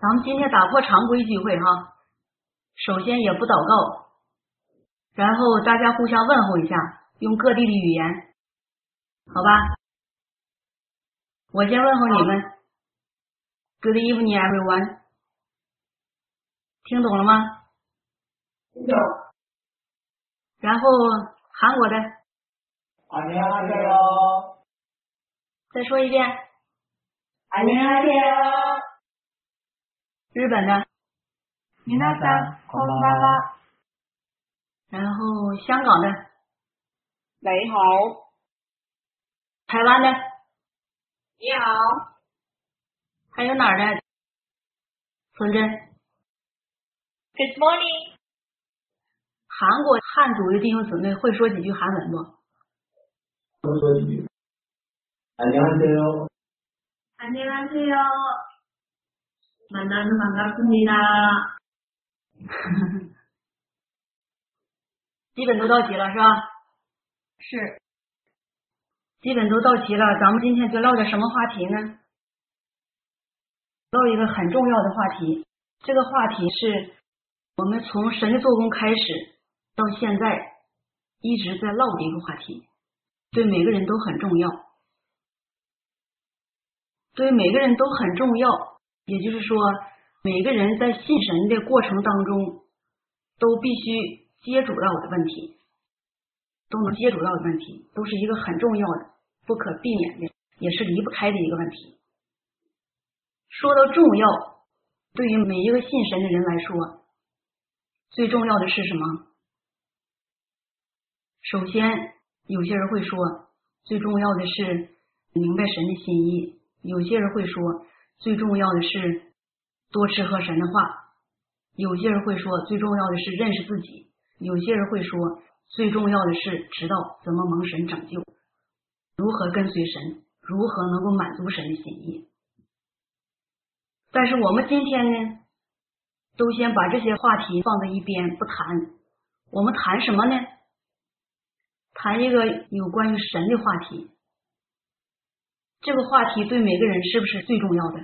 咱们今天打破常规聚会哈，首先也不祷告，然后大家互相问候一下，用各地的语言，好吧？我先问候你们，Good evening everyone，听懂了吗？听懂。然后韩国的， 안녕하세요。再说一遍， 안녕하세요。 日本的，皆さんこんばんは。然后香港的，你好。台湾的，你好。还有哪儿的？村真， Good morning。韩国汉族的弟兄姊妹会说几句韩文不？会说几句。안녕하세요。 안녕하세요。 만나서반갑습니다。基本都到齐了是吧？是。基本都到齐了，咱们今天就唠点什么话题呢？唠一个很重要的话题，这个话题是我们从神的做工开始到现在一直在唠的一个话题，对每个人都很重要，对每个人都很重要。 也就是说，每个人在信神的过程当中，都必须接触到的问题。都能接触到的问题，都是一个很重要的、不可避免的，也是离不开的一个问题。说到重要，对于每一个信神的人来说，最重要的是什么？首先，有些人会说，最重要的是明白神的心意；有些人会说，最重要的是多吃喝神的话；有些人会说，最重要的是认识自己；有些人会说。最重要的是知道怎么蒙神拯救，如何跟随神，如何能够满足神的心意。但是我们今天呢，都先把这些话题放在一边不谈。我们谈什么呢？谈一个有关于神的话题。这个话题对每个人是不是最重要的？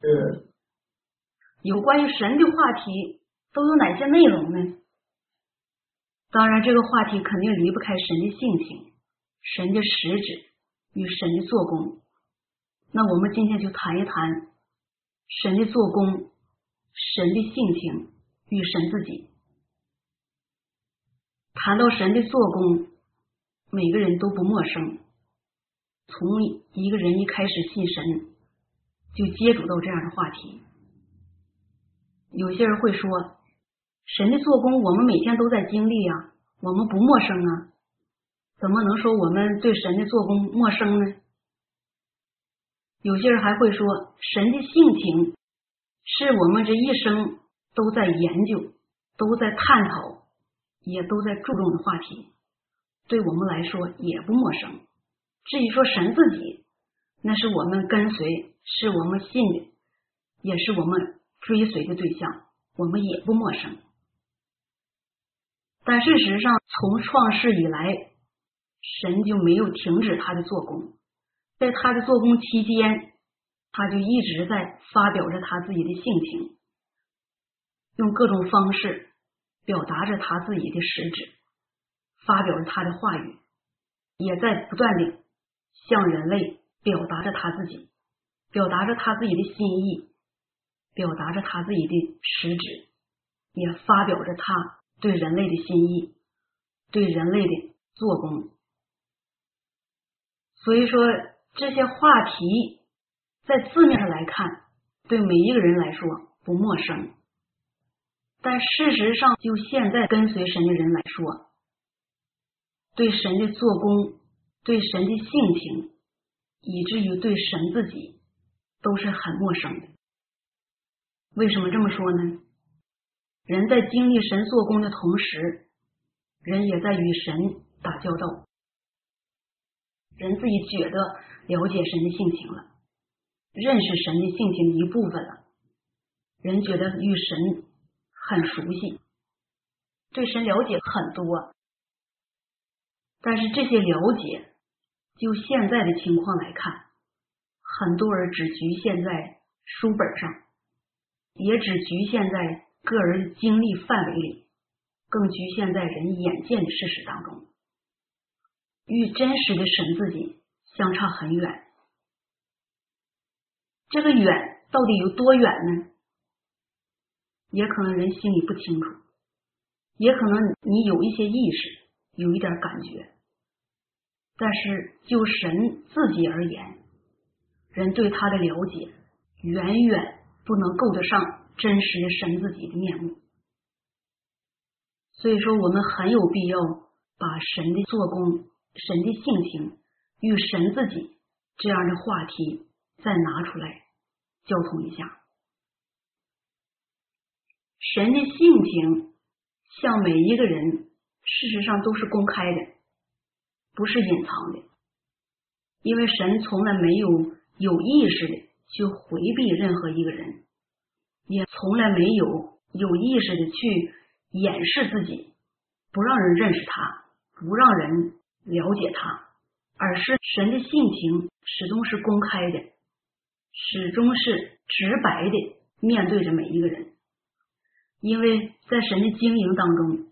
是。有关于神的话题都有哪些内容呢？当然，这个话题肯定离不开神的性情、神的实质与神的做工。那我们今天就谈一谈神的做工、神的性情与神自己。谈到神的做工，每个人都不陌生。从一个人一开始信神，就接触到这样的话题。有些人会说。神的做工，我们每天都在经历呀，我们不陌生啊，怎么能说我们对神的做工陌生呢？有些人还会说，神的性情是我们这一生都在研究、都在探讨、也都在注重的话题，对我们来说也不陌生。至于说神自己，那是我们跟随，是我们信的，也是我们追随的对象，我们也不陌生。但事实上，从创世以来，神就没有停止他的做工。在他的做工期间，他就一直在发表着他自己的性情，用各种方式表达着他自己的实质，发表着他的话语，也在不断的向人类表达着他自己，表达着他自己的心意，表达着他自己的实质，也发表着他。对人类的心意，对人类的做工，所以说这些话题在字面上来看，对每一个人来说不陌生。但事实上，就现在跟随神的人来说，对神的做工、对神的性情，以至于对神自己，都是很陌生的。为什么这么说呢？人在经历神做工的同时，人也在与神打交道。人自己觉得了解神的性情了，认识神的性情一部分了，人觉得与神很熟悉，对神了解很多。但是这些了解，就现在的情况来看，很多人只局限在书本上，也只局限在个人经历范围里，更局限在人眼见的事实当中，与真实的神自己相差很远。这个远到底有多远呢？也可能人心里不清楚，也可能你有一些意识，有一点感觉，但是就神自己而言，人对他的了解远远不能够得上真实的神自己的面目。所以说，我们很有必要把神的做工、神的性情与神自己这样的话题再拿出来交通一下。神的性情向每一个人，事实上都是公开的，不是隐藏的。因为神从来没有有意识的去回避任何一个人，也从来没有有意识的去掩饰自己，不让人认识他，不让人了解他，而是神的性情始终是公开的，始终是直白的面对着每一个人。因为在神的经营当中，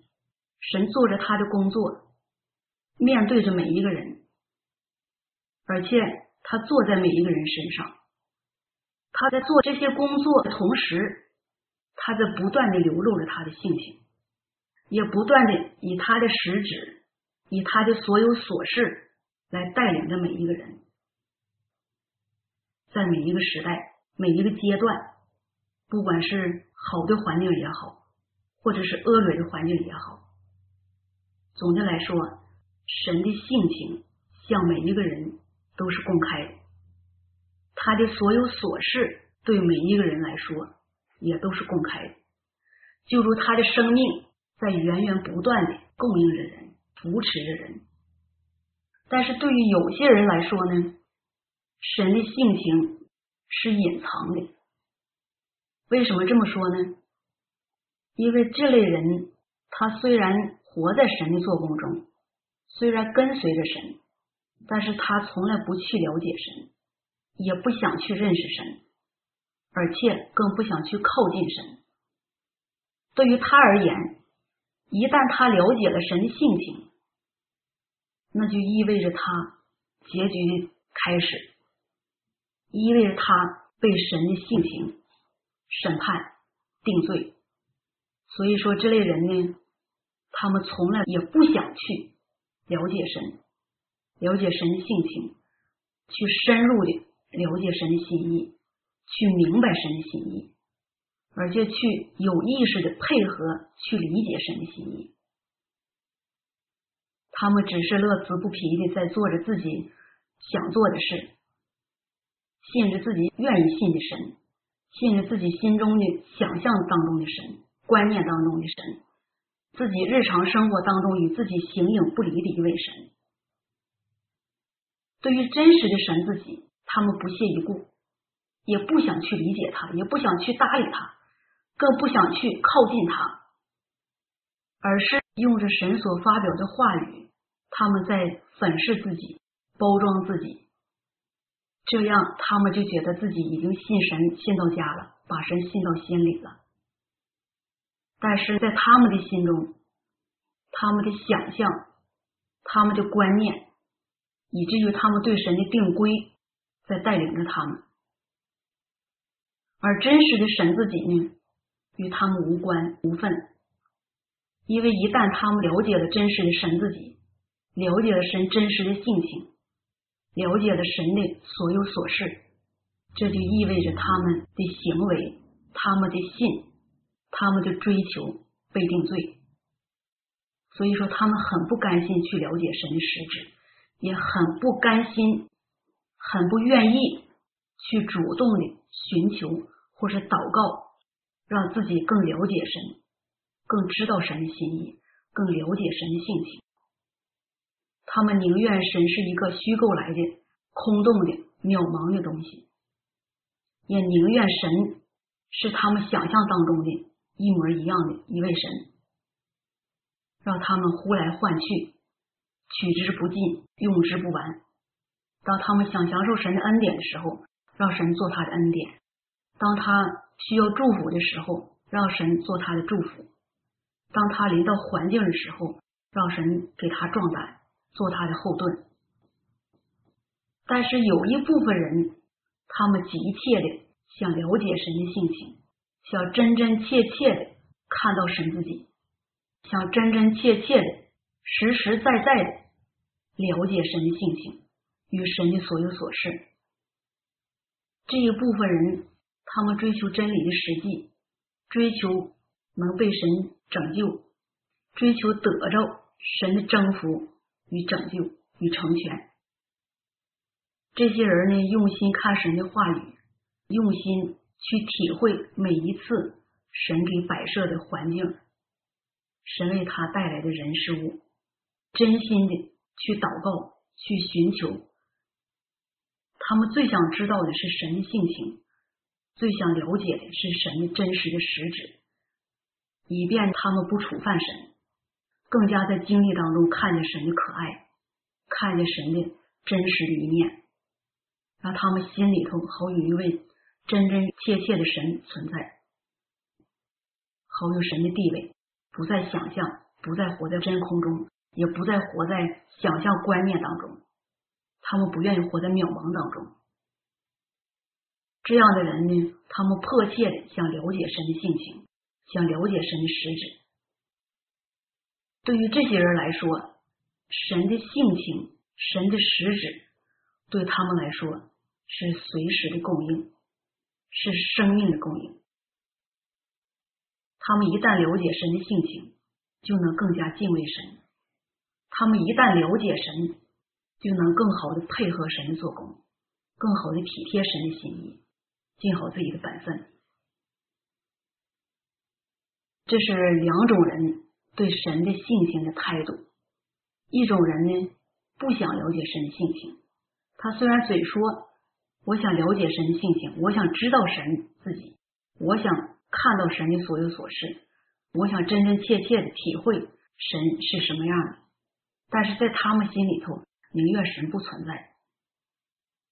神做着他的工作，面对着每一个人，而且他坐在每一个人身上，他在做这些工作的同时，他在不断的流露着他的性情，也不断的以他的实质，以他的所有琐事来带领着每一个人，在每一个时代，每一个阶段。不管是好的环境也好，或者是恶劣的环境也好，总的来说，神的性情向每一个人都是公开的，他的所有琐事对每一个人来说也都是公开的，就如他的生命在源源不断的供应着人，扶持着人。但是对于有些人来说呢，神的性情是隐藏的。为什么这么说呢？因为这类人，他虽然活在神的做工中，虽然跟随着神，但是他从来不去了解神，也不想去认识神，而且更不想去靠近神。对于他而言，一旦他了解了神的性情，那就意味着他结局的开始，意味着他被神的性情。审判、定罪，所以说这类人呢，他们从来也不想去了解神，了解神性情，去深入的了解神的心意，去明白神的心意，而且去有意识的配合去理解神的心意。他们只是乐此不疲的在做着自己想做的事，信着自己愿意信的神。信着自己心中的想象当中的神，观念当中的神，自己日常生活当中与自己形影不离的一位神。对于真实的神自己，他们不屑一顾，也不想去理解他，也不想去搭理他，更不想去靠近他，而是用着神所发表的话语，他们在粉饰自己，包装自己。这样，他们就觉得自己已经信神信到家了，把神信到心里了。但是在他们的心中，他们的想象、他们的观念，以至于他们对神的定规，在带领着他们。而真实的神自己呢，与他们无关无分，因为一旦他们了解了真实的神自己，了解了神真实的性情。了解了神的所有所事，这就意味着他们的行为、他们的信、他们的追求被定罪。所以说，他们很不甘心去了解神的实质，也很不甘心、很不愿意去主动的寻求或是祷告，让自己更了解神，更知道神的心意，更了解神的性情。他们宁愿神是一个虚构来的、空洞的、渺茫的东西，也宁愿神是他们想象当中的一模一样的一位神，让他们呼来唤去，取之不尽，用之不完。当他们想享受神的恩典的时候，让神做他的恩典；当他需要祝福的时候，让神做他的祝福；当他临到环境的时候，让神给他壮胆，做他的后盾。但是有一部分人，他们急切的想了解神的性情，想真真切切的看到神自己，想真真切切的、实实在在的了解神的性情与神的所有所事。这一部分人，他们追求真理的实际，追求能被神拯救，追求得着神的征服与拯救与成全。这些人呢，用心看神的话语，用心去体会每一次神给摆设的环境，神为他带来的人事物，真心的去祷告，去寻求。他们最想知道的是神的性情，最想了解的是神的真实的实质，以便他们不触犯神，更加在经历当中看见神的可爱，看见神的真实的一面。让他们心里头好有一位真真切切的神存在，好有神的地位，不再想象，不再活在真空中，也不再活在想象观念当中。他们不愿意活在渺茫当中。这样的人呢，他们迫切的想了解神的性情，想了解神的实质。对于这些人来说，神的性情、神的实质。对他们来说是随时的供应，是生命的供应。他们一旦了解神的性情，就能更加敬畏神；他们一旦了解神，就能更好的配合神做工，更好的体贴神的心意，尽好自己的本分。这是两种人对神的性情的态度。一种人呢，不想了解神的性情。他虽然嘴说我想了解神的性情，我想知道神自己，我想看到神的所有所事，我想真真切切的体会神是什么样的，但是在他们心里头宁愿神不存在，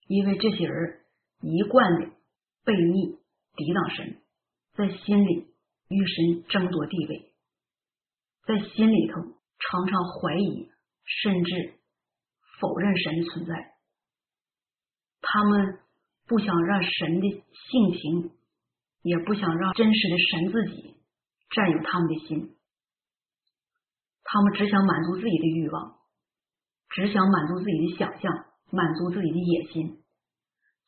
因为这些人一贯的悖逆抵挡神，在心里与神争夺地位，在心里头常常怀疑甚至否认神的存在。他们不想让神的性情，也不想让真实的神自己占有他们的心，他们只想满足自己的欲望，只想满足自己的想象，满足自己的野心。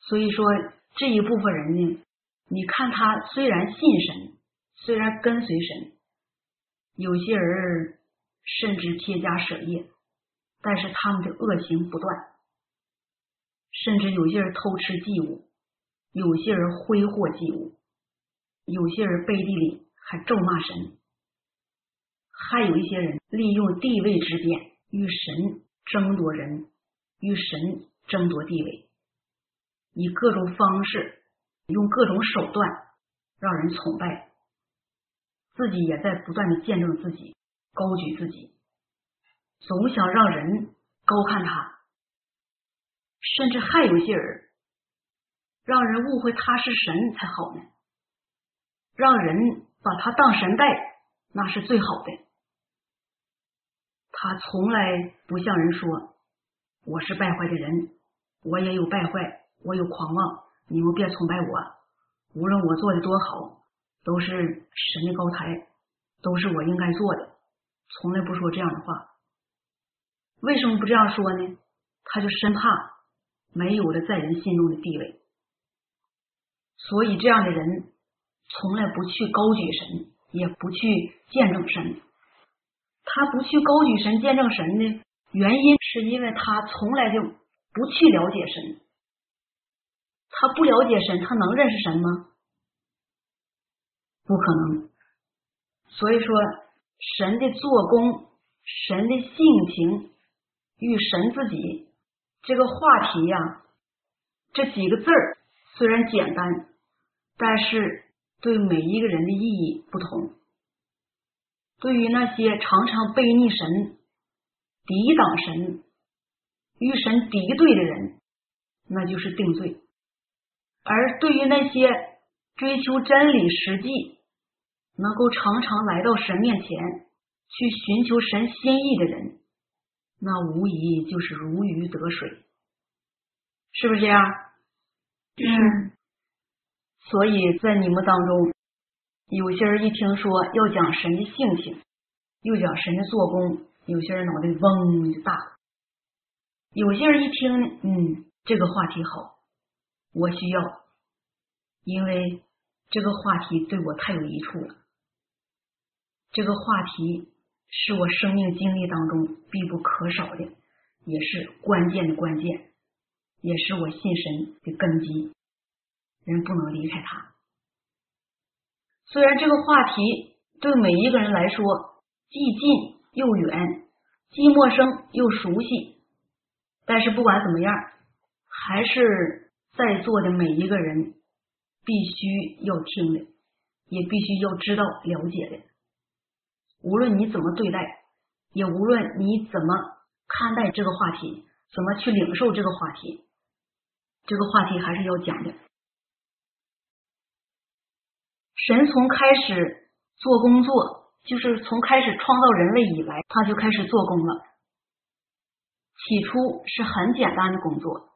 所以说这一部分人呢，你看他虽然信神，虽然跟随神，有些人甚至撇家舍业，但是他们的恶行不断。甚至有些人偷吃祭物，有些人挥霍祭物，有些人背地里还咒骂神，还有一些人利用地位之便与神争夺人，与神争夺地位，以各种方式，用各种手段让人崇拜，自己也在不断的见证自己，高举自己，总想让人高看他。甚至还有些人，让人误会他是神才好呢，让人把他当神待，那是最好的。他从来不向人说我是败坏的人，我也有败坏，我有狂妄，你们别崇拜我。无论我做的多好，都是神的高台，都是我应该做的，从来不说这样的话。为什么不这样说呢？他就生怕。没有了在人心中的地位，所以这样的人从来不去高举神，也不去见证神。他不去高举神、见证神的原因，是因为他从来就不去了解神。他不了解神，他能认识神吗？不可能。所以说，神的做工、神的性情与神自己。这个话题呀，这几个字儿虽然简单，但是对每一个人的意义不同。对于那些常常背逆神、抵挡神、与神敌对的人，那就是定罪；而对于那些追求真理实际，能够常常来到神面前去寻求神心意的人，那无疑就是如鱼得水，是不是这样？嗯。所以在你们当中，有些人一听说要讲神的性情，又讲神的做工，有些人脑袋嗡就大。有些人一听，嗯，这个话题好，我需要，因为这个话题对我太有益处了。这个话题是我生命经历当中必不可少的，也是关键的关键，也是我信神的根基。人不能离开他。虽然这个话题对每一个人来说既近又远，既陌生又熟悉，但是不管怎么样，还是在座的每一个人必须要听的，也必须要知道了解的。无论你怎么对待，也无论你怎么看待这个话题，怎么去领受这个话题，这个话题还是要讲的。神从开始做工作，就是从开始创造人类以来，他就开始做工了。起初是很简单的工作，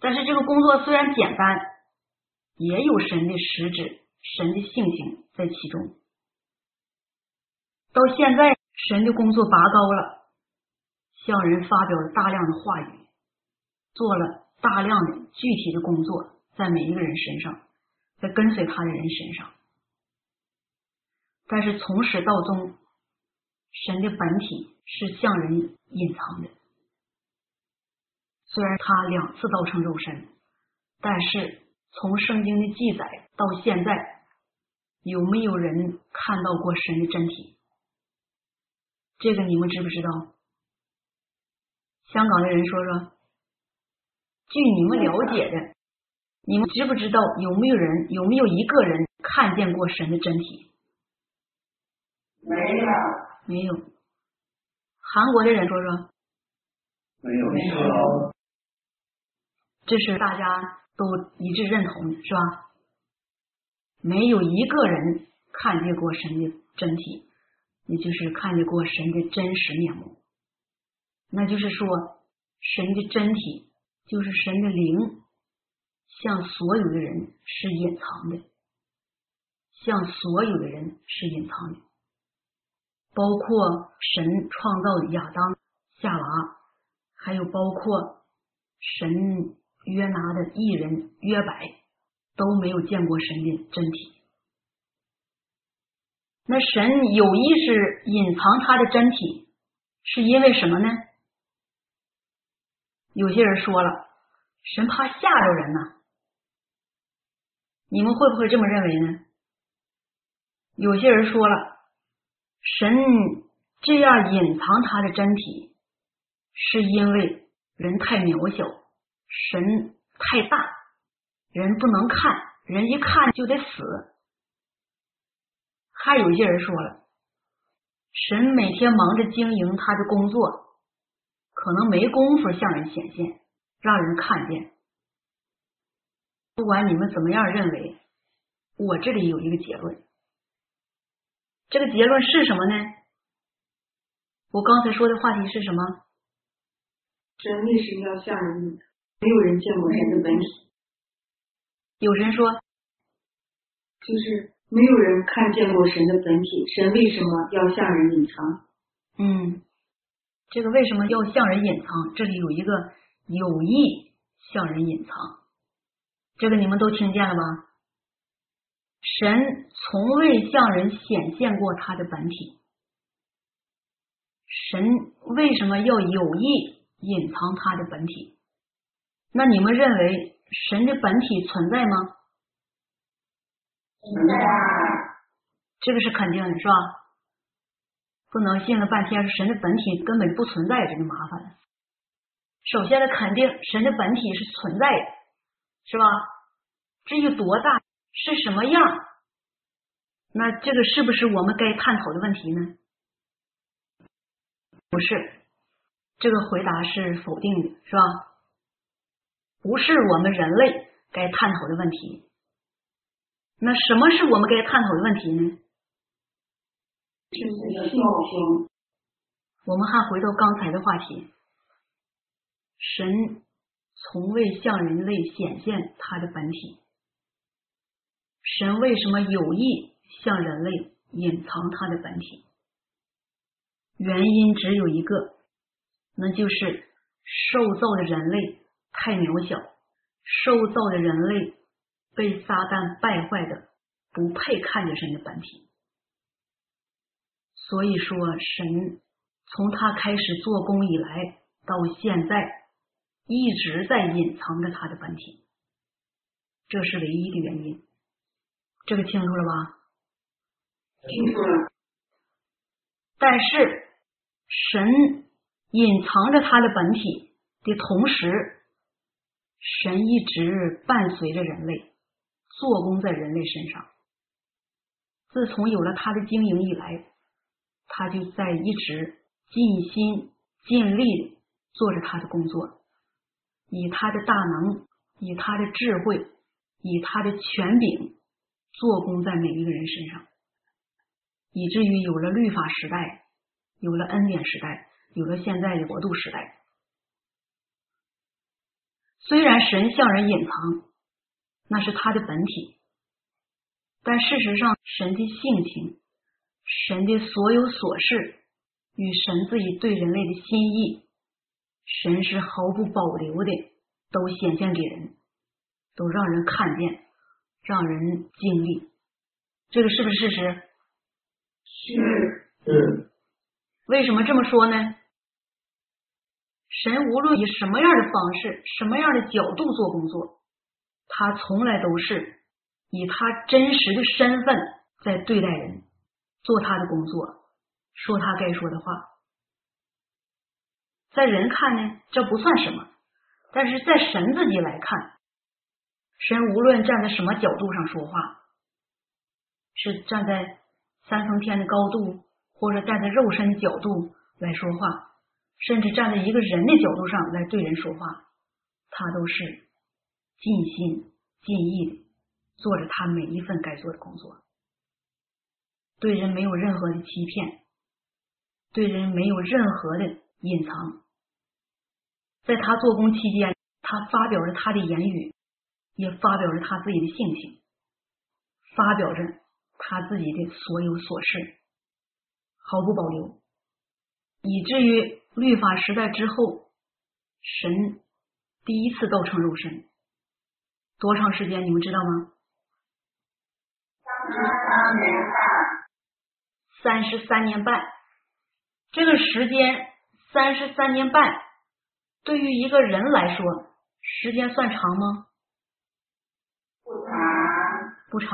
但是这个工作虽然简单，也有神的实质、神的性情在其中。到现在，神的工作拔高了，向人发表了大量的话语，做了大量的具体的工作，在每一个人身上。在跟随他的人身上，但是从始到终，神的本体是向人隐藏的。虽然他两次道成肉身，但是从圣经的记载到现在，有没有人看到过神的真体？这个你们知不知道？香港的人说说，据你们了解的。你们知不知道有没有人有没有一个人看见过神的真体？没有，没有。韩国的人说说，没有，没有。这是大家都一致认同的，是吧？没有一个人看见过神的真体，也就是看见过神的真实面目。那就是说，神的真体就是神的灵。向所有的人是隐藏的，向所有的人是隐藏的，包括神创造的亚当、夏娃，还有包括神约拿的艺人约白，都没有见过神的真体。那神有意识隐藏他的真体，是因为什么呢？有些人说了，神怕吓着人呢。你们会不会这么认为呢？有些人说了，神这样隐藏他的真体，是因为人太渺小，神太大，人不能看，人一看就得死。还有些人说了，神每天忙着经营他的工作，可能没工夫向人显现，让人看见。不管你们怎么样认为，我这里有一个结论。这个结论是什么呢？我刚才说的话题是什么？神为什么要吓人？没有人见过神的本体。有人说，就是没有人看见过神的本体。神为什么要向人隐藏？嗯，这个为什么要向人隐藏？这里有一个有意向人隐藏。这个你们都听见了吧？神从未向人显现过他的本体。神为什么要有意隐藏他的本体？那你们认为神的本体存在吗？存在。这个是肯定的，是吧？不能信了半天神的本体根本不存在，这就麻烦了。首先呢，肯定神的本体是存在的。是吧？至于多大是什么样，那这个是不是我们该探讨的问题呢？不是，这个回答是否定的，是吧？不是我们人类该探讨的问题。那什么是我们该探讨的问题呢？是信心。我们还回到刚才的话题，神从未向人类显现他的本体，神为什么有意向人类隐藏他的本体？原因只有一个，那就是受造的人类太渺小，受造的人类被撒旦败坏的，不配看见神的本体。所以说，神从他开始做工以来到现在，一直在隐藏着他的本体，这是唯一的原因。这个清楚了吧？清楚了。但是，神隐藏着他的本体的同时，神一直伴随着人类，做工在人类身上。自从有了他的经营以来。他就在一直尽心尽力做着他的工作，以他的大能，以他的智慧，以他的权柄做工在每一个人身上，以至于有了律法时代，有了恩典时代，有了现在的国度时代。虽然神向人隐藏，那是他的本体，但事实上神的性情。神的所有琐事与神自己对人类的心意，神是毫不保留的都显现给人，都让人看见，让人经历。这个是不是事实？是。是。为什么这么说呢？神无论以什么样的方式、什么样的角度做工作，他从来都是以他真实的身份在对待人。做他的工作，说他该说的话，在人看呢，这不算什么；但是在神自己来看，神无论站在什么角度上说话，是站在三层天的高度，或者站在肉身角度来说话，甚至站在一个人的角度上来对人说话，他都是尽心尽意的做着他每一份该做的工作。对人没有任何的欺骗，对人没有任何的隐藏。在他做工期间，他发表着他的言语，也发表着他自己的性情，发表着他自己的所有琐事，毫不保留，以至于律法时代之后，神第一次道成肉身，多长时间？你们知道吗？三十三年半，这个时间三十三年半，对于一个人来说，时间算长吗？不长，不长，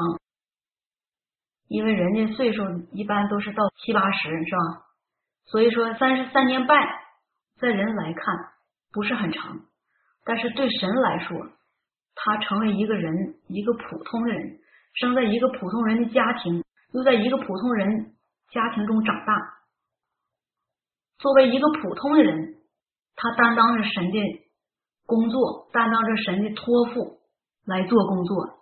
因为人家岁数一般都是到七八十，是吧？所以说三十三年半，在人来看不是很长，但是对神来说，他成为一个人，一个普通的人，生在一个普通人的家庭，又在一个普通人。家庭中长大，作为一个普通的人，他担当着神的工作，担当着神的托付来做工作。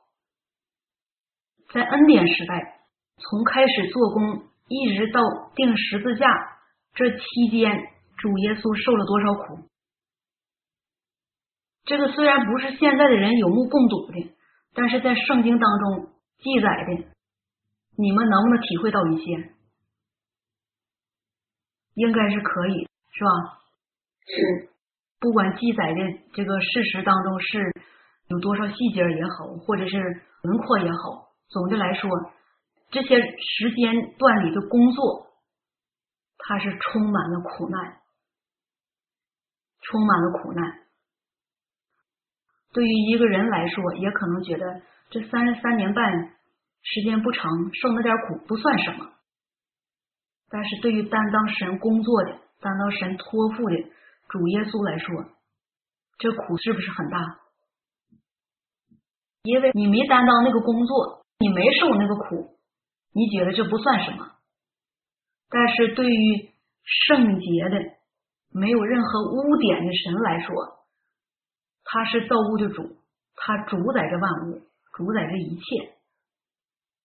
在恩典时代，从开始做工一直到钉十字架，这期间主耶稣受了多少苦？这个虽然不是现在的人有目共睹的，但是在圣经当中记载的，你们能不能体会到一些？应该是可以，是吧？是，不管记载的这个事实当中是有多少细节也好，或者是轮廓也好，总的来说，这些时间段里的工作，它是充满了苦难，充满了苦难。对于一个人来说，也可能觉得这三十三年半时间不长，受那点苦不算什么。但是对于担当神工作的、担当神托付的主耶稣来说，这苦是不是很大？因为你没担当那个工作，你没受那个苦，你觉得这不算什么。但是对于圣洁的、没有任何污点的神来说，他是造物的主，他主宰着万物，主宰着一切，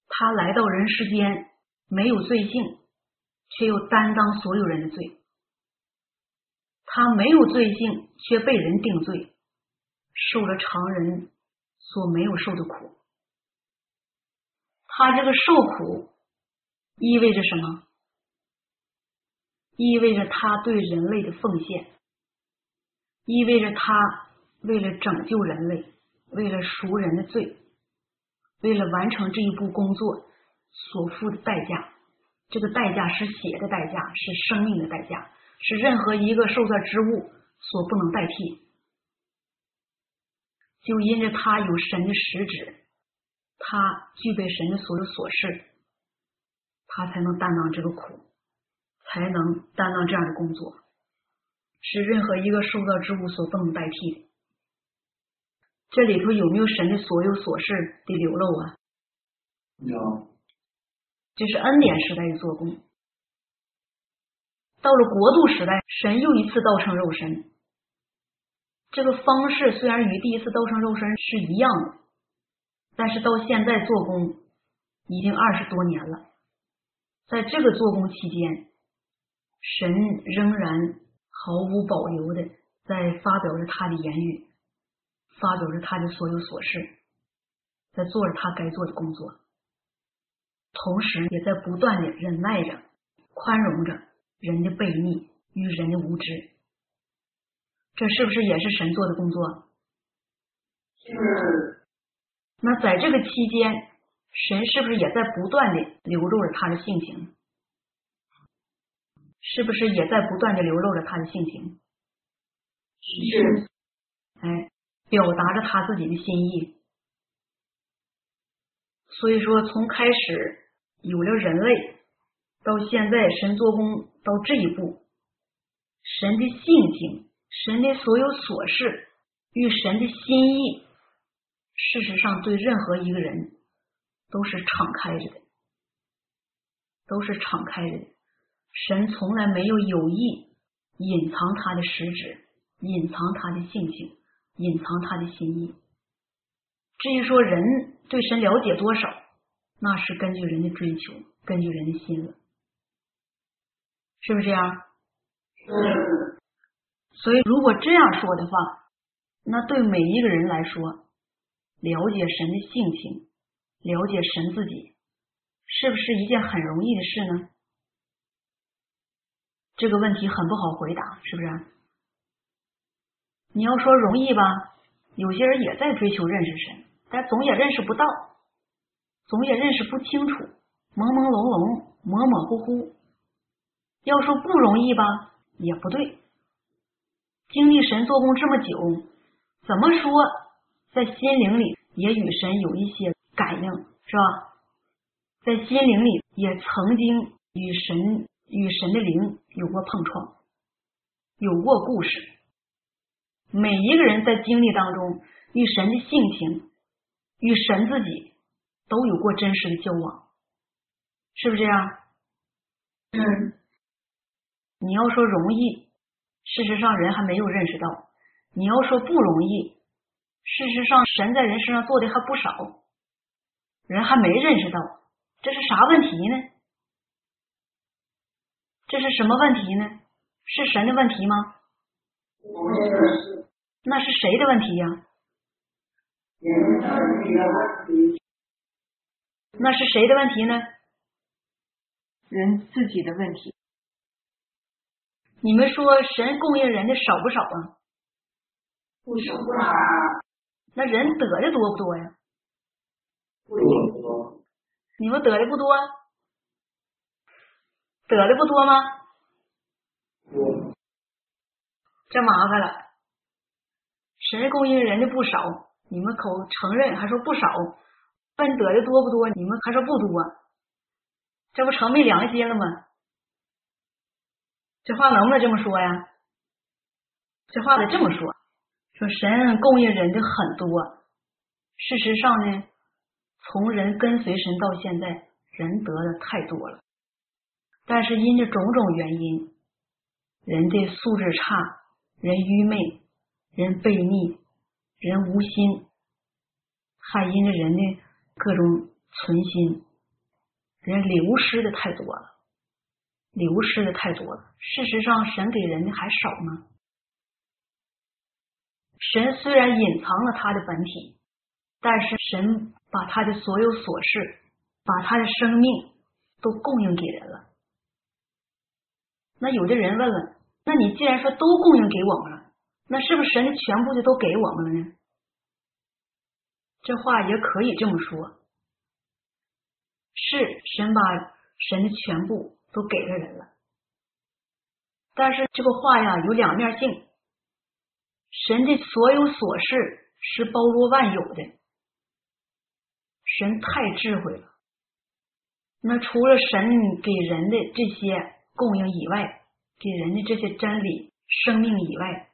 他来到人世间，没有罪性，却又担当所有人的罪。他没有罪性，却被人定罪，受了常人所没有受的苦。他这个受苦，意味着什么？意味着他对人类的奉献，意味着他为了拯救人类，为了赎人的罪，为了完成这一步工作所付的代价。这个代价是血的代价，是生命的代价，是任何一个受造之物所不能代替。就因着他有神的实质，他具备神的所有琐事，他才能担当这个苦。才能担当这样的工作，是任何一个受造之物所不能代替的。这里头有没有神的所有琐事的流露啊？有。这是恩典时代的做工。到了国度时代，神又一次道成肉身。这个方式虽然与第一次道成肉身是一样的，但是到现在做工已经二十多年了。在这个做工期间，神仍然毫无保留的在发表着他的言语，发表着他的所有琐事，在做着他该做的工作，同时也在不断的忍耐着、宽容着人的悖逆与人的无知。这是不是也是神做的工作？是。那在这个期间，神是不是也在不断的流露着他的性情？是不是也在不断的流露着他的性情？是，哎，表达着他自己的心意。所以说，从开始有了人类，到现在神做工到这一步，神的性情、神的所有琐事与神的心意，事实上对任何一个人都是敞开着的，都是敞开着的。神从来没有有意隐藏他的实质，隐藏他的性情，隐藏他的心意。至于说人对神了解多少，那是根据人的追求，根据人的心了，是不是这样？是。所以，如果这样说的话，那对每一个人来说，了解神的性情，了解神自己，是不是一件很容易的事呢？这个问题很不好回答，是不是？你要说容易吧，有些人也在追求认识神，但总也认识不到，总也认识不清楚，朦朦胧胧，模模糊糊。要说不容易吧，也不对。经历神做工这么久，怎么说在心灵里也与神有一些感应，是吧？在心灵里也曾经与神。与神的灵有过碰撞，有过故事。每一个人在经历当中，与神的性情，与神自己都有过真实的交往，是不是这样？嗯。你要说容易，事实上人还没有认识到；你要说不容易，事实上神在人身上做的还不少，人还没认识到，这是啥问题呢？这是什么问题呢？是神的问题吗？那是谁的问题呀？人自己的问题。那是谁的问题呢？人自己的问题。你们说神供应人的少不少啊？不少不少。那人得的多不多呀？不多。你们得的不多？得的不多吗？多，这麻烦了。神供应人的不少，你们口承认还说不少，问得的多不多？你们还说不多，这不成没良心了吗？这话能不能这么说呀？这话得这么说，说神供应人的很多，事实上呢，从人跟随神到现在，人得的太多了。但是因着种种原因，人的素质差，人愚昧，人悖逆，人无心，还因着人的各种存心，人流失的太多了，流失的太多了。事实上，神给人的还少吗。神虽然隐藏了他的本体，但是神把他的所有琐事，把他的生命都供应给人了。那有的人问了，那你既然说都供应给我们了，那是不是神的全部就都给我们了呢？这话也可以这么说，是神把神的全部都给了人了，但是这个话呀有两面性。神的所有琐事是包罗万有的，神太智慧了。那除了神给人的这些供应以外，给人的这些真理、生命以外，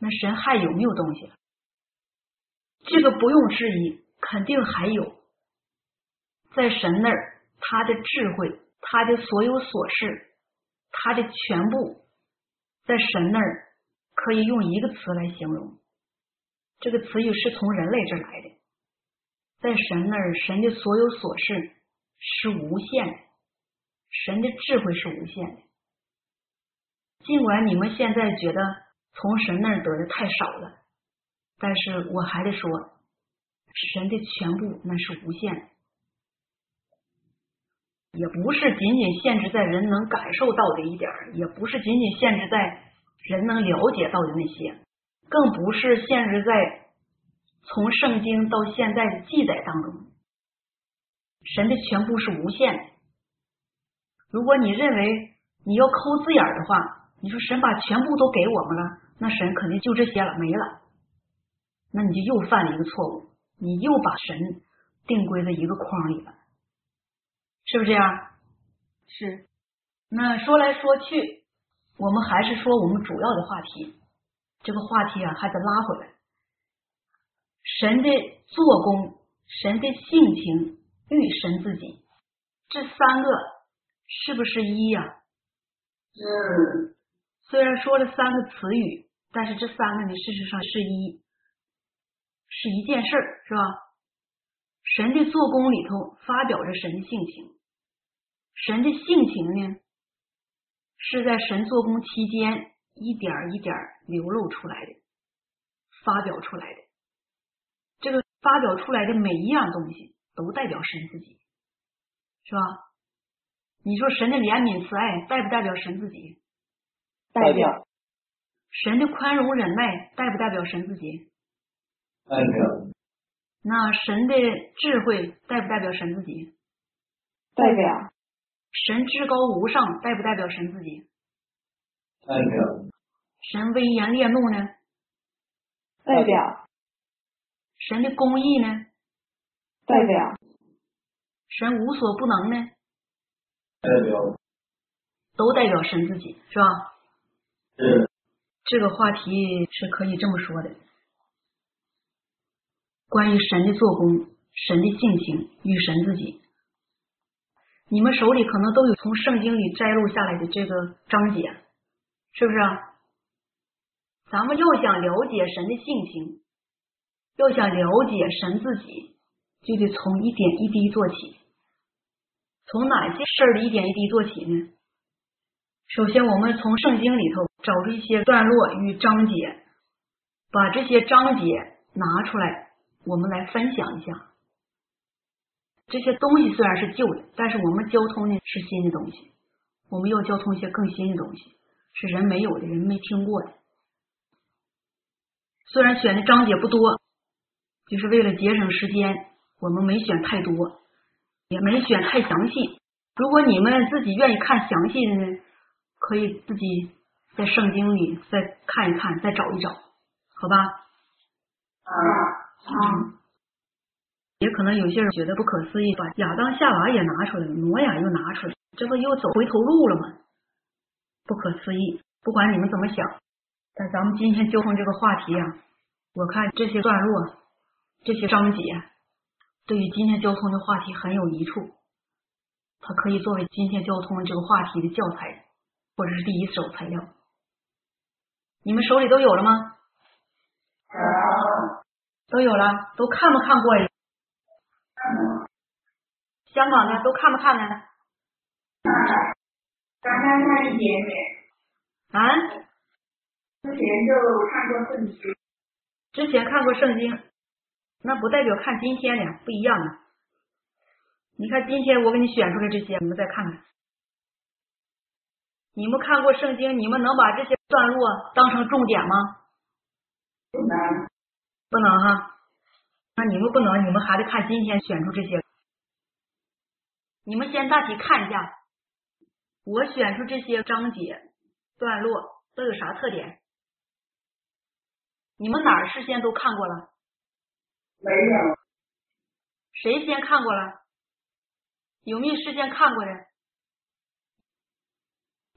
那神还有没有东西？这个不用质疑，肯定还有。在神那儿，他的智慧，他的所有琐事，他的全部，在神那儿。可以用一个词来形容，这个词语是从人类这来的。在神那儿，神的所有琐事是无限的，神的智慧是无限的。尽管你们现在觉得从神那儿得的太少了，但是我还得说，神的全部那是无限的，也不是仅仅限制在人能感受到的一点，也不是仅仅限制在。人能了解到的那些，更不是限制在从圣经到现在的记载当中。神的全部是无限的。如果你认为你要抠字眼儿的话，你说神把全部都给我们了，那神肯定就这些了，没了。那你就又犯了一个错误，你又把神定归在一个框里了，是不是这样？是。那说来说去。我们还是说我们主要的话题，这个话题啊还得拉回来。神的做工，神的性情与神自己，这三个是不是一呀？嗯。虽然说了三个词语，但是这三个呢，事实上是一，是一件事儿，是吧？神的做工里头发表着神的性情，神的性情呢？是在神做工期间一点一点流露出来的，发表出来的。这个发表出来的每一样东西都代表神自己，是吧？你说神的怜悯慈爱代不代表神自己？代表。神的宽容忍耐代不代表神自己？代表。那神的智慧代不代表神自己？代表。神至高无上，代不代表神自己？代表。神威严烈怒呢？代表。神的公义呢？代表。神无所不能呢？代表。都代表神自己，是吧？是。这个话题是可以这么说的：关于神的做工、神的性情与神自己。你们手里可能都有从圣经里摘录下来的这个章节，是不是？咱们要想了解神的性情，要想了解神自己，就得从一点一滴做起。从哪些事儿的一点一滴做起呢？首先，我们从圣经里头找出一些段落与章节，把这些章节拿出来，我们来分享一下。这些东西虽然是旧的，但是我们交通呢是新的东西。我们要交通一些更新的东西，是人没有的，人没听过的。虽然选的章节不多，就是为了节省时间，我们没选太多，也没选太详细。如果你们自己愿意看详细的呢，可以自己在圣经里再看一看，再找一找，好吧？啊啊。也可能有些人觉得不可思议，把亚当夏娃也拿出来了，挪亚又拿出来，这不又走回头路了吗？不可思议，不管你们怎么想，但咱们今天交通这个话题啊，我看这些段落、这些章节，对于今天交通的话题很有益处，它可以作为今天交通这个话题的教材，或者是第一手材料。你们手里都有了吗？有，都有了，都看没看过？香港的都看不看呢？刚刚看一点点，啊，之前就看过圣经，之前看过圣经，那不代表看今天的不一样的。你看今天我给你选出来这些，你们再看看。你们看过圣经，你们能把这些段落当成重点吗？不能，不能哈。那你们不能，你们还得看今天选出这些。你们先大体看一下，我选出这些章节段落都有啥特点？你们哪儿事先都看过了？没有，谁先看过了？有没有事先看过的？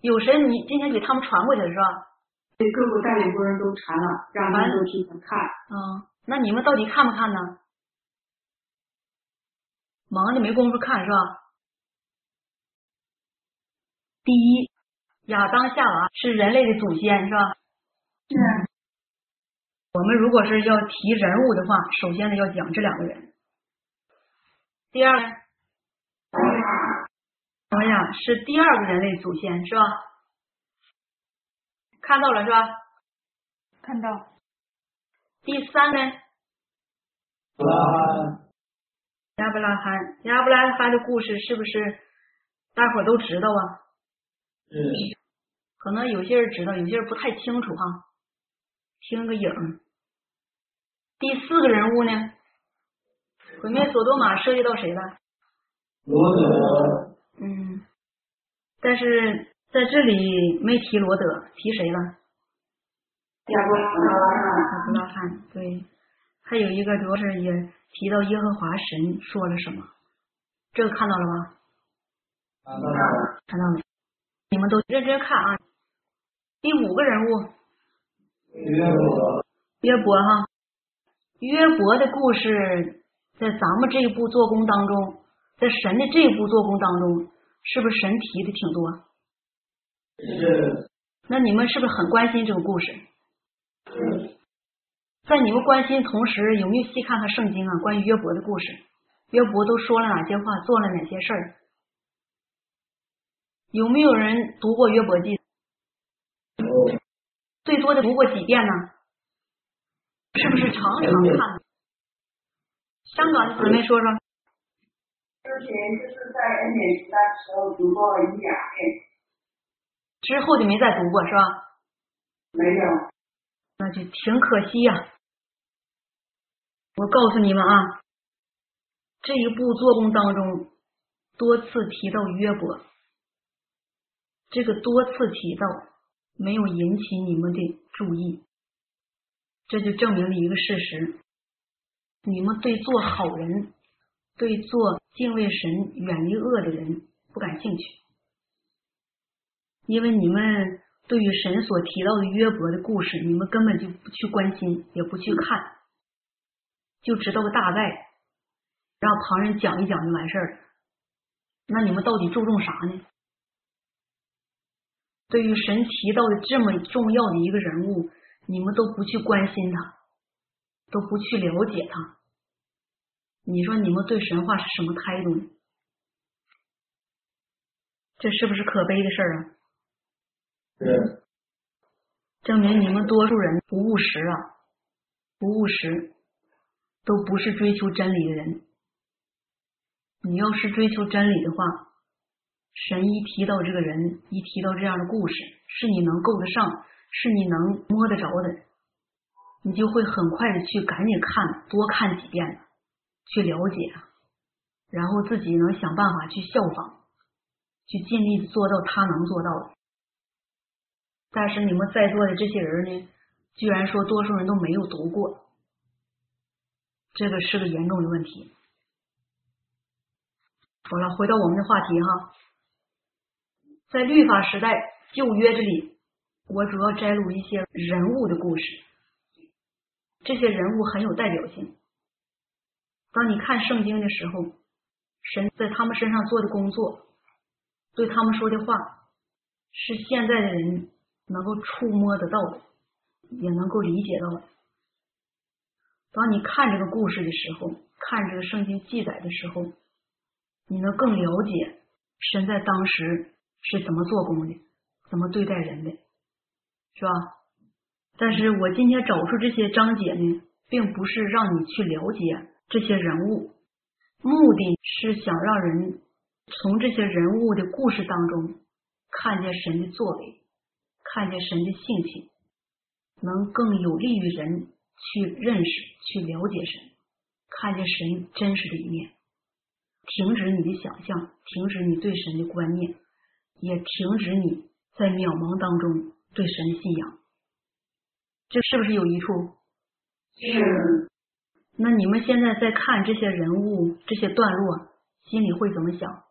有谁你今天给他们传过去的是吧？给各个代理工人都传了，让他们都提前看。嗯，那你们到底看不看呢？忙的没工夫看是吧？第一，亚当夏娃是人类的祖先是吧？是我们如果是要提人物的话，首先呢要讲这两个人。第二呢，诺亚是第二个人类祖先是吧？看到了是吧？看到，第三呢，亚伯拉罕，亚伯拉罕的故事是不是大伙都知道啊？是可能有些人知道，有些人不太清楚哈，听个影儿。第四个人物呢，毁灭索多玛涉及到谁了？罗德，嗯，但是在这里没提罗德，提谁了？亚伯拉罕，亚伯拉罕。对，还有一个主要是也提到耶和华神说了什么，这个看到了吗？看到了，看到没？你们都认真看啊。第五个人物约伯，约伯哈，约伯的故事在咱们这一部做工当中，在神的这一部做工当中，是不是神提的挺多？是那你们是不是很关心这个故事？在你们关心同时，有没有细看看圣经啊？关于约伯的故事，约伯都说了哪些话，做了哪些事儿？有没有人读过约伯记？最多的读过几遍呢？是不是常常看？香港的姊妹说说，之前就是在恩典时代的时候读过一两遍，之后就没再读过是吧？没有，那就挺可惜呀、我告诉你们啊，这一部做工当中多次提到约伯，这个多次提到没有引起你们的注意，这就证明了一个事实：你们对做好人、对做敬畏神、远离恶的人不感兴趣，因为你们对于神所提到的约伯的故事，你们根本就不去关心，也不去看。就知道个大概，让旁人讲一讲就完事儿。那你们到底注重啥呢？对于神提到的这么重要的一个人物，你们都不去关心他，都不去了解他，你说你们对神话是什么态度呢？这是不是可悲的事儿啊？是证明你们多数人不务实啊，不务实，都不是追求真理的人。你要是追求真理的话，神一提到这个人，一提到这样的故事，是你能够得上，是你能摸得着的，你就会很快的去赶紧看，多看几遍，去了解，然后自己能想办法去效仿，去尽力做到他能做到的。但是你们在座的这些人呢，居然说多数人都没有读过，这个是个严重的问题。好了，回到我们的话题哈，在律法时代旧约这里，我主要摘录一些人物的故事，这些人物很有代表性。当你看圣经的时候，神在他们身上做的工作，对他们说的话，是现在的人能够触摸得到的，也能够理解到的。当你看这个故事的时候，看这个圣经记载的时候，你能更了解神在当时是怎么做工的，怎么对待人的，是吧？但是我今天找出这些章节呢，并不是让你去了解这些人物，目的是想让人从这些人物的故事当中看见神的作为，看见神的性情，能更有利于人去认识、去了解神，看见神真实的一面。停止你的想象，停止你对神的观念，也停止你在渺茫当中对神信仰。这是不是有一处？是。那你们现在在看这些人物、这些段落，心里会怎么想？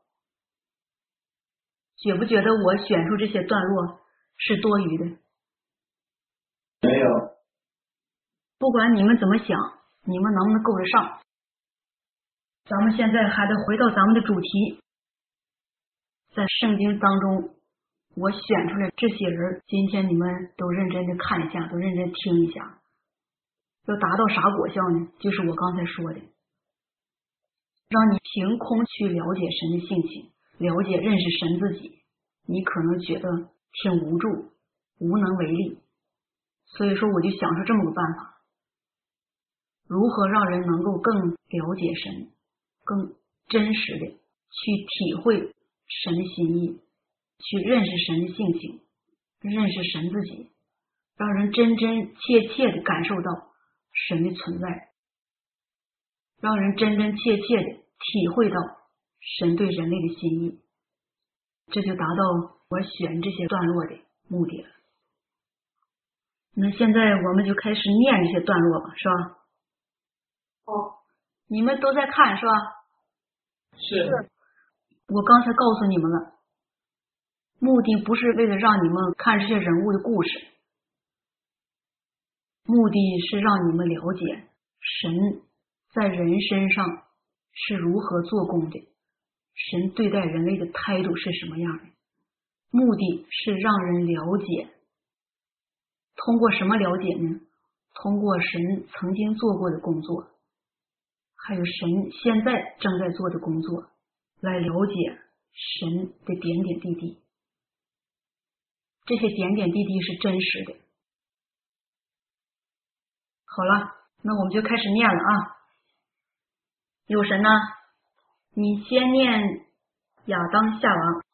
觉不觉得我选出这些段落是多余的？没有。不管你们怎么想，你们能不能够得上？咱们现在还得回到咱们的主题，在圣经当中，我选出来这些人，今天你们都认真的看一下，都认真听一下，要达到啥果效呢？就是我刚才说的，让你凭空去了解神的性情，了解认识神自己，你可能觉得挺无助、无能为力，所以说我就想出这么个办法，如何让人能够更了解神。更真实的去体会神的心意，去认识神的性情，认识神自己，让人真真切切的感受到神的存在，让人真真切切的体会到神对人类的心意，这就达到我选这些段落的目的了。那现在我们就开始念这些段落吧，是吧？哦。你们都在看是吧？是。我刚才告诉你们了，目的不是为了让你们看这些人物的故事，目的是让你们了解神在人身上是如何做工的，神对待人类的态度是什么样的。目的是让人了解，通过什么了解呢？通过神曾经做过的工作。还有神现在正在做的工作，来了解神的点点滴滴。这些点点滴滴是真实的。好了，那我们就开始念了啊。有神呢？你先念亚当夏娃。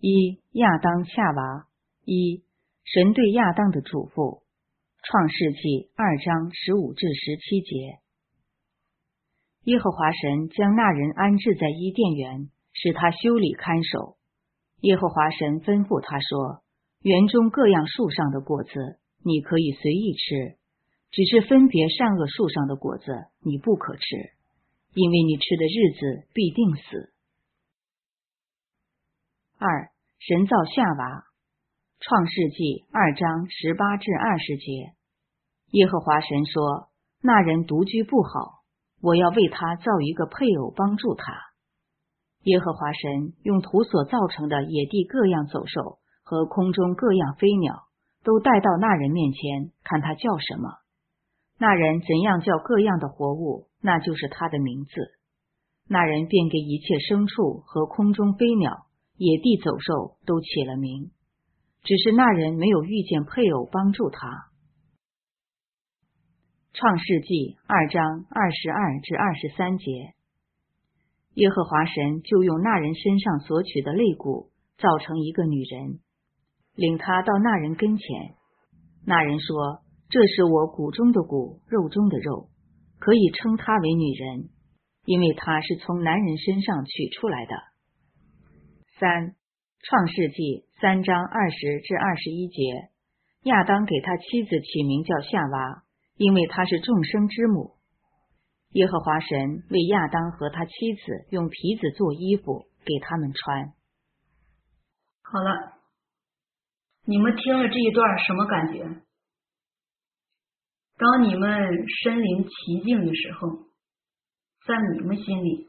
一亚当夏娃一神对亚当的嘱咐，创世纪二章十五至十七节。耶和华神将那人安置在伊甸园，使他修理看守。耶和华神吩咐他说：“园中各样树上的果子你可以随意吃，只是分别善恶树上的果子你不可吃，因为你吃的日子必定死。”二神造夏娃，创世纪二章十八至二十节。耶和华神说：“那人独居不好。”我要为他造一个配偶帮助他。耶和华神用土所造成的野地各样走兽和空中各样飞鸟，都带到那人面前，看他叫什么。那人怎样叫各样的活物，那就是他的名字。那人便给一切牲畜和空中飞鸟、野地走兽都起了名。只是那人没有遇见配偶帮助他。创世纪二章二十二至二十三节，耶和华神就用那人身上所取的肋骨造成一个女人，领他到那人跟前。那人说：“这是我骨中的骨，肉中的肉，可以称她为女人，因为她是从男人身上取出来的。”三创世纪三章二十至二十一节，亚当给他妻子起名叫夏娃。因为她是众生之母，耶和华神为亚当和他妻子用皮子做衣服给他们穿。好了，你们听了这一段什么感觉？当你们身临其境的时候，在你们心里，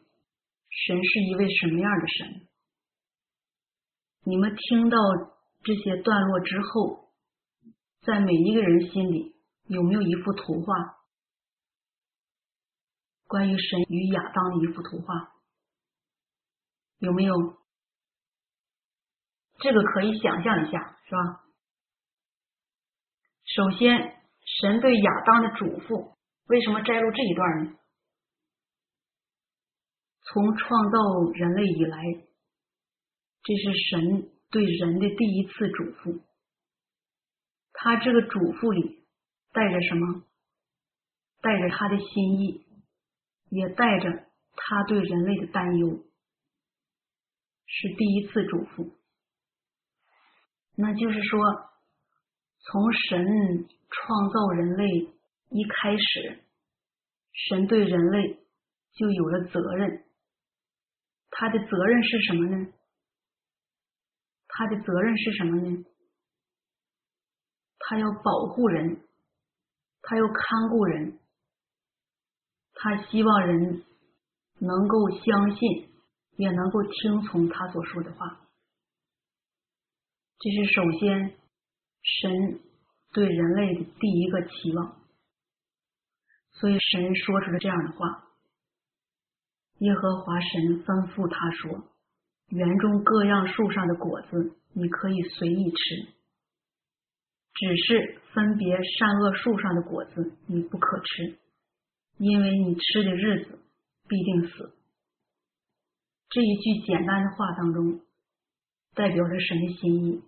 神是一位什么样的神？你们听到这些段落之后，在每一个人心里。有没有一幅图画？关于神与亚当的一幅图画？有没有？这个可以想象一下，是吧？首先，神对亚当的嘱咐，为什么摘录这一段呢？从创造人类以来，这是神对人的第一次嘱咐。他这个嘱咐里带着什么？带着他的心意，也带着他对人类的担忧，是第一次嘱咐。那就是说，从神创造人类一开始，神对人类就有了责任。他的责任是什么呢？他的责任是什么呢？他要保护人，他又看顾人，他希望人能够相信，也能够听从他所说的话。这是首先神对人类的第一个期望，所以神说出了这样的话。耶和华神吩咐他说：“园中各样树上的果子，你可以随意吃；只是分别善恶树上的果子，你不可吃，因为你吃的日子必定死。”这一句简单的话当中，代表着神的心意，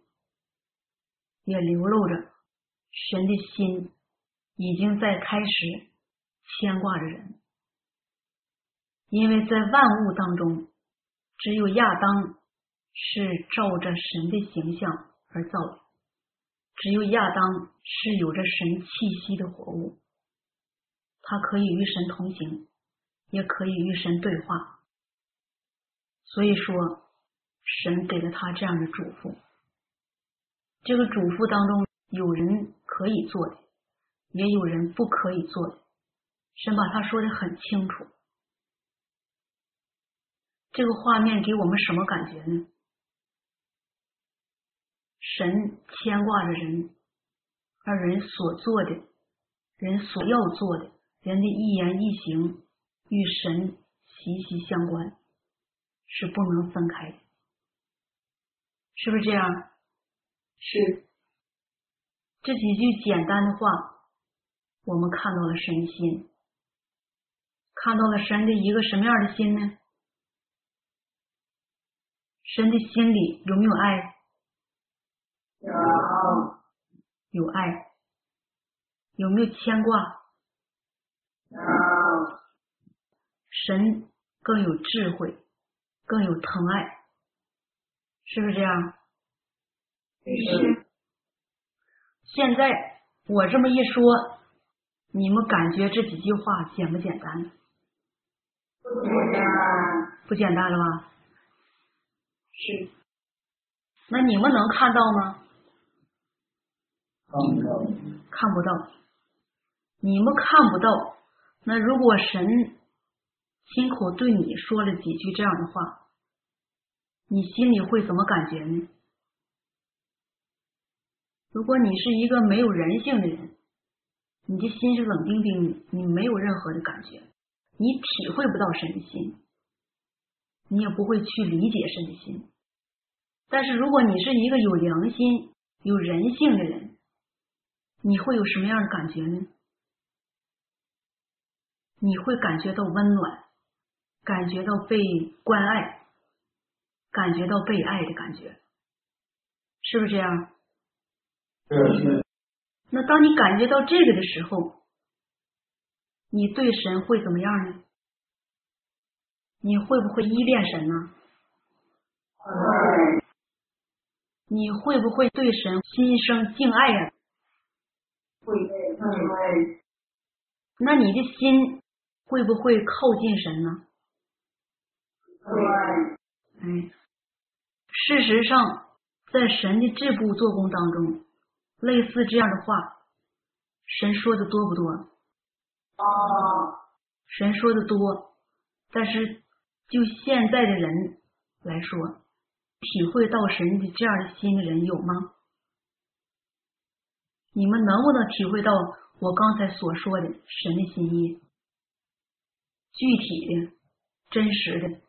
也流露着神的心已经在开始牵挂着人。因为在万物当中，只有亚当是照着神的形象而造的，只有亚当是有着神气息的活物，他可以与神同行，也可以与神对话。所以说，神给了他这样的嘱咐。这个嘱咐当中，有人可以做的，也有人不可以做的。神把他说的很清楚。这个画面给我们什么感觉呢？神牵挂着人，而人所做的、人所要做的、人的一言一行与神息息相关，是不能分开的，是不是这样？是。这几句简单的话，我们看到了神心，看到了神的一个什么样的心呢？神的心里有没有爱？有，有爱。有没有牵挂？有。神更有智慧，更有疼爱，是不是这样？是。现在我这么一说，你们感觉这几句话简不简单？不简单。不简单了吧？是，那你们能看到吗？看不到，看不到。你们看不到。那如果神亲口对你说了几句这样的话，你心里会怎么感觉呢？如果你是一个没有人性的人，你的心是冷冰冰的，你没有任何的感觉，你体会不到神的心。你也不会去理解神的心，但是如果你是一个有良心、有人性的人，你会有什么样的感觉呢？你会感觉到温暖，感觉到被关爱，感觉到被爱的感觉，是不是这样？嗯。那当你感觉到这个的时候，你对神会怎么样呢？你会不会依恋神呢？会。你会不会对神心生敬爱呀？会，会。那你的心会不会靠近神呢？会。哎，事实上，在神的这部做工当中，类似这样的话，神说的多不多？啊。神说的多，但是。就现在的人来说，体会到神的这样的心的人有吗？你们能不能体会到我刚才所说的神的心意？具体的、真实的、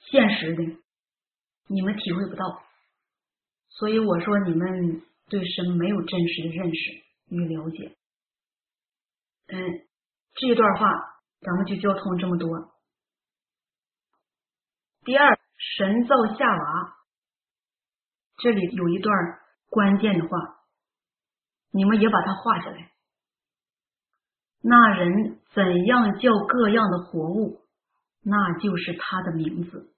现实的，你们体会不到。所以我说你们对神没有真实的认识与了解。嗯，这段话咱们就交通这么多。第二，神造夏娃，这里有一段关键的话，你们也把它画下来。那人怎样叫各样的活物，那就是他的名字。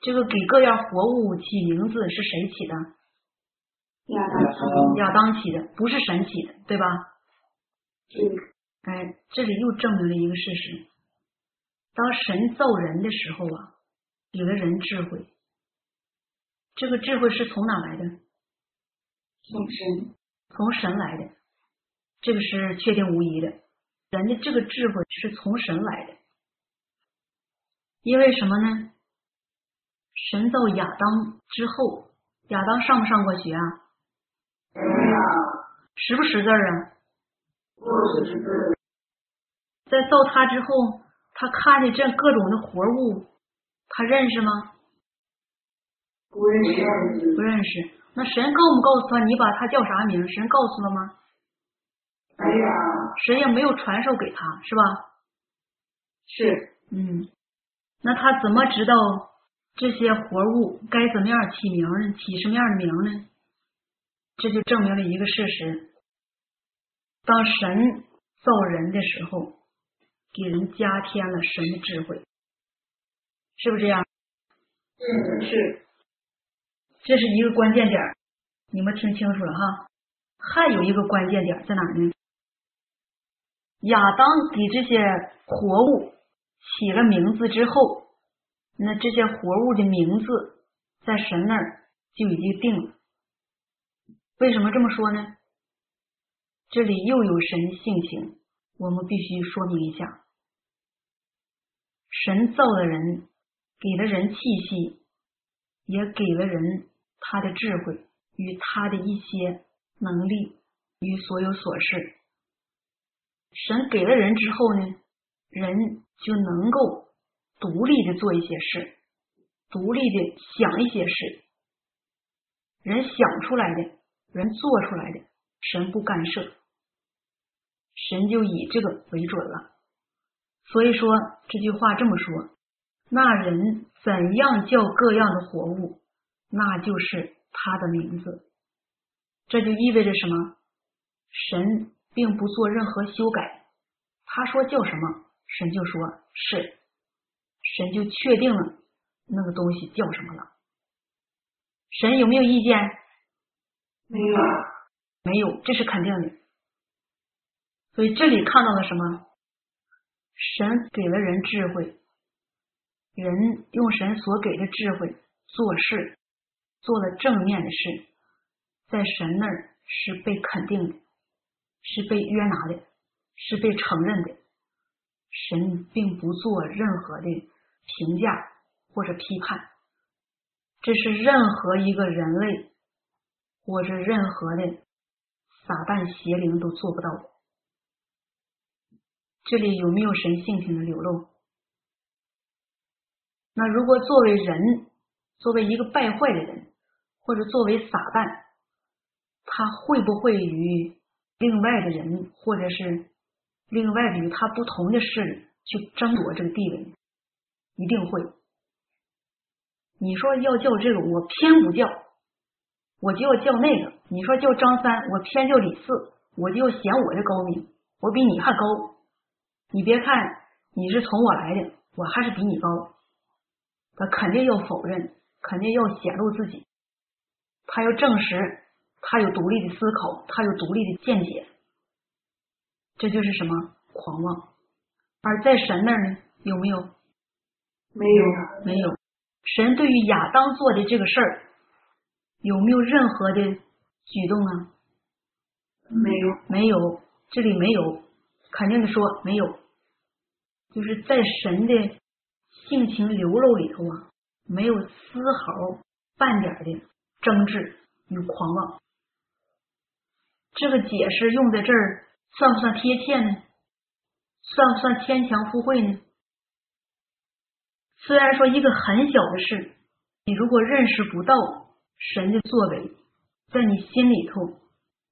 这个给各样活物起名字是谁起的？亚当亚当起的，不是神起的，对吧？嗯，哎，这里又证明了一个事实：当神造人的时候啊，给了人智慧。这个智慧是从哪来的？从神，从神来的，这个是确定无疑的。人的这个智慧是从神来的，因为什么呢？神造亚当之后，亚当上不上过学啊？识不识字啊？在造他之后，他看见这各种的活物，他认识吗？不认识，不认识。那神告不告诉他你把他叫啥名？神告诉了吗？哎呀，神也没有传授给他，是吧？是，嗯，那他怎么知道这些活物该怎么样起名呢？起什么样的名呢？这就证明了一个事实：当神造人的时候，给人加添了神的智慧，是不是这样？嗯是，这是一个关键点，你们听清楚了哈。还有一个关键点在哪呢？亚当给这些活物起了名字之后，那这些活物的名字在神那儿就已经定了。为什么这么说呢？这里又有神性情，我们必须说明一下。神造的人，给了人气息，也给了人他的智慧与他的一些能力与所有琐事。神给了人之后呢，人就能够独立的做一些事，独立的想一些事。人想出来的，人做出来的，神不干涉，神就以这个为准了。所以说这句话这么说：那人怎样叫各样的活物，那就是他的名字。这就意味着什么？神。并不做任何修改，他说叫什么，神就说是，神就确定了那个东西叫什么了。神有没有意见？没有，没有，这是肯定的。所以这里看到了什么？神给了人智慧，人用神所给的智慧做事，做了正面的事，在神那儿是被肯定的。是被约拿的，是被承认的。神并不做任何的评价或者批判，这是任何一个人类或者任何的撒旦邪灵都做不到的。这里有没有神性情的流露？那如果作为人，作为一个败坏的人，或者作为撒旦，他会不会与？另外的人，或者是另外的与他不同的势力去争夺这个地位，一定会。你说要叫这个，我偏不叫，我就要叫那个。你说叫张三，我偏叫李四，我就要显我的高明，我比你还高。你别看你是从我来的，我还是比你高。他肯定要否认，肯定要显露自己，他要证实。他有独立的思考，他有独立的见解，这就是什么狂妄。而在神那儿呢，有没有？没有，没有。神对于亚当做的这个事儿，有没有任何的举动啊？没有，没有。这里没有，肯定的说没有。就是在神的性情流露里头啊，没有丝毫半点的争执与狂妄。这个解释用在这儿算不算贴切呢？算不算牵强附会呢？虽然说一个很小的事，你如果认识不到神的作为，在你心里头，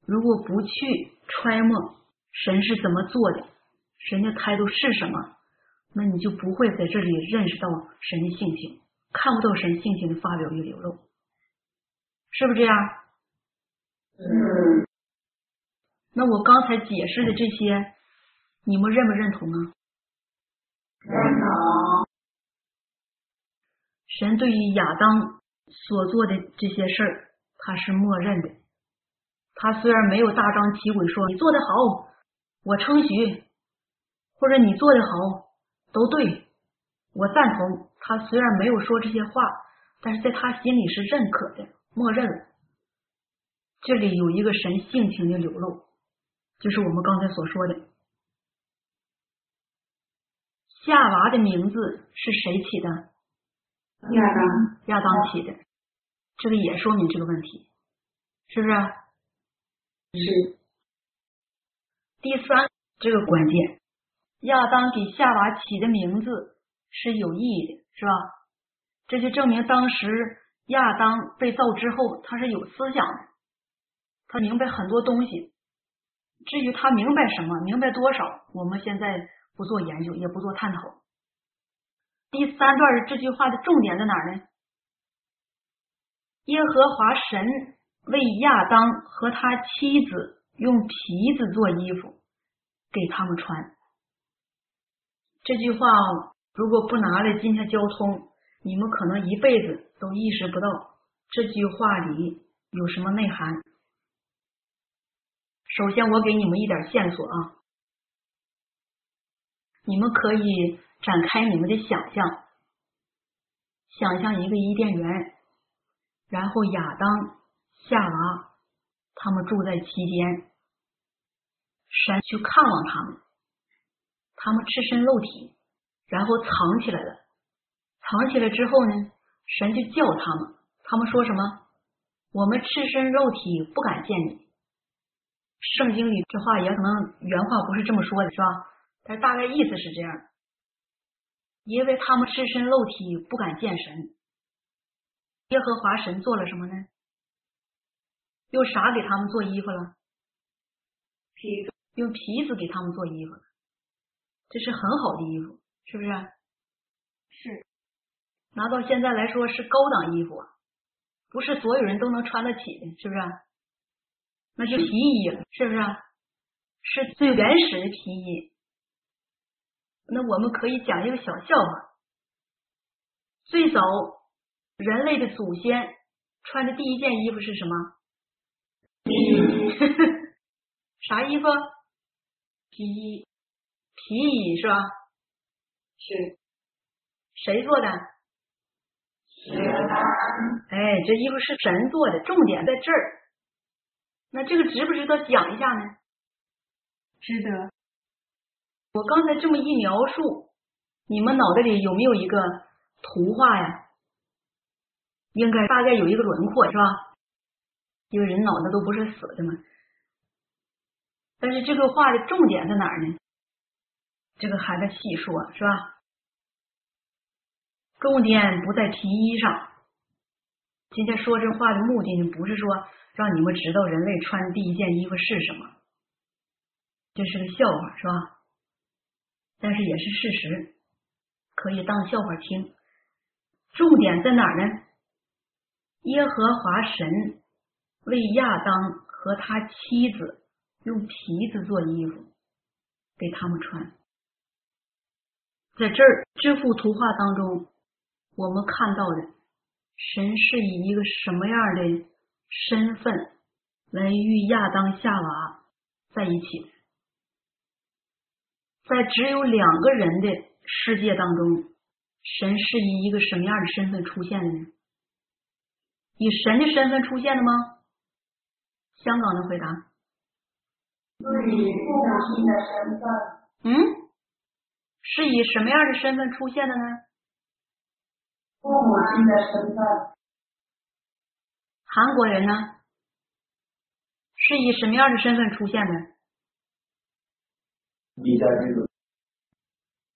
如果不去揣摩神是怎么做的，神的态度是什么，那你就不会在这里认识到神的性情，看不到神性情的发表与流露，是不是这样？嗯，那我刚才解释的这些，你们认不认同啊？认同。神对于亚当所做的这些事儿，他是默认的。他虽然没有大张旗鼓说你做的好，我称许，或者你做的好，都对，我赞同。他虽然没有说这些话，但是在他心里是认可的，默认了。这里有一个神性情的流露，就是我们刚才所说的夏娃的名字是谁起的？亚当，亚当起的，这个也说明这个问题，是不是？是第三，这个关键，亚当给夏娃起的名字是有意义的，是吧？这就证明当时亚当被造之后，他是有思想的，他明白很多东西。至于他明白什么，明白多少，我们现在不做研究，也不做探讨。第三段这句话的重点在哪儿呢？耶和华神为亚当和他妻子用皮子做衣服，给他们穿。这句话如果不拿来今天交通，你们可能一辈子都意识不到这句话里有什么内涵。首先，我给你们一点线索啊，你们可以展开你们的想象，想象一个伊甸园，然后亚当、夏娃他们住在其间，神去看望他们，他们赤身露体，然后藏起来了，藏起来之后呢，神就叫他们，他们说什么？我们赤身肉体不敢见你。圣经里这话也可能原话不是这么说的，是吧？但是大概意思是这样，因为他们赤身肉体不敢见神。耶和华神做了什么呢？用啥给他们做衣服了？皮子，用皮子给他们做衣服了，这是很好的衣服，是不？是。拿到现在来说是高档衣服，不是所有人都能穿得起的，是不是？那就皮衣了，是不是？是最原始的皮衣。那我们可以讲一个小笑话：最早人类的祖先穿的第一件衣服是什么？啥衣服？皮衣，皮衣是吧？是。谁做的？哎，这衣服是神做的，重点在这儿。那这个值不值得讲一下呢？值得。我刚才这么一描述，你们脑袋里有没有一个图画呀？应该大概有一个轮廓是吧？因为人脑袋都不是死的嘛。但是这个画的重点在哪儿呢？这个还得细说，是吧？重点不在皮衣上。今天说这话的目的呢，不是说。让你们知道人类穿第一件衣服是什么，这是个笑话，是吧？但是也是事实，可以当笑话听。重点在哪儿呢？耶和华神为亚当和他妻子用皮子做衣服给他们穿。在这儿这幅图画当中，我们看到的神是以一个什么样的？身份来与亚当夏娃在一起，在只有两个人的世界当中，神是以一个什么样的身份出现的呢？以神的身份出现的吗？香港的回答，是以父母亲的身份。嗯，是以什么样的身份出现的呢？父母亲的身份。韩国人呢，是以什么样的身份出现的？一家之主，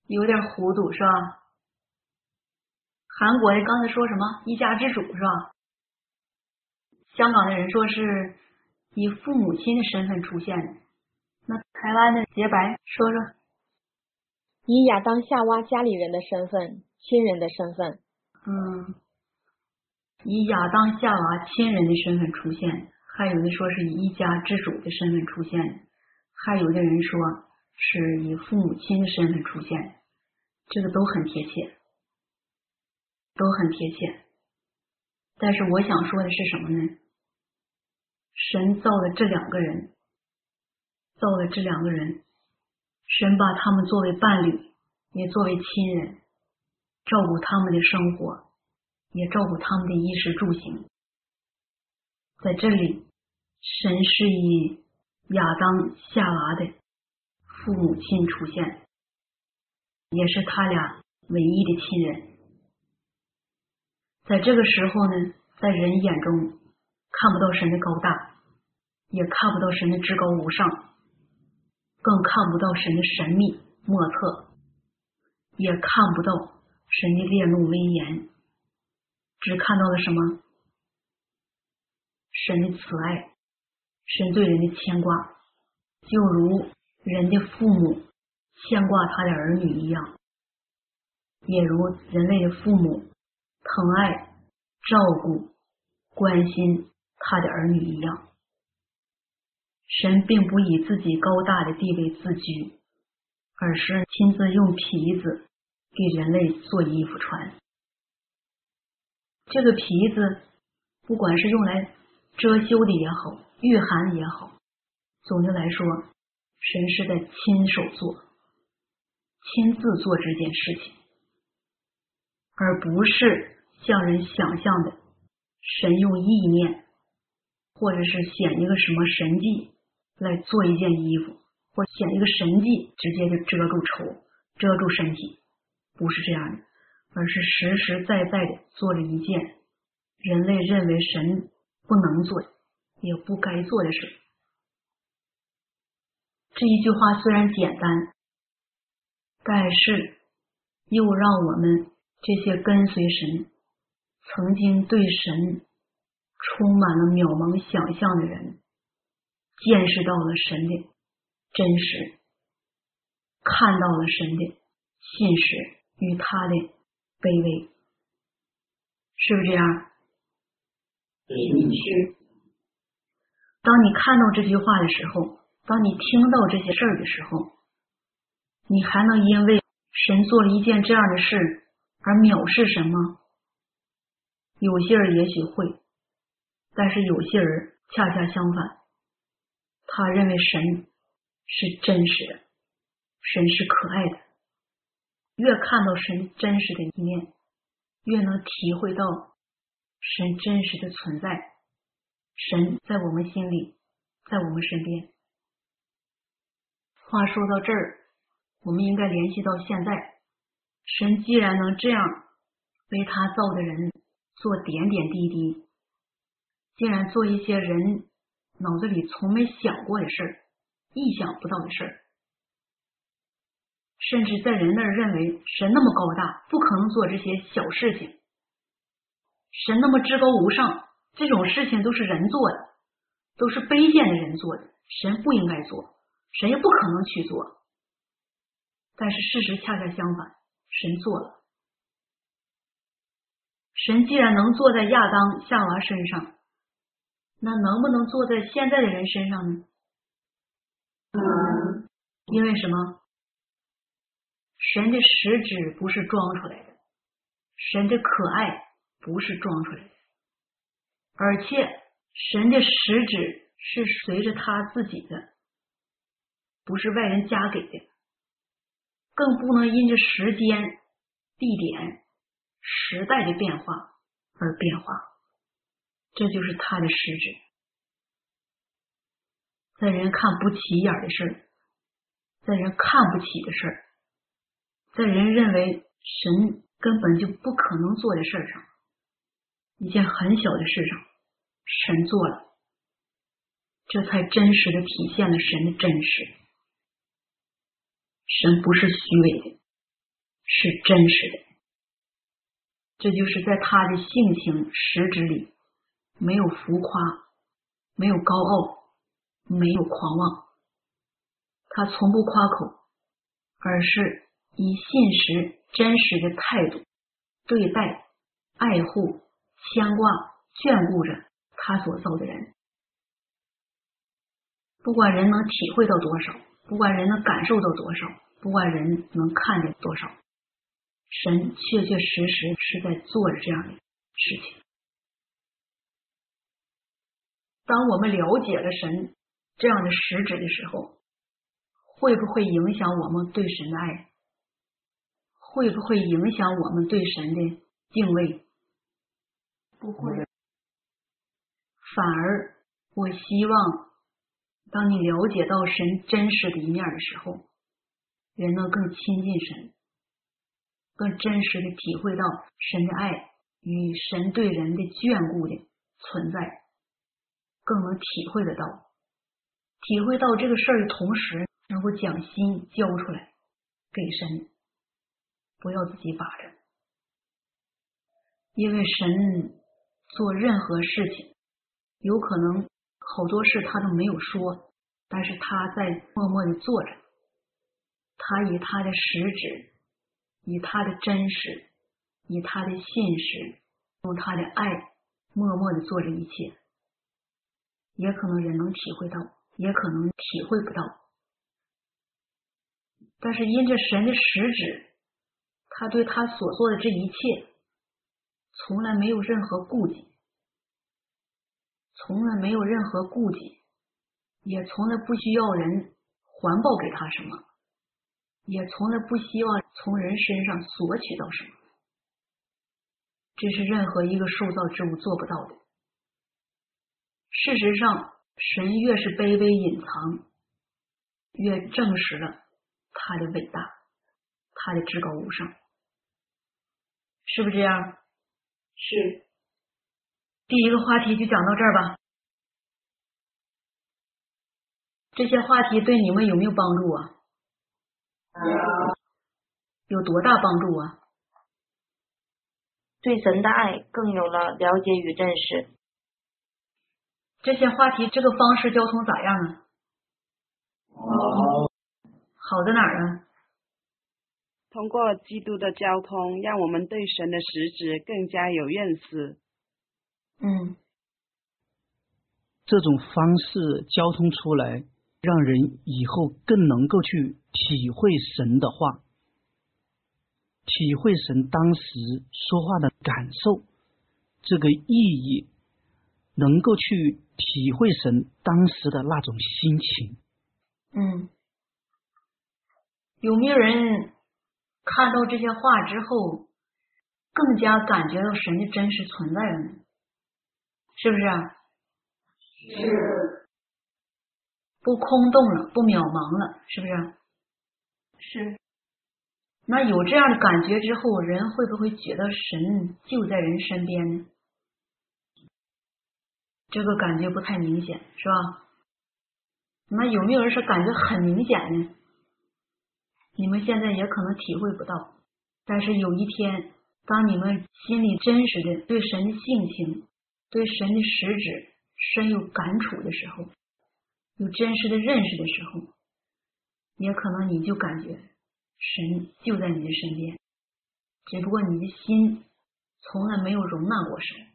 有点糊涂是吧？韩国人刚才说什么一家之主是吧？香港的人说是以父母亲的身份出现的。那台湾的洁白说说，以亚当夏娃家里人的身份，亲人的身份。嗯，以亚当夏娃亲人的身份出现，还有的说是以一家之主的身份出现，还有的人说是以父母亲的身份出现，这个都很贴切，都很贴切。但是我想说的是什么呢？神造了这两个人，造了这两个人，神把他们作为伴侣，也作为亲人，照顾他们的生活，也照顾他们的衣食住行。在这里，神是以亚当、夏娃的父母亲出现，也是他俩唯一的亲人。在这个时候呢，在人眼中。看不到神的高大，也看不到神的至高无上，更看不到神的神秘莫测，也看不到神的烈怒威严，只看到了什么？神的慈爱，神对人的牵挂，就如人的父母牵挂他的儿女一样，也如人类的父母疼爱、照顾、关心。他的儿女一样，神并不以自己高大的地位自居，而是亲自用皮子给人类做衣服穿。这个皮子，不管是用来遮羞的也好，御寒也好，总的来说，神是在亲手做，亲自做这件事情，而不是像人想象的，神用意念。或者是显一个什么神迹来做一件衣服，或显一个神迹直接就遮住丑，遮住身体，不是这样的，而是实实在在的做了一件人类认为神不能做也不该做的事。这一句话虽然简单，但是又让我们这些跟随神、曾经对神。充满了渺茫想象的人，见识到了神的真实，看到了神的信实与他的卑微，是不是这样？是。当你看到这句话的时候，当你听到这些事儿的时候，你还能因为神做了一件这样的事而藐视神吗？有些人也许会。但是有些人恰恰相反，他认为神是真实的，神是可爱的。越看到神真实的一面，越能体会到神真实的存在。神在我们心里，在我们身边。话说到这儿，我们应该联系到现在，神既然能这样为他造的人做点点滴滴。竟然做一些人脑子里从没想过的事儿，意想不到的事儿，甚至在人那儿认为神那么高大，不可能做这些小事情。神那么至高无上，这种事情都是人做的，都是卑贱的人做的，神不应该做，神也不可能去做。但是事实恰恰相反，神做了。神既然能坐在亚当、夏娃身上。那能不能坐在现在的人身上呢？嗯，因为什么？神的实质不是装出来的，神的可爱不是装出来的，而且神的实质是随着他自己的，不是外人加给的，更不能因着时间、地点、时代的变化而变化。这就是他的实质，在人看不起眼的事儿，在人看不起的事儿，在人认为神根本就不可能做的事上，一件很小的事上，神做了，这才真实的体现了神的真实。神不是虚伪的，是真实的。这就是在他的性情实质里，没有浮夸，没有高傲，没有狂妄。他从不夸口，而是以信实、真实的态度对待、爱护、牵挂、眷顾着他所造的人。不管人能体会到多少，不管人能感受到多少，不管人能看见多少。神确确实实是在做着这样的事情。当我们了解了神这样的实质的时候，会不会影响我们对神的爱？会不会影响我们对神的敬畏？不会。反而，我希望当你了解到神真实的一面的时候，人能更亲近神。更真实的体会到神的爱与神对人的眷顾的存在，更能体会得到，体会到这个事儿的同时，能够将心交出来给神，不要自己把着，因为神做任何事情，有可能好多事他都没有说，但是他在默默的做着，他以他的实质。以他的真实，以他的信实，用他的爱，默默的做着一切。也可能人能体会到，也可能体会不到。但是因着神的实质，他对他所做的这一切，从来没有任何顾忌，从来没有任何顾忌，也从来不需要人还报给他什么。也从来不希望从人身上索取到什么，这是任何一个受造之物做不到的。事实上，神越是卑微隐藏，越证实了他的伟大，他的至高无上，是不是这样？是。第一个话题就讲到这儿吧。这些话题对你们有没有帮助啊？有多大帮助啊？对神的爱更有了了解与认识。这些话题，这个方式交通咋样啊？好。好在哪儿啊？通过基督的交通，让我们对神的实质更加有认识。嗯。这种方式交通出来。让人以后更能够去体会神的话，体会神当时说话的感受，这个意义，能够去体会神当时的那种心情。嗯，有没有人看到这些话之后，更加感觉到神的真实存在了呢？是不是？是。不空洞了，不渺茫了，是不是？是。那有这样的感觉之后，人会不会觉得神就在人身边呢？这个感觉不太明显，是吧？那有没有人说感觉很明显呢？你们现在也可能体会不到，但是有一天，当你们心里真实的对神的性情、对神的实质深有感触的时候。有真实的认识的时候，也可能你就感觉神就在你的身边，只不过你的心从来没有容纳过神，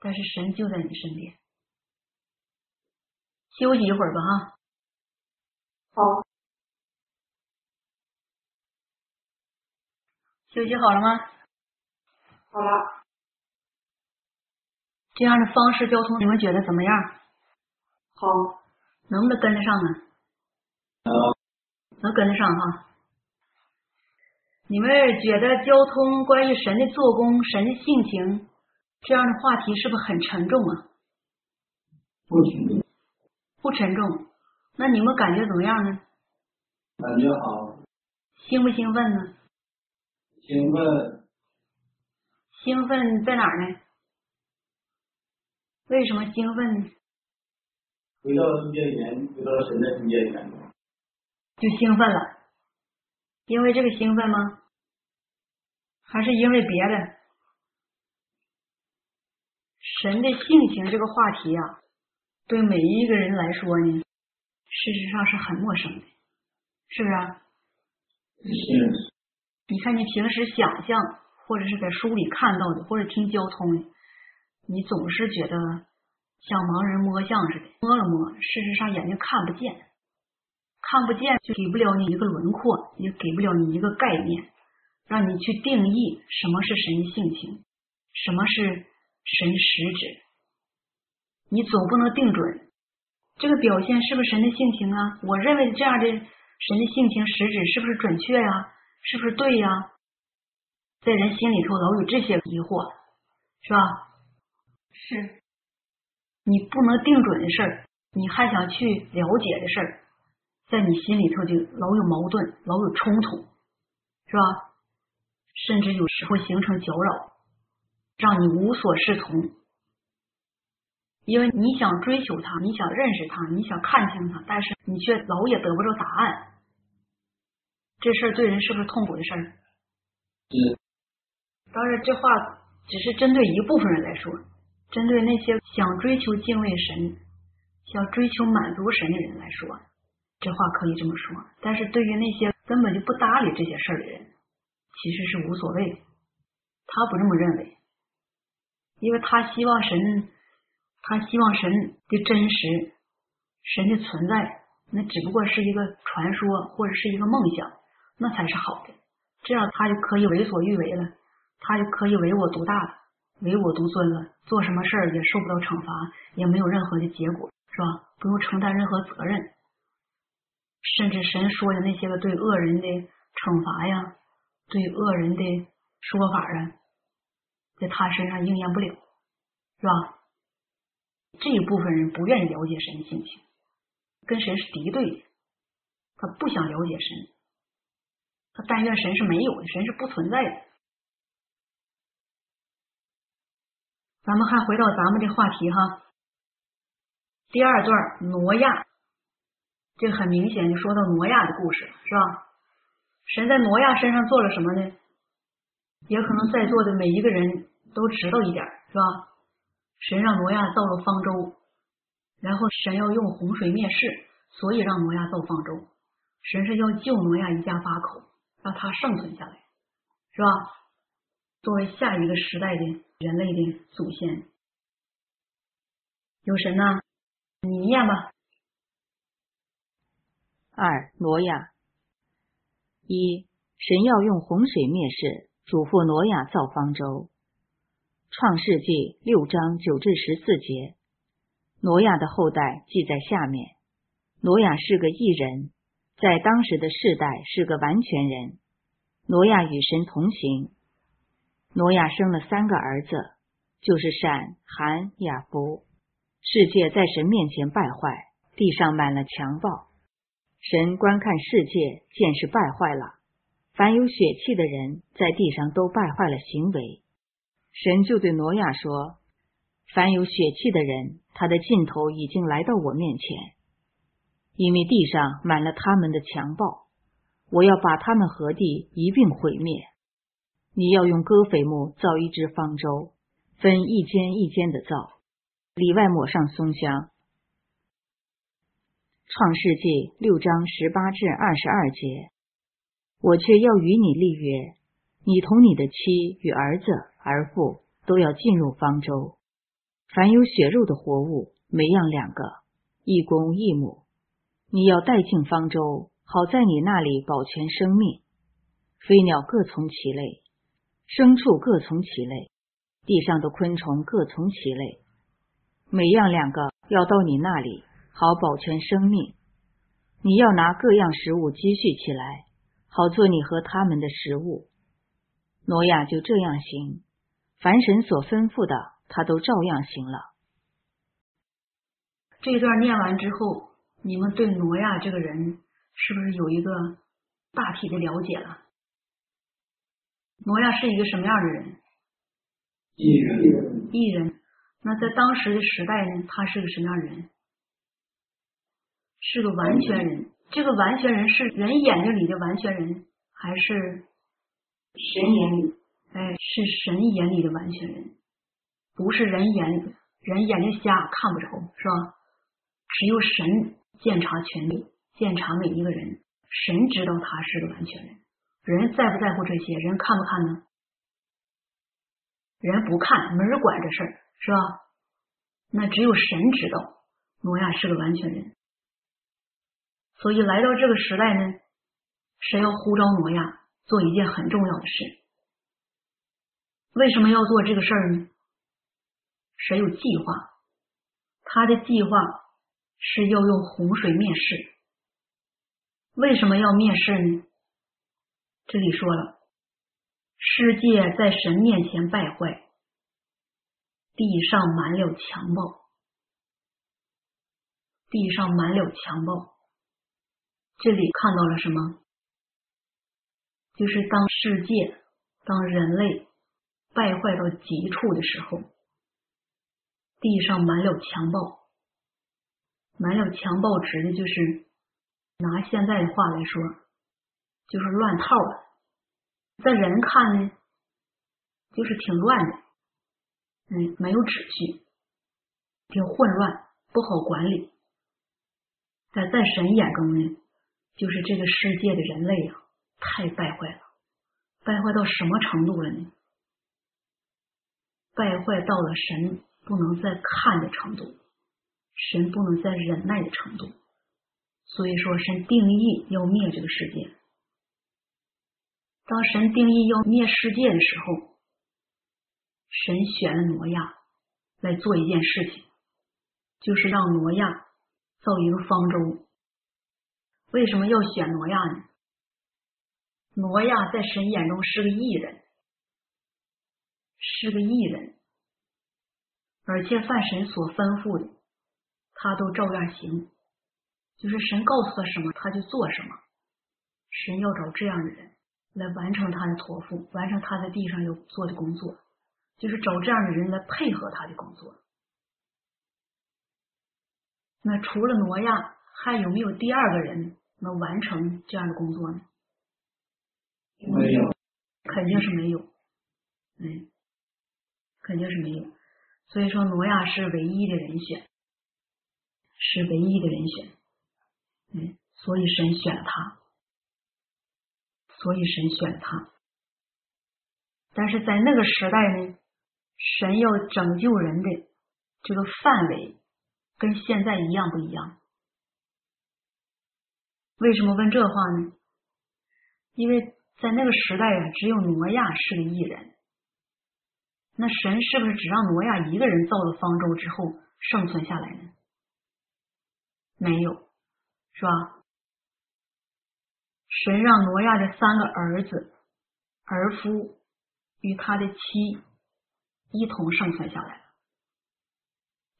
但是神就在你身边。休息一会儿吧，哈。好。休息好了吗？好了。这样的方式交通，你们觉得怎么样？好。能不能跟得上呢？能跟得上哈。你们觉得交通关于神的做工、神的性情这样的话题是不是很沉重啊？不沉重。不沉重。那你们感觉怎么样呢？感觉好。兴不兴奋呢？兴奋。兴奋在哪儿呢？为什么兴奋呢？回到世界里面，回到神的世界里面，就兴奋了。因为这个兴奋吗？还是因为别的？神的性情这个话题啊、对每一个人来说呢，事实上是很陌生的，是不是啊？是你看，你平时想象，或者是在书里看到的，或者听交通的，你总是觉得像盲人摸象似的，摸了摸，事实上眼睛看不见，看不见就给不了你一个轮廓，也给不了你一个概念，让你去定义什么是神性情，什么是神实质，你总不能定准这个表现是不是神的性情啊？我认为这样的神的性情实质是不是准确呀、是不是对呀？在人心里头老有这些疑惑，是吧？是你不能定准的事儿，你还想去了解的事儿，在你心里头就老有矛盾，老有冲突，是吧？甚至有时候形成搅扰，让你无所适从。因为你想追求他，你想认识他，你想看清他，但是你却老也得不着答案。这事儿对人是不是痛苦的事儿？是当然，这话只是针对一部分人来说，针对那些想追求敬畏神、想追求满足神的人来说，这话可以这么说。但是对于那些根本就不搭理这些事儿的人，其实是无所谓的。他不这么认为，因为他希望神，他希望神的真实，神的存在，那只不过是一个传说或者是一个梦想，那才是好的。这样他就可以为所欲为了，他就可以唯我独大了，唯我独尊了，做什么事儿也受不到惩罚，也没有任何的结果，是吧？不用承担任何责任，甚至神说的那些个对恶人的惩罚呀，对恶人的说法啊，在他身上应验不了，是吧？这一部分人不愿意了解神的性情，跟神是敌对的，他不想了解神。但愿神是没有的，神是不存在的。咱们还回到咱们这话题哈，第二段挪亚，这很明显就说到挪亚的故事了，是吧？神在挪亚身上做了什么呢？也可能在座的每一个人都知道一点，是吧？神让挪亚造了方舟，然后神要用洪水灭世，所以让挪亚造方舟。神是要救挪亚一家八口。让它生存下来，是吧？作为下一个时代的人类的祖先，有神呢？你念吧。二挪亚一神要用洪水灭世，嘱咐挪亚造方舟。创世纪六章九至十四节，挪亚的后代记在下面。挪亚是个异人。在当时的世代是个完全人。挪亚与神同行。挪亚生了三个儿子，就是闪、含、雅弗。世界在神面前败坏，地上满了强暴。神观看世界，见是败坏了，凡有血气的人在地上都败坏了行为。神就对挪亚说：“凡有血气的人，他的尽头已经来到我面前。”因为地上满了他们的强暴，我要把他们和地一并毁灭。你要用戈斐木造一只方舟，分一间一间的造，里外抹上松香。创世纪六章十八至二十二节，我却要与你立约，你同你的妻与儿子儿妇都要进入方舟，凡有血肉的活物，每样两个，一公一母。你要带进方舟，好在你那里保全生命。飞鸟各从其类，牲畜各从其类，地上的昆虫各从其类，每样两个要到你那里，好保全生命。你要拿各样食物积蓄起来，好做你和他们的食物。挪亚就这样行，凡神所吩咐的，他都照样行了。这段念完之后。你们对挪亚这个人是不是有一个大体的了解了？挪亚是一个什么样的人？艺人，艺人。那在当时的时代呢，他是个什么样的人？是个完全人。这个完全人是人眼睛里的完全人，还是神眼里？哎，是神眼里的完全人。不是人眼人眼睛瞎看不着，是吧？只有神鉴察权利，鉴察每一个人，神知道他是个完全人。人在不在乎这些？人看不看呢？人不看，没人管这事儿，是吧？那只有神知道，挪亚是个完全人。所以来到这个时代呢，神要呼召挪亚做一件很重要的事。为什么要做这个事儿呢？神有计划，他的计划是要用洪水灭世。为什么要灭世呢？这里说了，世界在神面前败坏，地上满了强暴，地上满了强暴。这里看到了什么？就是当世界，当人类败坏到极处的时候，地上满了强暴。满了强暴值的就是拿现在的话来说，就是乱套了。在人看呢，就是挺乱的，嗯，没有秩序，挺混乱，不好管理。在在神眼中呢？就是这个世界的人类啊，太败坏了，败坏到什么程度了呢？败坏到了神不能再看的程度，神不能再忍耐的程度。所以说，神定义要灭这个世界。当神定义要灭世界的时候，神选了挪亚来做一件事情，就是让挪亚造一个方舟。为什么要选挪亚呢？挪亚在神眼中是个异人，是个异人，而且犯神所吩咐的，他都照样行，就是神告诉他什么，他就做什么。神要找这样的人来完成他的托付，完成他在地上要做的工作，就是找这样的人来配合他的工作。那除了挪亚，还有没有第二个人？能完成这样的工作呢？没有，肯定是没有。嗯，肯定是没有。所以说，挪亚是唯一的人选，是唯一的人选。嗯，所以神选了他，所以神选了他。但是在那个时代呢，神要拯救人的这个范围跟现在一样不一样？为什么问这话呢？因为在那个时代啊，只有挪亚是个异人。那神是不是只让挪亚一个人造了方舟之后生存下来呢？没有，是吧？神让挪亚的三个儿子、儿夫与他的妻一同生存下来。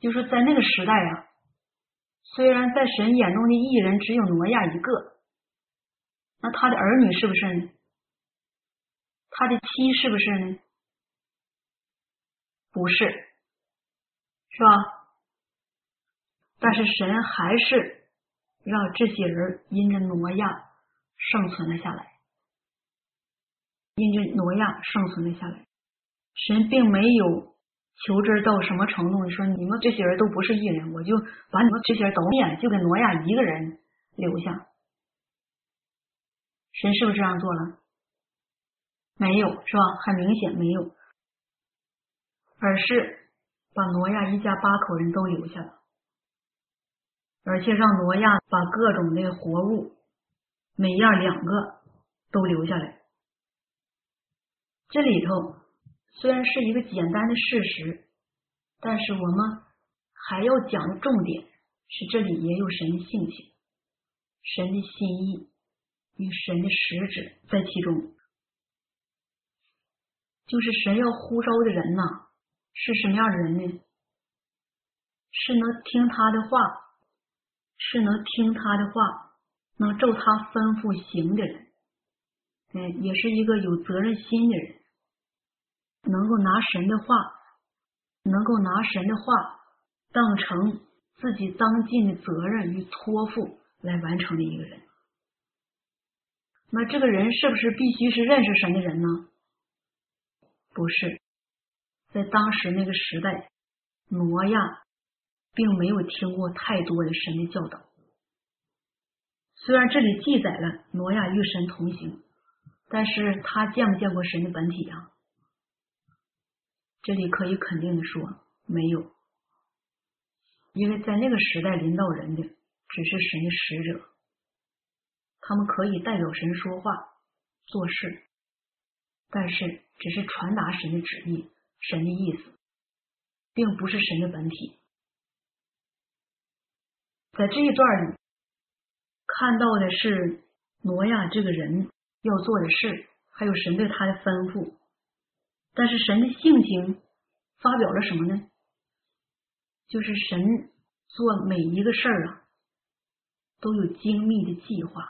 就是在那个时代啊。虽然在神眼中的艺人只有挪亚一个，那他的儿女是不是呢？他的妻是不是呢？不是，是吧？但是神还是让这些人因着挪亚生存了下来，因着挪亚生存了下来，神并没有。求知到什么程度？你说你们这些人都不是异人，我就把你们这些人都灭，就给挪亚一个人留下。神是不是这样做了？没有，是吧？很明显没有，而是把挪亚一家八口人都留下了，而且让挪亚把各种的活物每样两个都留下来。这里头。虽然是一个简单的事实，但是我们还要讲的重点是，这里也有神的性情、神的心意与神的实质在其中。就是神要呼召的人呐，是什么样的人呢？是能听他的话，是能听他的话，能照他吩咐行的人。嗯，也是一个有责任心的人。能够拿神的话，能够拿神的话当成自己当尽的责任与托付来完成的一个人，那这个人是不是必须是认识神的人呢？不是，在当时那个时代，挪亚并没有听过太多的神的教导。虽然这里记载了挪亚与神同行，但是他见没见过神的本体啊？这里可以肯定的说，没有，因为在那个时代领导人的只是神的使者，他们可以代表神说话、做事，但是只是传达神的旨意。神的意思，并不是神的本体。在这一段里，看到的是挪亚这个人要做的事，还有神对他的吩咐。但是神的性情发表了什么呢？就是神做每一个事儿啊，都有精密的计划，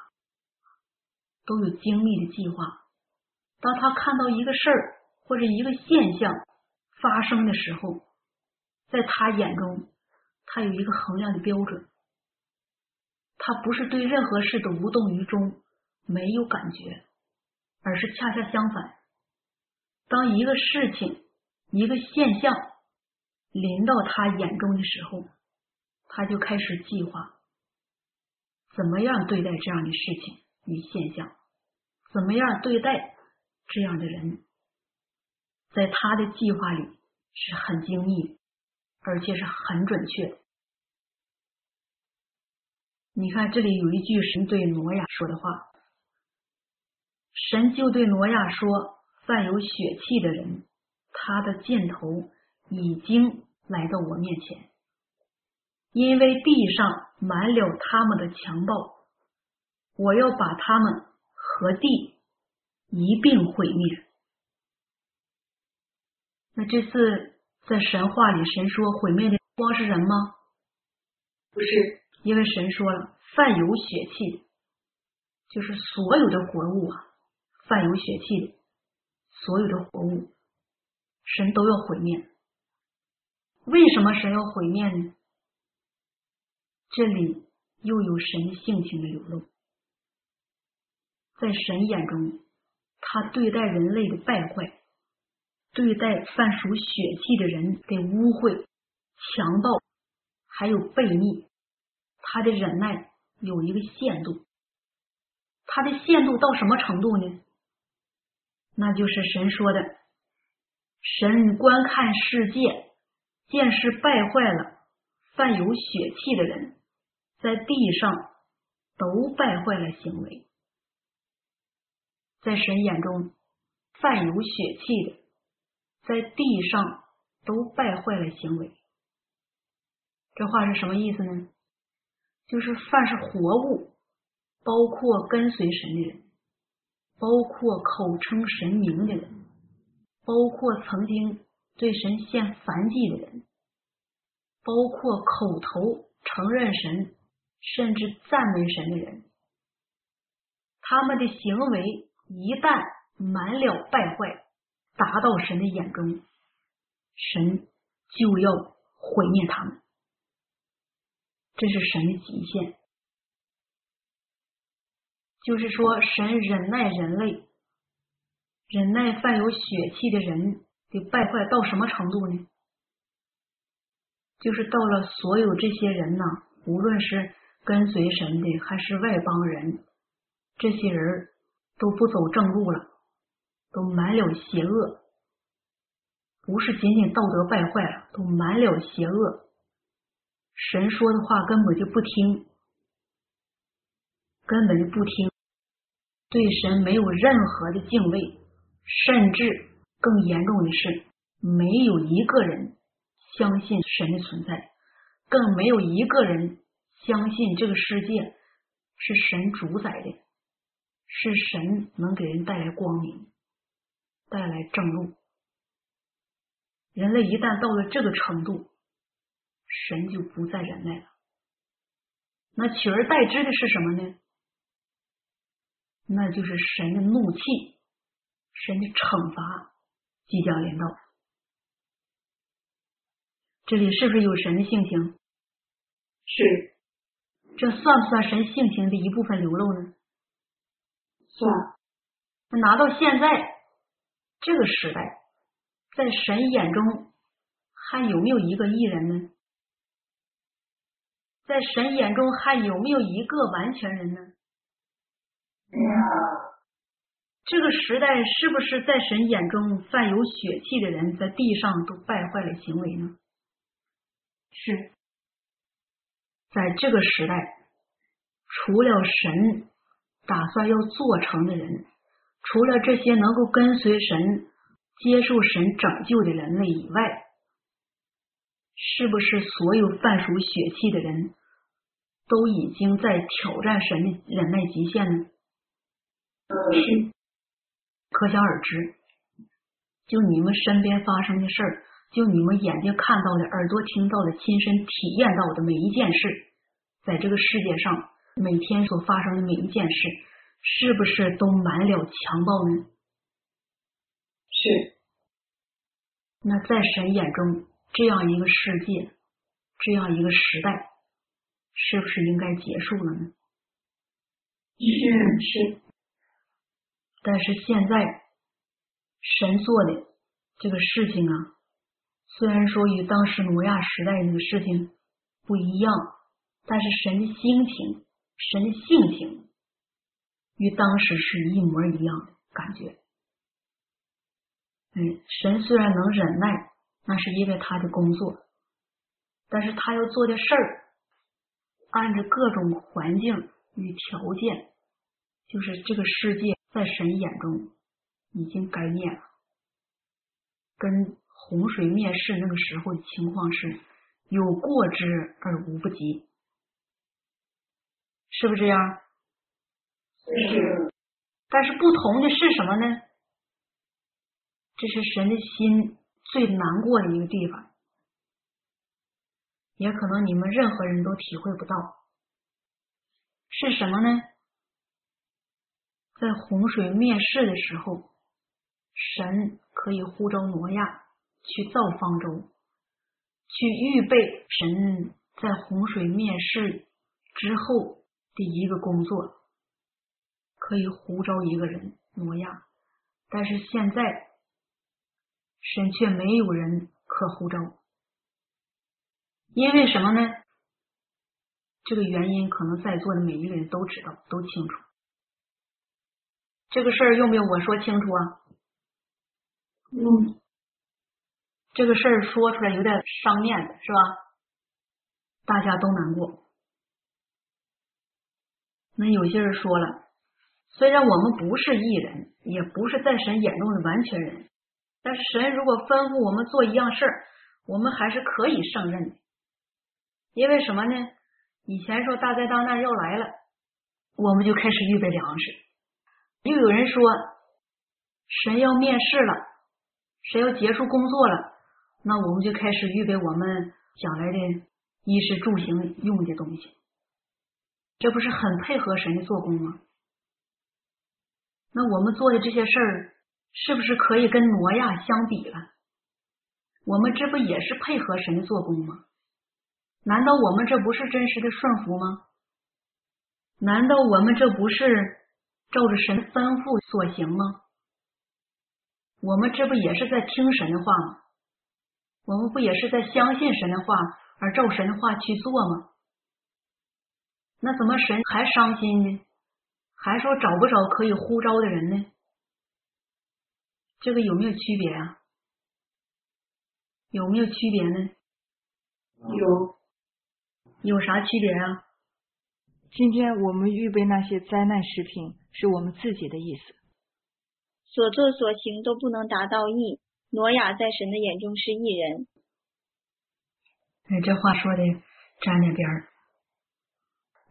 都有精密的计划。当他看到一个事儿或者一个现象，发生的时候，在他眼中，他有一个衡量的标准。他不是对任何事都无动于衷，没有感觉，而是恰恰相反。当一个事情、一个现象临到他眼中的时候，他就开始计划怎么样对待这样的事情与现象，怎么样对待这样的人。在他的计划里是很精密，而且是很准确。你看，这里有一句神对挪亚说的话，神就对挪亚说：“犯有血气的人，他的箭头已经来到我面前，因为地上满了他们的强暴，我要把他们和地一并毁灭。”那这次在神话里，神说毁灭的光是人吗？不是，因为神说了，犯有血气，就是所有的活物啊，犯有血气的所有的活物，神都要毁灭。为什么神要毁灭呢？这里又有神性情的流露，在神眼中，他对待人类的败坏。对待犯属血气的人的污秽、强暴，还有悖逆，他的忍耐有一个限度。他的限度到什么程度呢？那就是神说的：“神观看世界，见是败坏了，犯有血气的人，在地上都败坏了行为。在神眼中，犯有血气的。”在地上都败坏了行为，这话是什么意思呢？就是凡是活物，包括跟随神的人，包括口称神名的人，包括曾经对神献燔祭的人，包括口头承认神，甚至赞美神的人，他们的行为一旦满了败坏。达到神的眼中，神就要毁灭他们，这是神的极限。就是说，神忍耐人类，忍耐犯有血气的人的败坏到什么程度呢？就是到了所有这些人呢，无论是跟随神的还是外邦人，这些人都不走正路了。都满了邪恶，不是仅仅道德败坏了，都满了邪恶。神说的话根本就不听，根本就不听，对神没有任何的敬畏，甚至更严重的是，没有一个人相信神的存在，更没有一个人相信这个世界是神主宰的，是神能给人带来光明。带来正路，人类一旦到了这个程度，神就不再忍耐了。那取而代之的是什么呢？那就是神的怒气，神的惩罚即将临到。这里是不是有神的性情？是。这算不算神性情的一部分流露呢？算。那拿到现在。这个时代，在神眼中还有没有一个艺人呢？在神眼中还有没有一个完全人呢？没有。这个时代是不是在神眼中犯有血气的人在地上都败坏了行为呢？是，在这个时代，除了神打算要做成的人，除了这些能够跟随神、接受神拯救的人类以外，是不是所有犯属血气的人都已经在挑战神的忍耐极限呢？是。可想而知，就你们身边发生的事儿，就你们眼睛看到的、耳朵听到的、亲身体验到的每一件事，在这个世界上每天所发生的每一件事，是不是都满了强暴呢？是。那在神眼中，这样一个世界，这样一个时代，是不是应该结束了呢？是是。但是现在神做的这个事情啊，虽然说与当时挪亚时代那个事情不一样，但是神的心情、神的性情与当时是一模一样的感觉。嗯，神虽然能忍耐，那是因为他的工作，但是他要做的事儿，按着各种环境与条件，就是这个世界。在神眼中已经该灭了，跟洪水灭世那个时候的情况是有过之而无不及，是不是这样？是。但是不同的是什么呢？这是神的心最难过的一个地方，也可能你们任何人都体会不到，是什么呢？在洪水灭世的时候，神可以呼召挪亚去造方舟，去预备神在洪水灭世之后的一个工作，可以呼召一个人挪亚。但是现在，神却没有人可呼召，因为什么呢？这个原因可能在座的每一个人都知道，都清楚。这个事儿用不用我说清楚啊？嗯，这个事儿说出来有点伤面子，是吧？大家都难过。那有些人说了，虽然我们不是艺人，也不是在神眼中的完全人，但是神如果吩咐我们做一样事儿，我们还是可以胜任的。因为什么呢？以前说大灾大难要来了，我们就开始预备粮食。又有人说，神要面试了，神要结束工作了，那我们就开始预备我们将来的衣食住行用的东西，这不是很配合神的做工吗？那我们做的这些事儿，是不是可以跟挪亚相比了？我们这不也是配合神做工吗？难道我们这不是真实的顺服吗？难道我们这不是？照着神吩咐所行吗？我们这不也是在听神的话吗？我们不也是在相信神的话而照神的话去做吗？那怎么神还伤心呢？还说找不着可以呼召的人呢？这个有没有区别啊？有没有区别呢？有，有啥区别啊？今天我们预备那些灾难食品，是我们自己的意思。所作所行都不能达到义。挪亚在神的眼中是义人。哎，这话说的沾点边儿。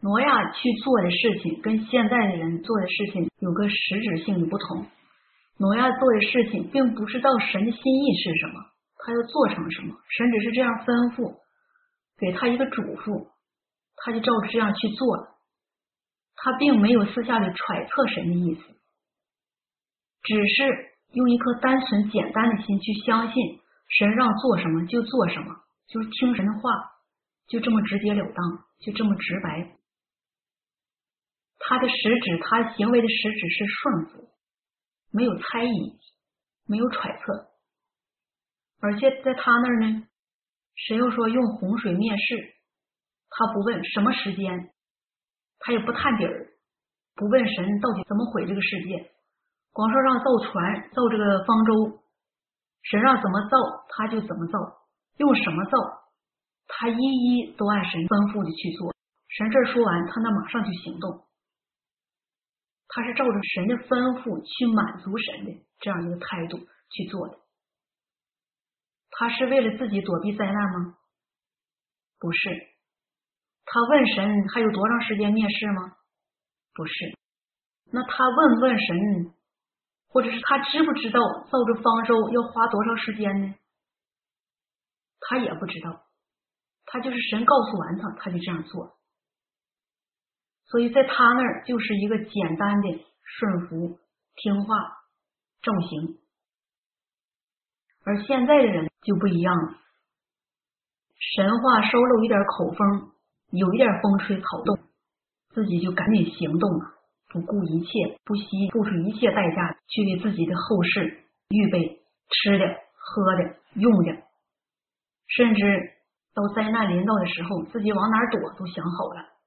挪亚去做的事情跟现在的人做的事情有个实质性的不同。挪亚做的事情并不知道神的心意是什么，他要做成什么，神只是这样吩咐，给他一个嘱咐。他就照着这样去做了，他并没有私下里揣测神的意思，只是用一颗单纯简单的心去相信神让做什么就做什么，就是听神的话，就这么直截了当，就这么直白。他的实质，他行为的实质是顺服，没有猜疑，没有揣测。而且在他那儿呢，神又说用洪水灭世，他不问什么时间，他也不探底儿，不问神到底怎么毁这个世界，光说让造船，造这个方舟，神让怎么造他就怎么造，用什么造，他一一都按神吩咐的去做。神这说完，他那马上就行动，他是照着神的吩咐去满足神的这样一个态度去做的。他是为了自己躲避灾难吗？不是。他问神还有多长时间灭世吗？不是。那他问问神，或者是他知不知道造这方舟要花多长时间呢？他也不知道。他就是神告诉完他，他就这样做。所以在他那儿就是一个简单的顺服、听话、正行。而现在的人就不一样了，神话收了一点口风，有一点风吹草动，自己就赶紧行动了，不顾一切，不惜付出一切代价去为自己的后事预备吃的、喝的、用的，甚至到灾难临到的时候，自己往哪躲都想好了，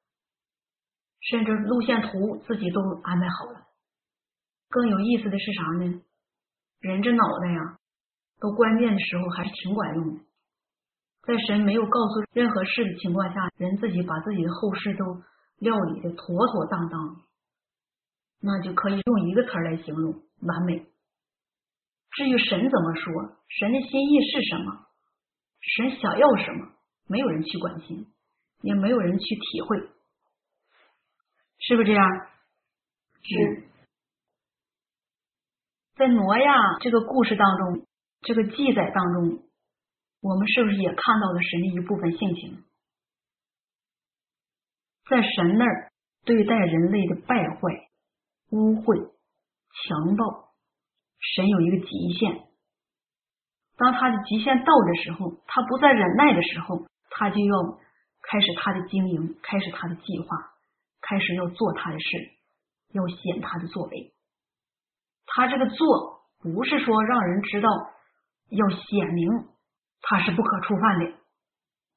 甚至路线图自己都安排好了。更有意思的是啥呢？人这脑袋呀。到关键的时候还是挺管用的，在神没有告诉任何事的情况下，人自己把自己的后事都料理的妥妥当当，那就可以用一个词来形容完美。至于神怎么说，神的心意是什么，神想要什么，没有人去关心，也没有人去体会，是不是这样？是。在挪亚这个故事当中。这个记载当中，我们是不是也看到了神的一部分性情？在神那儿对待人类的败坏、污秽、强暴，神有一个极限。当他的极限到的时候，他不再忍耐的时候，他就要开始他的经营，开始他的计划，开始要做他的事，要显他的作为。他这个做，不是说让人知道。要显明他是不可触犯的，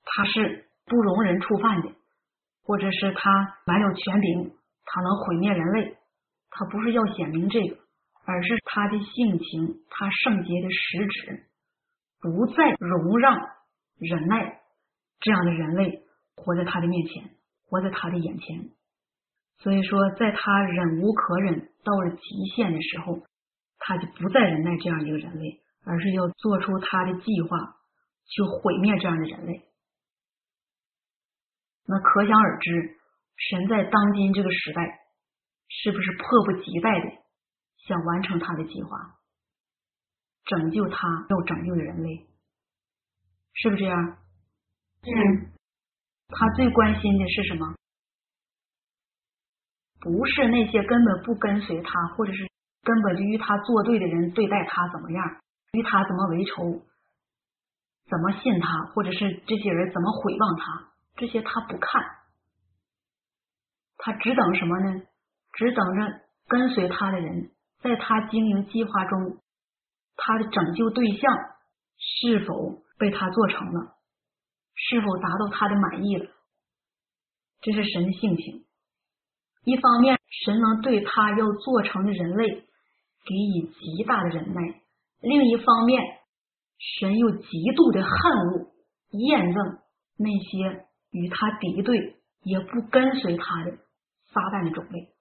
他是不容人触犯的，或者是他满有权柄，他能毁灭人类。他不是要显明这个，而是他的性情，他圣洁的实质，不再容让忍耐这样的人类活在他的面前，活在他的眼前。所以说，在他忍无可忍到了极限的时候，他就不再忍耐这样一个人类。而是要做出他的计划，去毁灭这样的人类。那可想而知，神在当今这个时代，是不是迫不及待的想完成他的计划，拯救他要拯救的人类？是不是这样？嗯。他最关心的是什么？不是那些根本不跟随他，或者是根本就与他作对的人对待他怎么样？与他怎么为仇，怎么信他，或者是这些人怎么毁谤他，这些他不看，他只等什么呢？只等着跟随他的人，在他经营计划中，他的拯救对象是否被他做成了，是否达到他的满意了？这是神的性情。一方面，神能对他要做成的人类给予极大的忍耐。另一方面，神又极度的恨恶、厌憎那些与他敌对也不跟随他的撒旦的种类。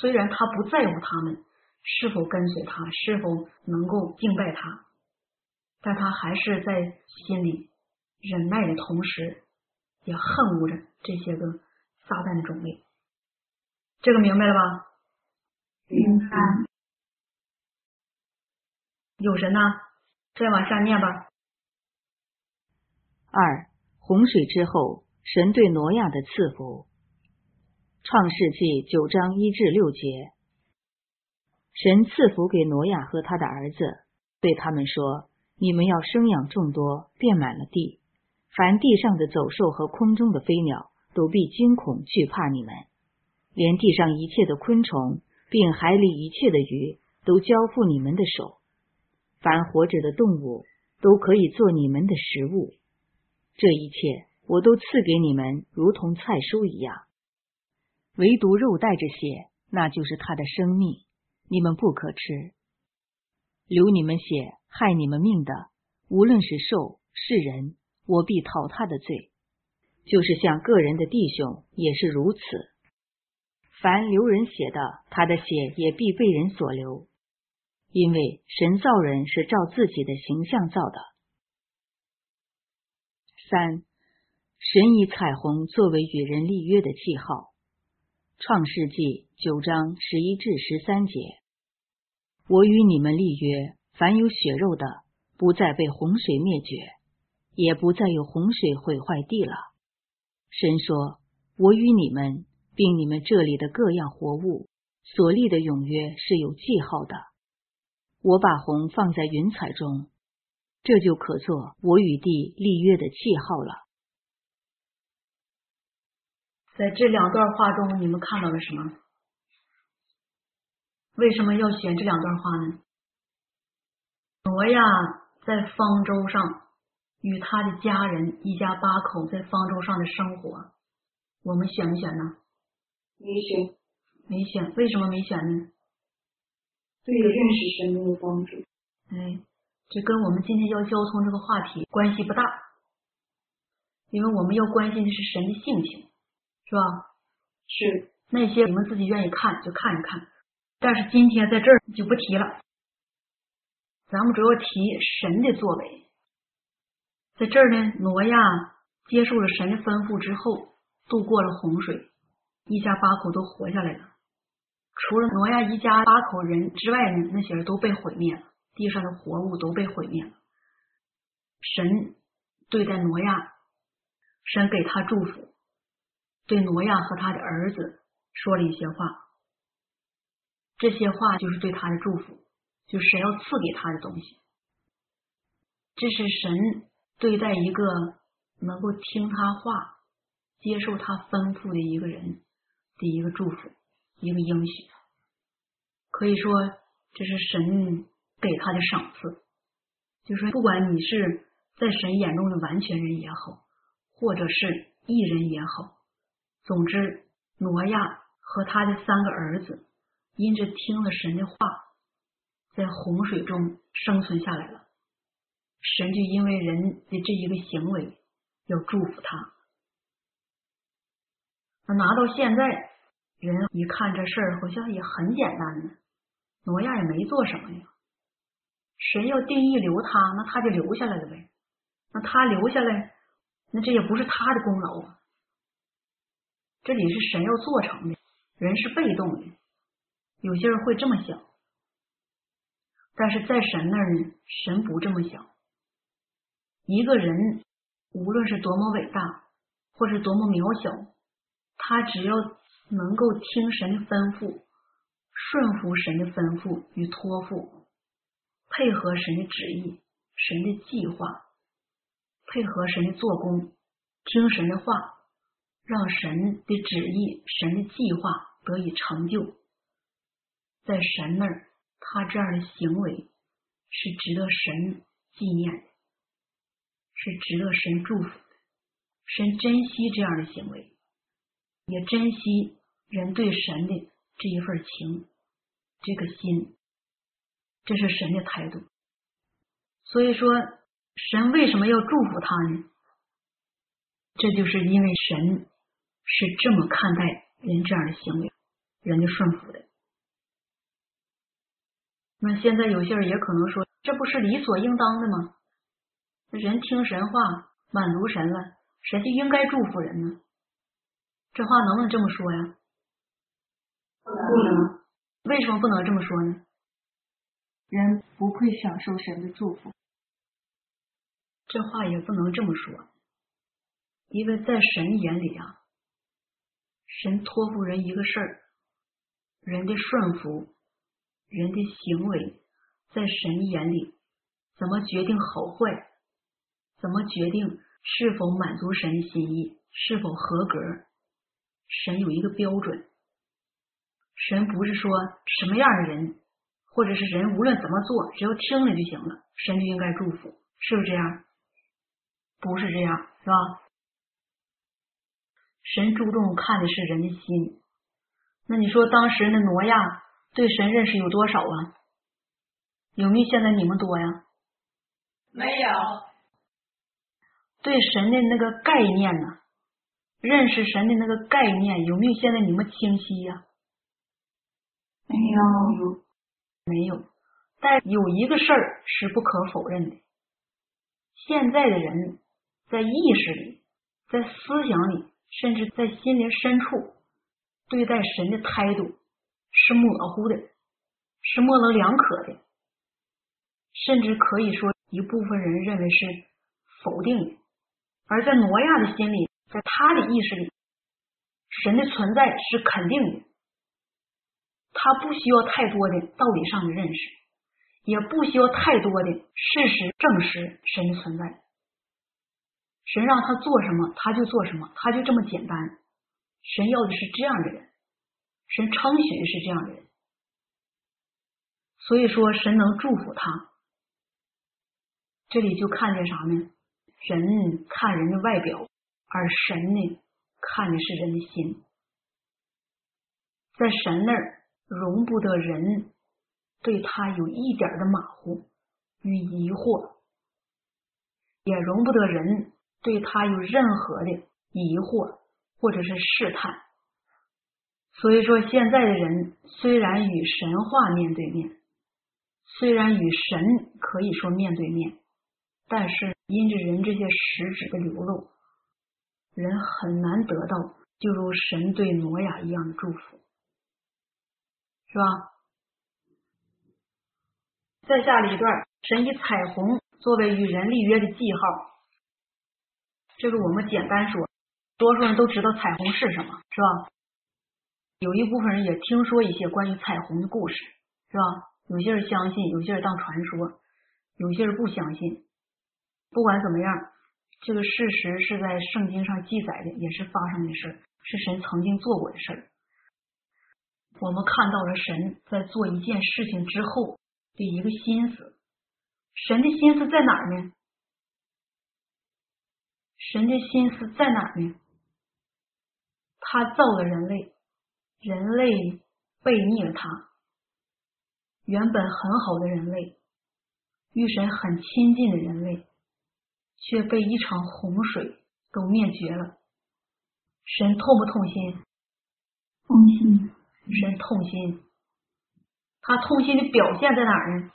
虽然他不在乎他们是否跟随他，是否能够敬拜他，但他还是在心里忍耐的同时，也恨恶着这些个撒旦的种类。这个明白了吧？明白。有神呢？再往下念吧。二洪水之后，神对挪亚的赐福。创世纪九章一至六节，神赐福给挪亚和他的儿子，对他们说：“你们要生养众多，遍满了地。凡地上的走兽和空中的飞鸟，都必惊恐惧怕你们；连地上一切的昆虫，并海里一切的鱼，都交付你们的手。”凡活着的动物，都可以做你们的食物。这一切我都赐给你们，如同菜蔬一样。唯独肉带着血，那就是他的生命，你们不可吃。流你们血、害你们命的，无论是兽是人，我必讨他的罪。就是像个人的弟兄也是如此。凡流人血的，他的血也必被人所流，因为神造人是照自己的形象造的。三，神以彩虹作为与人立约的记号。创世纪九章十一至十三节：我与你们立约，凡有血肉的，不再被洪水灭绝，也不再有洪水毁坏地了。神说：“我与你们，并你们这里的各样活物所立的永约是有记号的。我把红放在云彩中，这就可做我与地立约的记号了。”在这两段话中，你们看到了什么？为什么要选这两段话呢？挪亚在方舟上与他的家人一家八口在方舟上的生活，我们选没选呢？没选，没选。为什么没选呢？对认识神没有帮助。哎，这跟我们今天要交通这个话题关系不大，因为我们要关心的是神的性情。是吧？是那些你们自己愿意看就看一看，但是今天在这儿就不提了。咱们主要提神的作为，在这儿呢，挪亚接受了神的吩咐之后，度过了洪水，一家八口都活下来了。除了挪亚一家八口人之外呢，那些人都被毁灭了，地上的活物都被毁灭了。神对待挪亚，神给他祝福。对挪亚和他的儿子说了一些话，这些话就是对他的祝福，就是神要赐给他的东西。这是神对待一个能够听他话、接受他吩咐的一个人的一个祝福，一个应许。可以说，这是神给他的赏赐。就是不管你是在神眼中的完全人也好，或者是异人也好。总之，挪亚和他的三个儿子因着听了神的话，在洪水中生存下来了。神就因为人的这一个行为要祝福他。那拿到现在，人一看这事儿好像也很简单呢。挪亚也没做什么呀，神要定义留他，那他就留下来了呗。那他留下来，那这也不是他的功劳啊。这里是神要做成的，人是被动的。有些人会这么想，但是在神那儿呢，神不这么想。一个人无论是多么伟大，或是多么渺小，他只要能够听神的吩咐，顺服神的吩咐与托付，配合神的旨意、神的计划，配合神的做工，听神的话。让神的旨意、神的计划得以成就，在神那儿，他这样的行为是值得神纪念的，是值得神祝福的。神珍惜这样的行为，也珍惜人对神的这一份情、这个心，这是神的态度。所以说，神为什么要祝福他呢？这就是因为神。是这么看待人这样的行为，人的顺服的。那现在有些人也可能说，这不是理所应当的吗？人听神话，满足神了，神就应该祝福人呢。这话能不能这么说呀？不能。为什么不能这么说呢？人不配享受神的祝福。这话也不能这么说，因为在神眼里啊。神托付人一个事儿，人的顺服，人的行为，在神眼里怎么决定好坏？怎么决定是否满足神的心意？是否合格？神有一个标准。神不是说什么样的人，或者是人无论怎么做，只要听了就行了，神就应该祝福。是不是这样？不是这样，是吧？神注重看的是人的心。那你说当时那挪亚对神认识有多少啊？有没有现在你们多呀？没有。对神的那个概念呢？认识神的那个概念有没有现在你们清晰呀？没有，没有。但有一个事儿是不可否认的，现在的人在意识里、在思想里，甚至在心灵深处，对待神的态度是模糊的，是模棱两可的，甚至可以说一部分人认为是否定的。而在挪亚的心里，在他的意识里，神的存在是肯定的，他不需要太多的道理上的认识。也不需要太多的事实证实神的存在，神让他做什么他就做什么，他就这么简单。神要的是这样的人，神称许的是这样的人，所以说神能祝福他。这里就看见啥呢？人看人的外表，而神呢看的是人的心，在神那儿容不得人。对他有一点的马虎与疑惑，也容不得人对他有任何的疑惑或者是试探。所以说，现在的人虽然与神话面对面，虽然与神可以说面对面，但是因着人这些实质的流露，人很难得到就如神对挪亚一样的祝福，是吧？再下了一段，神以彩虹作为与人立约的记号。这个我们简单说，多数人都知道彩虹是什么，是吧？有一部分人也听说一些关于彩虹的故事，是吧？有些人相信，有些人当传说，有些人不相信。不管怎么样，这个事实是在圣经上记载的，也是发生的事，是神曾经做过的事儿。我们看到了神在做一件事情之后。的一个心思，神的心思在哪儿呢？神的心思在哪儿呢？他造了人类，人类背逆了他。原本很好的人类，与神很亲近的人类，却被一场洪水都灭绝了。神痛不痛心？痛心。神痛心。他痛心的表现在哪儿呢？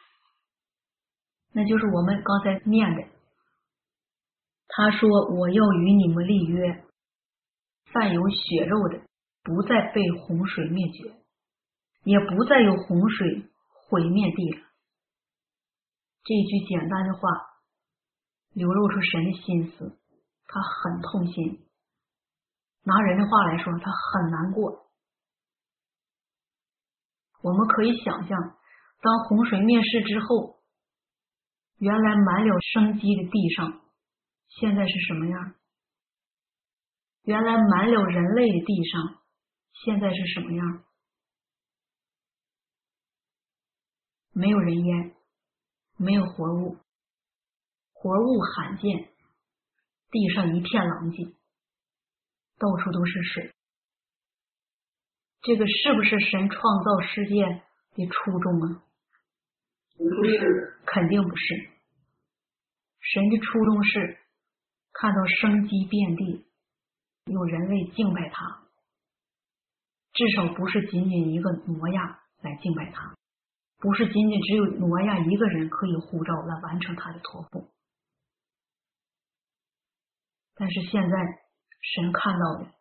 那就是我们刚才念的。他说：“我要与你们立约，凡有血肉的，不再被洪水灭绝，也不再有洪水毁灭地了。”这一句简单的话，流露出神的心思。他很痛心，拿人的话来说，他很难过。我们可以想象，当洪水灭世之后，原来满了生机的地上，现在是什么样？原来满了人类的地上，现在是什么样？没有人烟，没有活物，活物罕见，地上一片狼藉，到处都是水。这个是不是神创造世界的初衷啊？不是，肯定不是。神的初衷是看到生机遍地，有人类敬拜他，至少不是仅仅一个挪亚来敬拜他，不是仅仅只有挪亚一个人可以护照来完成他的托付。但是现在神看到的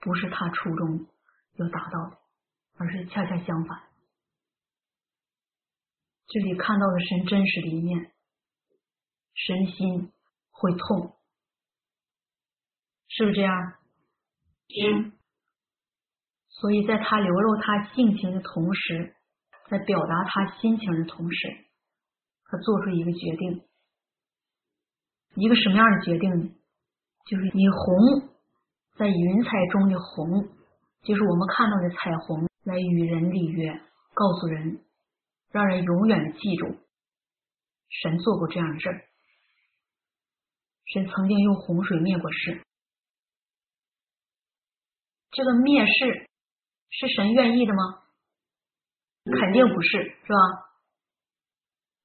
不是他初衷。要达到的，而是恰恰相反。这里看到了神真实的一面，神心会痛，是不是这样？嗯。所以在他流露他性情的同时，在表达他心情的同时，他做出一个决定，一个什么样的决定呢？就是以红，在云彩中的红。就是我们看到的彩虹，来与人立约，告诉人，让人永远记住，神做过这样的事儿，神曾经用洪水灭过世。这个灭世是神愿意的吗？肯定不是，是吧？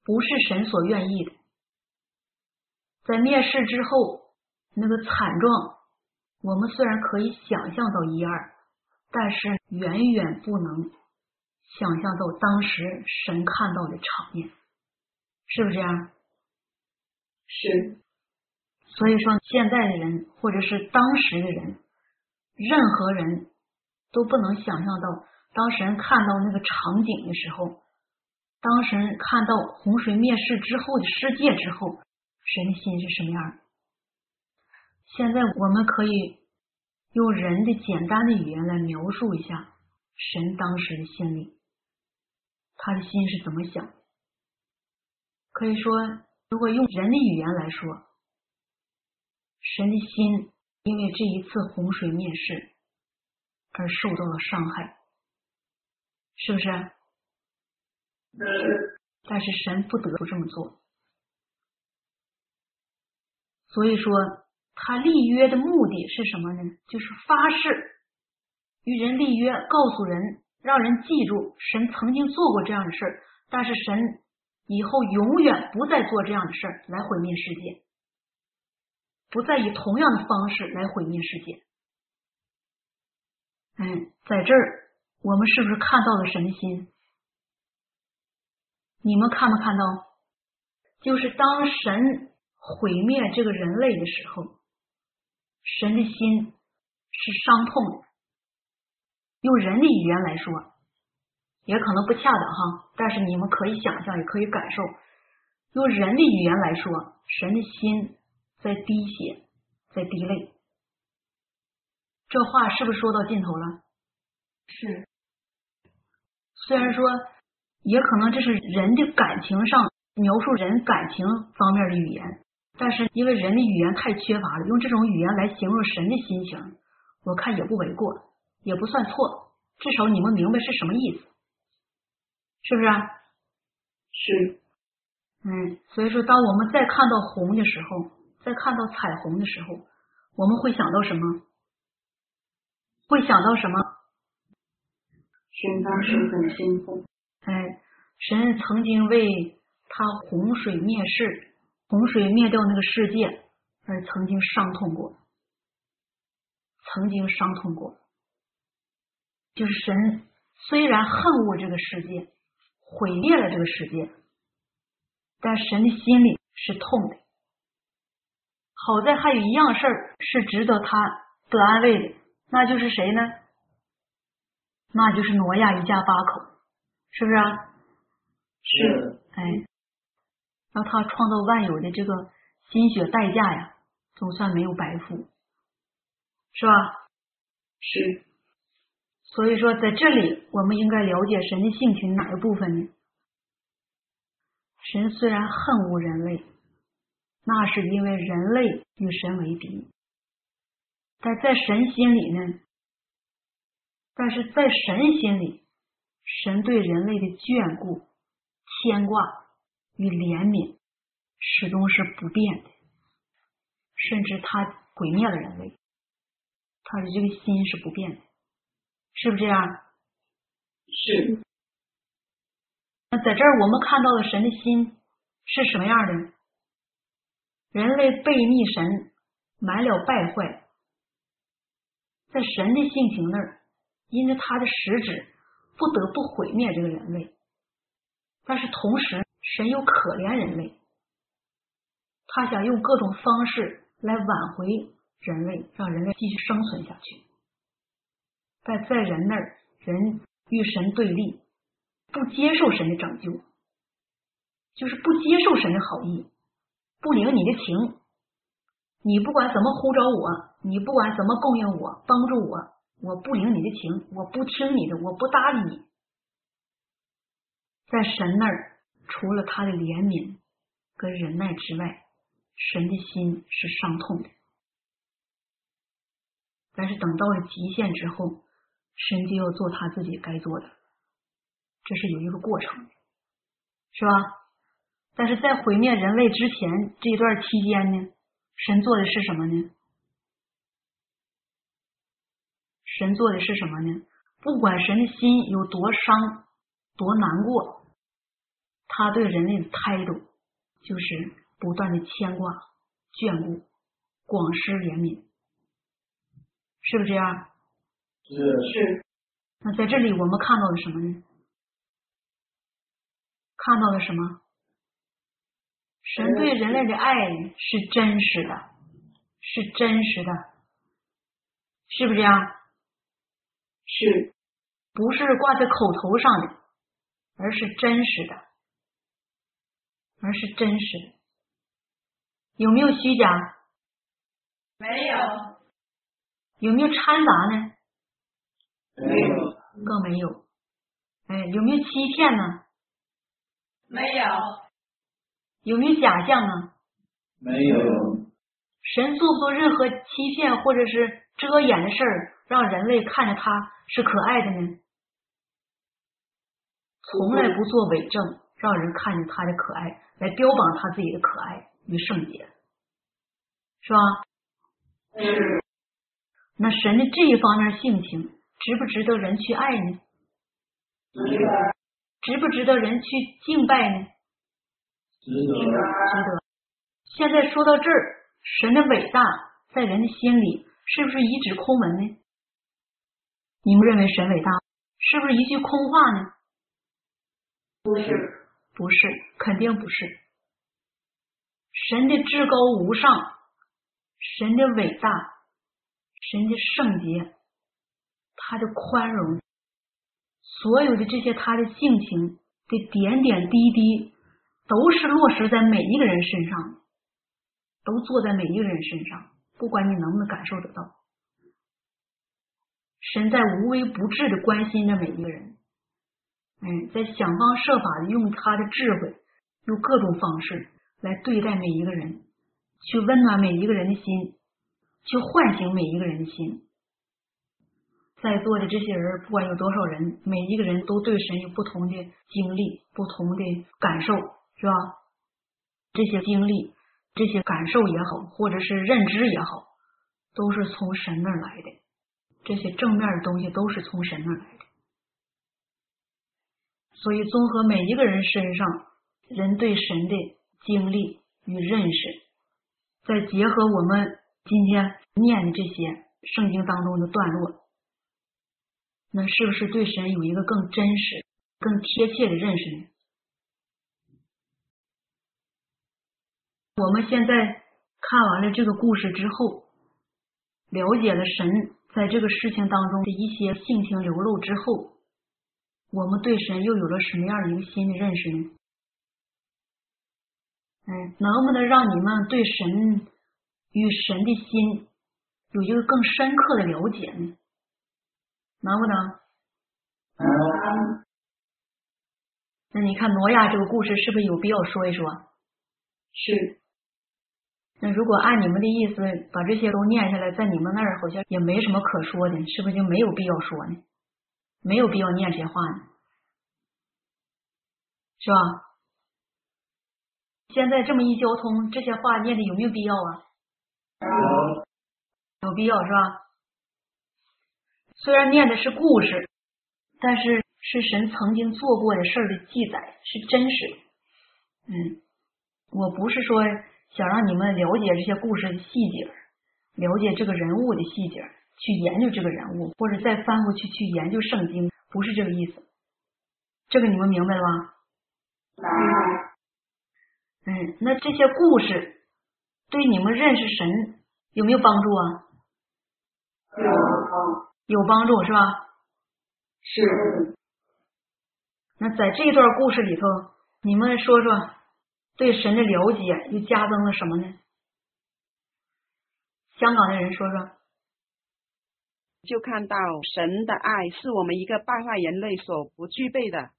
不是神所愿意的。在灭世之后，那个惨状，我们虽然可以想象到一二，但是远远不能想象到当时神看到的场面，是不是这样？是。所以说，现在的人或者是当时的人。任何人都不能想象到，当事人看到那个场景的时候，当事人看到洪水灭世之后的世界之后，神的心是什么样的？现在我们可以用人的简单的语言来描述一下神当时的心理，他的心是怎么想？可以说，如果用人的语言来说，神的心。因为这一次洪水灭世而受到了伤害，是不是？是。但是神不得不这么做，所以说他立约的目的是什么呢？就是发誓与人立约，告诉人，让人记住神曾经做过这样的事儿，但是神以后永远不再做这样的事儿来毁灭世界。不再以同样的方式来毁灭世界。嗯，在这儿我们是不是看到了神心？你们看没看到？就是当神毁灭这个人类的时候，神的心是伤痛的。用人的语言来说，也可能不恰当哈，但是你们可以想象，也可以感受。用人的语言来说，神的心。在滴血，在滴泪，这话是不是说到尽头了？是。虽然说，也可能这是人的感情上描述人感情方面的语言，但是因为人的语言太缺乏了，用这种语言来形容神的心情，我看也不为过，也不算错。至少你们明白是什么意思，是不是？是。嗯，所以说，当我们再看到红的时候。再看到彩虹的时候，我们会想到什么？会想到什么？神当时很兴奋。哎，神曾经为他洪水灭世、洪水灭掉那个世界而曾经伤痛过，曾经伤痛过。就是神虽然恨恶这个世界，毁灭了这个世界，但神的心里是痛的。好在还有一样事儿是值得他得安慰的，那就是谁呢？那就是挪亚一家八口，是不是？是。哎，让他创造万有的这个心血代价呀，总算没有白付，是吧？是。所以说，在这里我们应该了解神的性情哪个部分呢？神虽然恨恶人类。那是因为人类与神为敌，但在神心里呢？但是在神心里，神对人类的眷顾、牵挂与怜悯始终是不变的，甚至他毁灭了人类，他的这个心是不变的，是不是这样？是。那在这儿我们看到的神的心是什么样的？人类背逆神，满了败坏，在神的性情那儿，因着他的实质，不得不毁灭这个人类。但是同时，神又可怜人类，他想用各种方式来挽回人类，让人类继续生存下去。但在人那儿，人与神对立，不接受神的拯救，就是不接受神的好意。不领你的情，你不管怎么呼召我，你不管怎么供应我、帮助我，我不领你的情，我不听你的，我不搭理你。在神那儿，除了他的怜悯跟忍耐之外，神的心是伤痛的。但是等到了极限之后，神就要做他自己该做的，这是有一个过程，是吧？但是在毁灭人类之前这一段期间呢，神做的是什么呢？神做的是什么呢？不管神的心有多伤、多难过，他对人类的态度就是不断的牵挂、眷顾、广施怜悯，是不是这样？是是那在这里我们看到了什么呢？看到了什么？神对人类的爱是真实的，是真实的，是不是这样？是，不是挂在口头上的，而是真实的，而是真实的。有没有虚假？没有，有没有掺杂呢？没有更没有。哎，有没有欺骗呢？没有，有没有假象呢？没有神做不做任何欺骗或者是遮掩的事儿，让人类看着他是可爱的呢？从来不做伪证，让人看见他的可爱，来标榜他自己的可爱与圣洁，是吧？是，那神的这一方面性情，值不值得人去爱呢？值得，值不值得人去敬拜呢？值得值得。现在说到这儿，神的伟大在人的心里是不是一纸空文呢？你们认为神伟大，是不是一句空话呢？不是，不是，肯定不是。神的至高无上，神的伟大，神的圣洁，他的宽容，所有的这些他的性情的点点滴滴，都是落实在每一个人身上，都做在每一个人身上，不管你能不能感受得到。神在无微不至的关心着每一个人，哎，在想方设法的用他的智慧，用各种方式来对待每一个人，去温暖每一个人的心，去唤醒每一个人的心。在座的这些人，不管有多少人，每一个人都对神有不同的经历、不同的感受，是吧？这些经历、这些感受也好，或者是认知也好，都是从神那儿来的。这些正面的东西都是从神那儿来的。所以，综合每一个人身上人对神的经历与认识，再结合我们今天念的这些圣经当中的段落，那是不是对神有一个更真实、更贴切的认识呢？我们现在看完了这个故事之后，了解了神在这个事情当中的一些性情流露之后，我们对神又有了什么样的一个新的认识呢？嗯，能不能让你们对神与神的心有一个更深刻的了解呢？能不能？能那你看挪亚这个故事是不是有必要说一说？是，那如果按你们的意思把这些都念下来，在你们那儿好像也没什么可说的，是不是就没有必要说呢？没有必要念这些话呢，是吧？现在这么一交通，这些话念的有没有必要啊？有必要是吧？虽然念的是故事，但是是神曾经做过的事儿的记载，是真实的。嗯，我不是说想让你们了解这些故事的细节，了解这个人物的细节，去研究这个人物，或者再翻过去去研究圣经，不是这个意思。这个你们明白了吧？嗯，那这些故事对你们认识神有没有帮助啊？有，有帮助是吧？是，那在这段故事里头，你们说说对神的了解又加增了什么呢？香港的人说说，就看到神的爱是我们一个败坏人类所不具备的。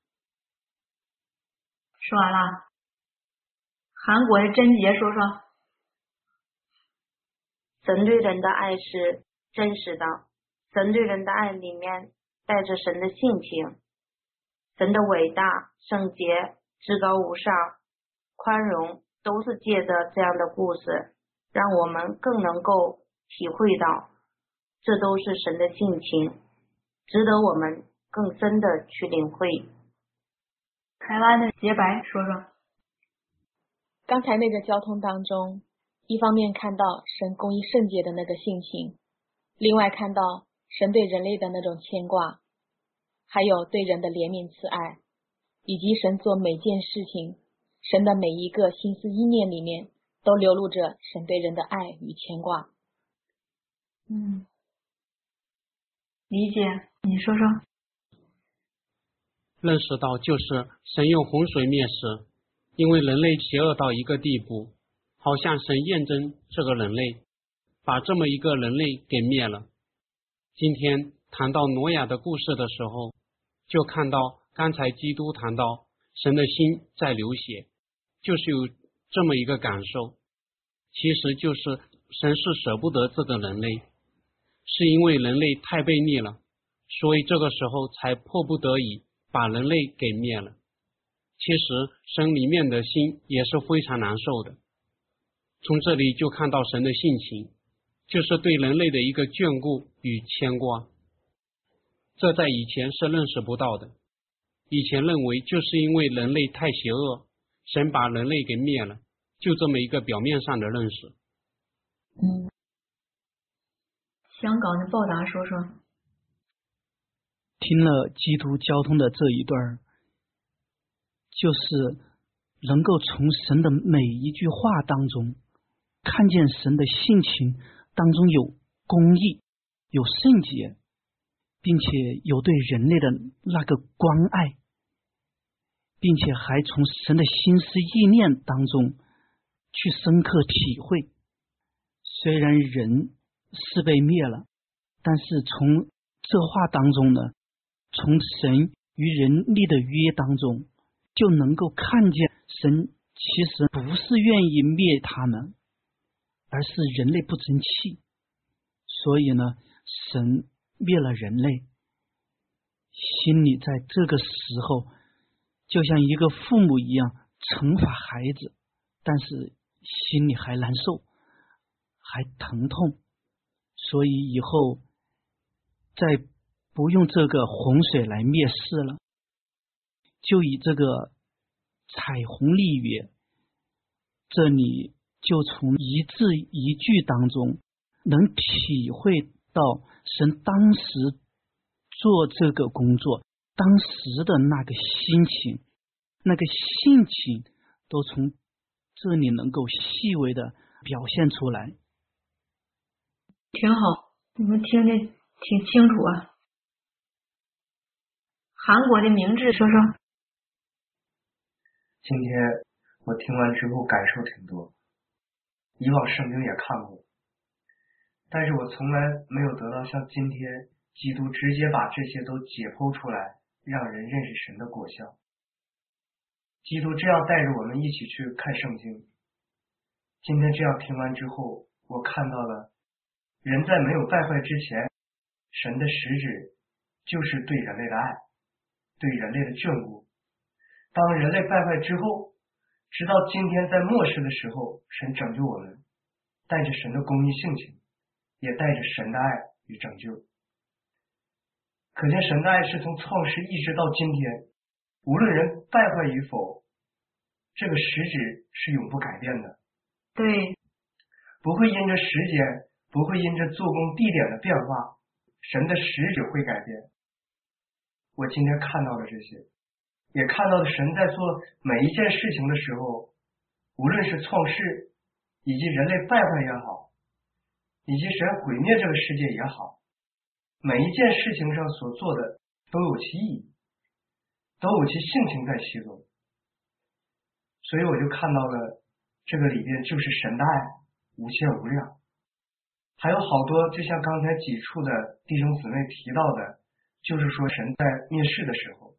说完了。韩国的贞洁说说，神对人的爱是真实的，神对人的爱里面带着神的性情，神的伟大、圣洁、至高无上、宽容，都是借着这样的故事让我们更能够体会到，这都是神的性情，值得我们更深的去领会。台湾的洁白说说，刚才那个交通当中，一方面看到神公义圣洁的那个性情，另外看到神对人类的那种牵挂，还有对人的怜悯慈爱，以及神做每件事情，神的每一个心思意念里面。都流露着神对人的爱与牵挂。嗯，理解，你说说。认识到就是神用洪水灭世，因为人类邪恶到一个地步，好像神验证这个人类，把这么一个人类给灭了。今天谈到挪亚的故事的时候，就看到刚才基督谈到神的心在流血，就是有这么一个感受。其实就是神是舍不得这个人类，是因为人类太悖逆了，所以这个时候才迫不得已把人类给灭了。其实神里面的心也是非常难受的。从这里就看到神的性情，就是对人类的一个眷顾与牵挂。这在以前是认识不到的，以前认为就是因为人类太邪恶，神把人类给灭了。就这么一个表面上的认识。嗯，香港的报答说说，听了基督交通的这一段，就是能够从神的每一句话当中，看见神的性情当中有公义、有圣洁，并且有对人类的那个关爱，并且还从神的心思意念当中。去深刻体会，虽然人是被灭了，但是从这话当中呢，从神与人立的约当中，就能够看见神其实不是愿意灭他们，而是人类不争气，所以呢，神灭了人类，心里在这个时候就像一个父母一样惩罚孩子，但是。心里还难受，还疼痛，所以以后再不用这个洪水来灭世了，就以这个彩虹立约。这里就从一字一句当中，能体会到神当时做这个工作当时的那个心情，那个性情都从。这里能够细微的表现出来，挺好，你们听的挺清楚啊。韩国的明智说说，今天我听完之后感受挺多，以往圣经也看过，但是我从来没有得到像今天基督直接把这些都解剖出来，让人认识神的果效。基督这样带着我们一起去看圣经。今天这样听完之后，我看到了人在没有败坏之前，神的实质就是对人类的爱，对人类的眷顾。当人类败坏之后，直到今天在末世的时候，神拯救我们，带着神的公义性情，也带着神的爱与拯救。可见神的爱是从创世一直到今天。无论人败坏与否，这个实质是永不改变的。对，不会因着时间，不会因着做工地点的变化，神的实质会改变。我今天看到了这些，也看到了神在做每一件事情的时候，无论是创世，以及人类败坏也好，以及神毁灭这个世界也好，每一件事情上所做的都有其意义。都有其性情在其中，所以我就看到了这个里边就是神的爱无限无量，还有好多就像刚才几处的弟兄姊妹提到的，就是说神在灭世的时候，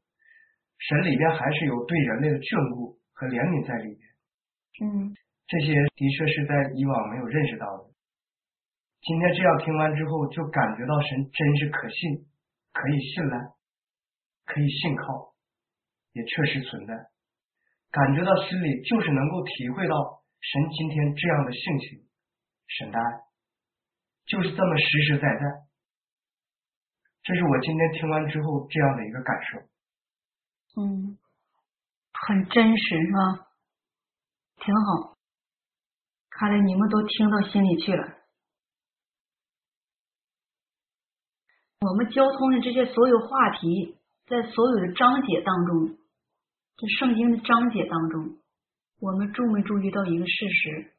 神里边还是有对人类的眷顾和怜悯在里边。嗯，这些的确是在以往没有认识到的。今天这样听完之后，就感觉到神真是可信，可以信赖，可以信靠。也确实存在，感觉到心里就是能够体会到神今天这样的性情，神的爱，就是这么实实在在。这是我今天听完之后这样的一个感受。嗯，很真实是吧？挺好，看来你们都听到心里去了。我们交通的这些所有话题，在所有的章节当中，在圣经的章节当中，我们注没注意到一个事实？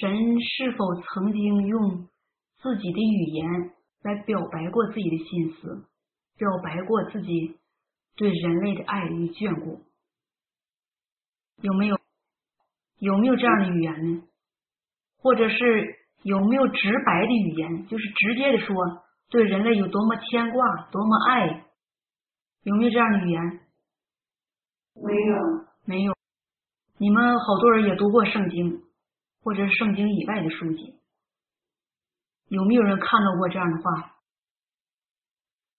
神是否曾经用自己的语言来表白过自己的心思，表白过自己对人类的爱与眷顾？有没有？有没有这样的语言呢？或者是？有没有直白的语言，就是直接的说对人类有多么牵挂、多么爱？有没有这样的语言？没有，没有。你们好多人也读过圣经，或者圣经以外的书籍，有没有人看到过这样的话？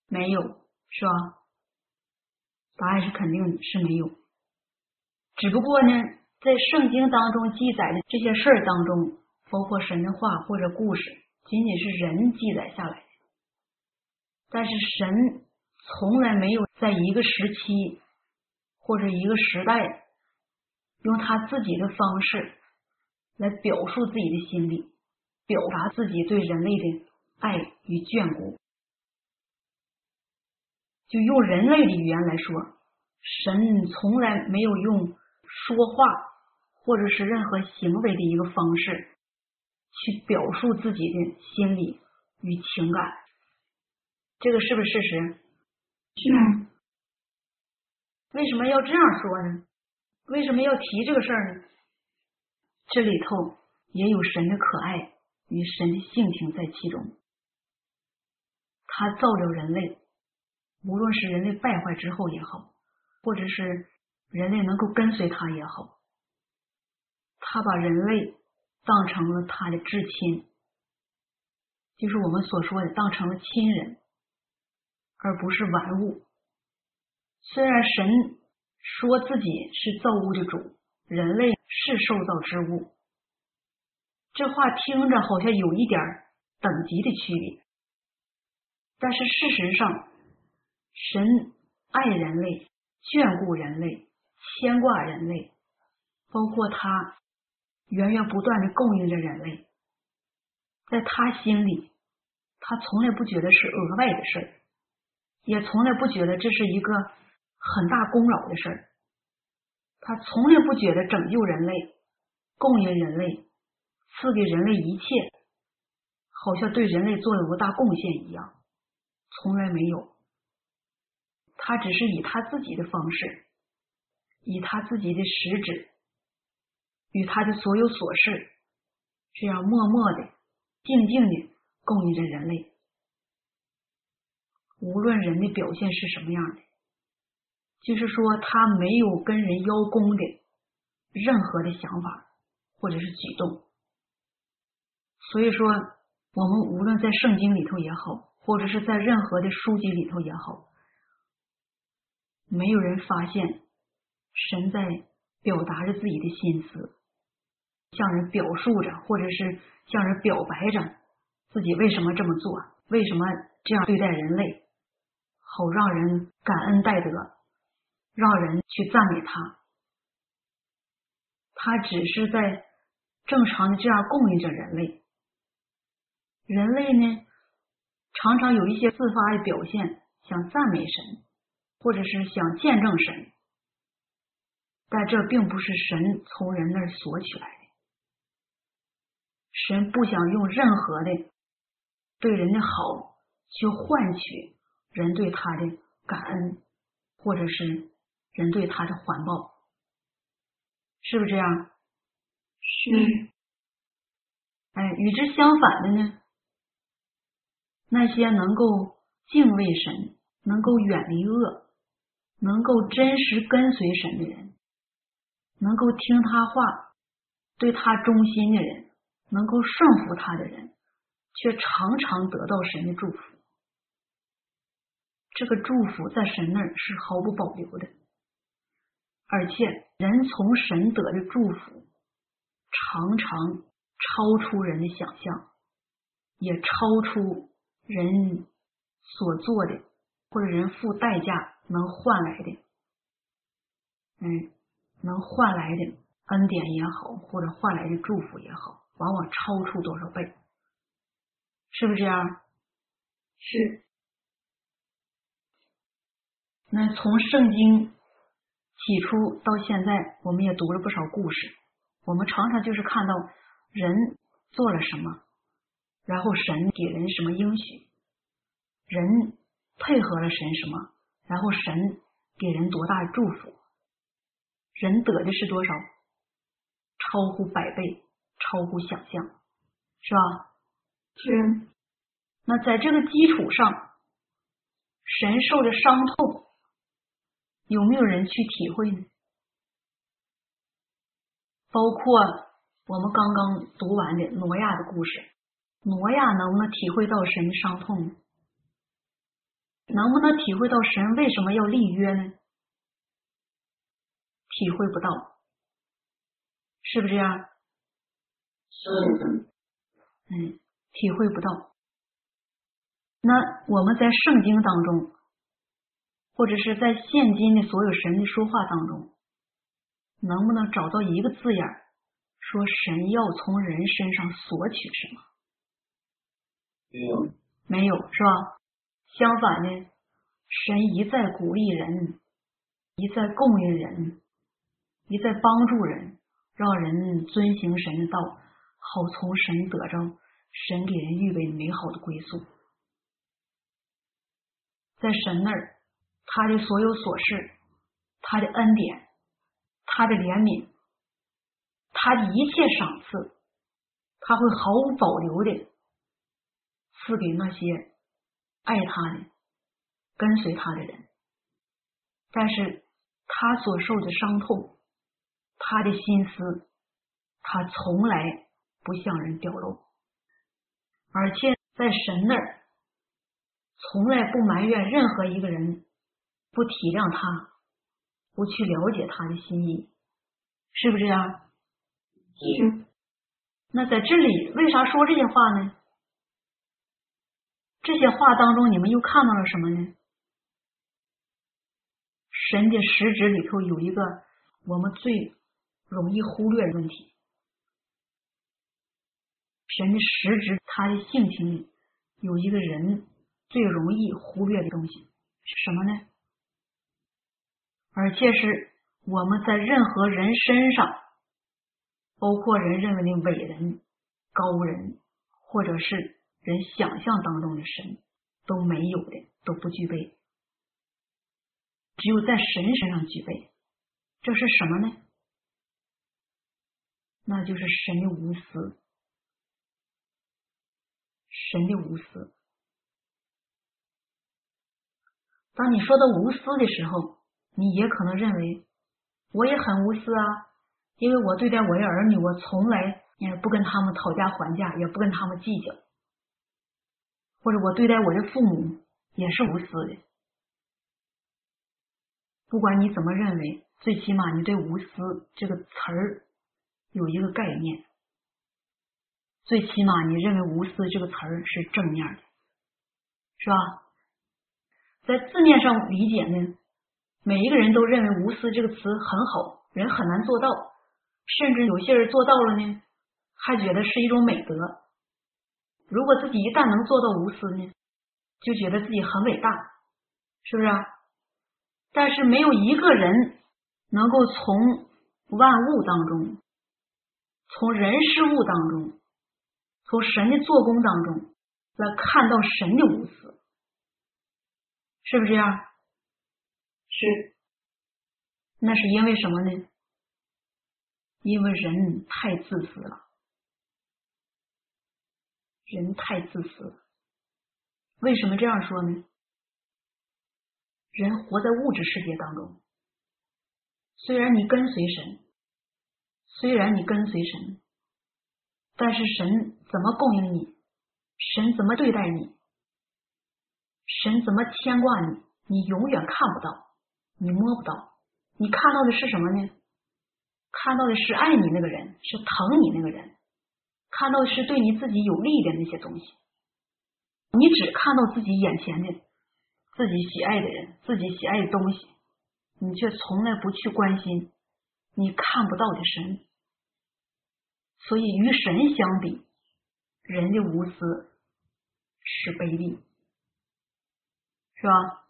没有，是吧？答案是肯定的，是没有。只不过呢，在圣经当中记载的这些事儿当中。包括神话或者故事，仅仅是人记载下来的，但是神从来没有在一个时期或者一个时代，用他自己的方式来表述自己的心理，表达自己对人类的爱与眷顾。就用人类的语言来说，神从来没有用说话或者是任何行为的一个方式。去表述自己的心理与情感，这个是不是事实？是。为什么要这样说呢？为什么要提这个事儿呢？这里头也有神的可爱与神的性情在其中。他造了人类，无论是人类败坏之后也好，或者是人类能够跟随他也好，他把人类。当成了他的至亲，就是我们所说的当成了亲人，而不是玩物。虽然神说自己是造物的主，人类是受造之物，这话听着好像有一点等级的区别，但是事实上，神爱人类、眷顾人类、牵挂人类，包括他。源源不断的供应着人类，在他心里，他从来不觉得是额外的事儿，也从来不觉得这是一个很大功劳的事儿。他从来不觉得拯救人类、供应人类、赐给人类一切，好像对人类做了多大贡献一样，从来没有。他只是以他自己的方式，以他自己的实质。与他的所有琐事，这样默默的、静静的供应着人类。无论人的表现是什么样的，就是说他没有跟人邀功的任何的想法或者是举动。所以说，我们无论在圣经里头也好，或者是在任何的书籍里头也好，没有人发现神在表达着自己的心思。向人表述着，或者是向人表白着自己为什么这么做，为什么这样对待人类，好让人感恩戴德，让人去赞美他。他只是在正常的这样供应着人类。人类呢，常常有一些自发的表现，想赞美神，或者是想见证神，但这并不是神从人那儿索取来的。神不想用任何的对人的好去换取人对他的感恩，或者是人对他的环抱，是不是这样？是。哎，与之相反的呢，那些能够敬畏神、能够远离恶、能够真实跟随神的人，能够听他话、对他忠心的人。能够顺服他的人，却常常得到神的祝福。这个祝福在神那儿是毫不保留的，而且人从神得的祝福，常常超出人的想象，也超出人所做的或者人付代价能换来的，嗯，能换来的恩典也好，或者换来的祝福也好，往往超出多少倍，是不是这样？是。那从圣经起初到现在，我们也读了不少故事。我们常常就是看到人做了什么，然后神给人什么应许，人配合了神什么，然后神给人多大的祝福，人得的是多少，超乎百倍，超乎想象，是吧？是。那在这个基础上，神受的伤痛。有没有人去体会呢？包括我们刚刚读完的挪亚的故事，挪亚能不能体会到神的伤痛呢？能不能体会到神为什么要立约呢？体会不到，是不是这样？是。嗯，体会不到。那我们在圣经当中。或者是在现今的所有神的说话当中，能不能找到一个字眼，说神要从人身上索取什么？没有，没有是吧？相反呢，神一再鼓励人，一再供应人，一再帮助人，让人遵行神的道，好从神得着神给人预备美好的归宿，在神那儿。他的所有琐事，他的恩典，他的怜悯，他的一切赏赐，他会毫无保留的赐给那些爱他的、跟随他的人。但是，他所受的伤痛，他的心思，他从来不向人表露，而且在神那儿，从来不埋怨任何一个人。不体谅他，不去了解他的心意，是不是啊？是。那在这里为啥说这些话呢？这些话当中，你们又看到了什么呢？神的实质里头有一个我们最容易忽略的问题。神的实质，他的性情里有一个人最容易忽略的东西是什么呢？而且是我们在任何人身上，包括人认为的伟人、高人，或者是人想象当中的神都没有的，都不具备，只有在神身上具备。这是什么呢？那就是神的无私，神的无私。当你说到无私的时候，你也可能认为我也很无私啊，因为我对待我的儿女，我从来也不跟他们讨价还价，也不跟他们计较，或者我对待我的父母也是无私的。不管你怎么认为，最起码你对“无私”这个词儿有一个概念，最起码你认为“无私”这个词儿是正面的，是吧？在字面上理解呢？每一个人都认为“无私”这个词很好，人很难做到，甚至有些人做到了呢，还觉得是一种美德。如果自己一旦能做到无私呢，就觉得自己很伟大，是不是？但是没有一个人能够从万物当中，从人事物当中，从神的做工当中来看到神的无私，是不是这样？是，那是因为什么呢？因为人太自私了，人太自私了。为什么这样说呢？人活在物质世界当中，虽然你跟随神，虽然你跟随神，但是神怎么供应你？神怎么对待你？神怎么牵挂你？你永远看不到。你摸不到，你看到的是什么呢？看到的是爱你那个人，是疼你那个人，看到的是对你自己有利的那些东西。你只看到自己眼前的、自己喜爱的人、自己喜爱的东西，你却从来不去关心你看不到的神。所以，与神相比，人的无私是卑鄙，是吧？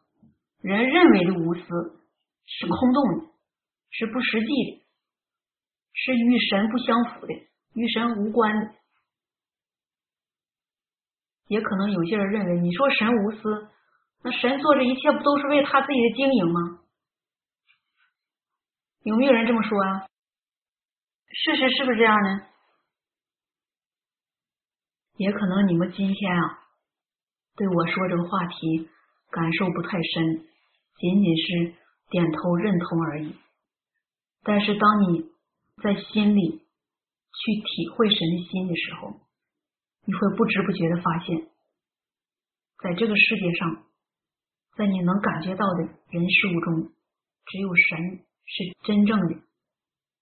人认为的无私是空洞的，是不实际的，是与神不相符的，与神无关的。也可能有些人认为，你说神无私，那神做这一切不都是为他自己的经营吗？有没有人这么说啊？事实是不是这样呢？也可能你们今天啊，对我说这个话题感受不太深，仅仅是点头认同而已。但是当你在心里去体会神的心的时候，你会不知不觉的发现，在这个世界上，在你能感觉到的人事物中，只有神是真正的、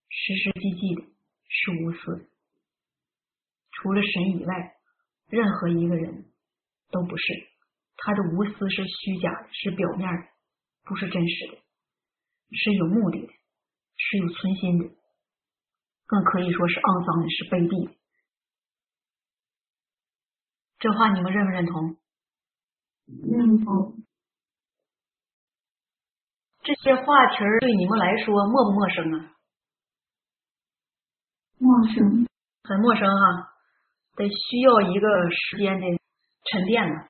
实实际际的，是无私的。除了神以外，任何一个人都不是。他的无私是虚假的，是表面的，不是真实的，是有目的的，是有存心的，更可以说是肮脏的，是卑鄙的。这话你们认不认同？认同。这些话题儿对你们来说陌不陌生啊？陌生，很陌生哈，得需要一个时间的沉淀呢，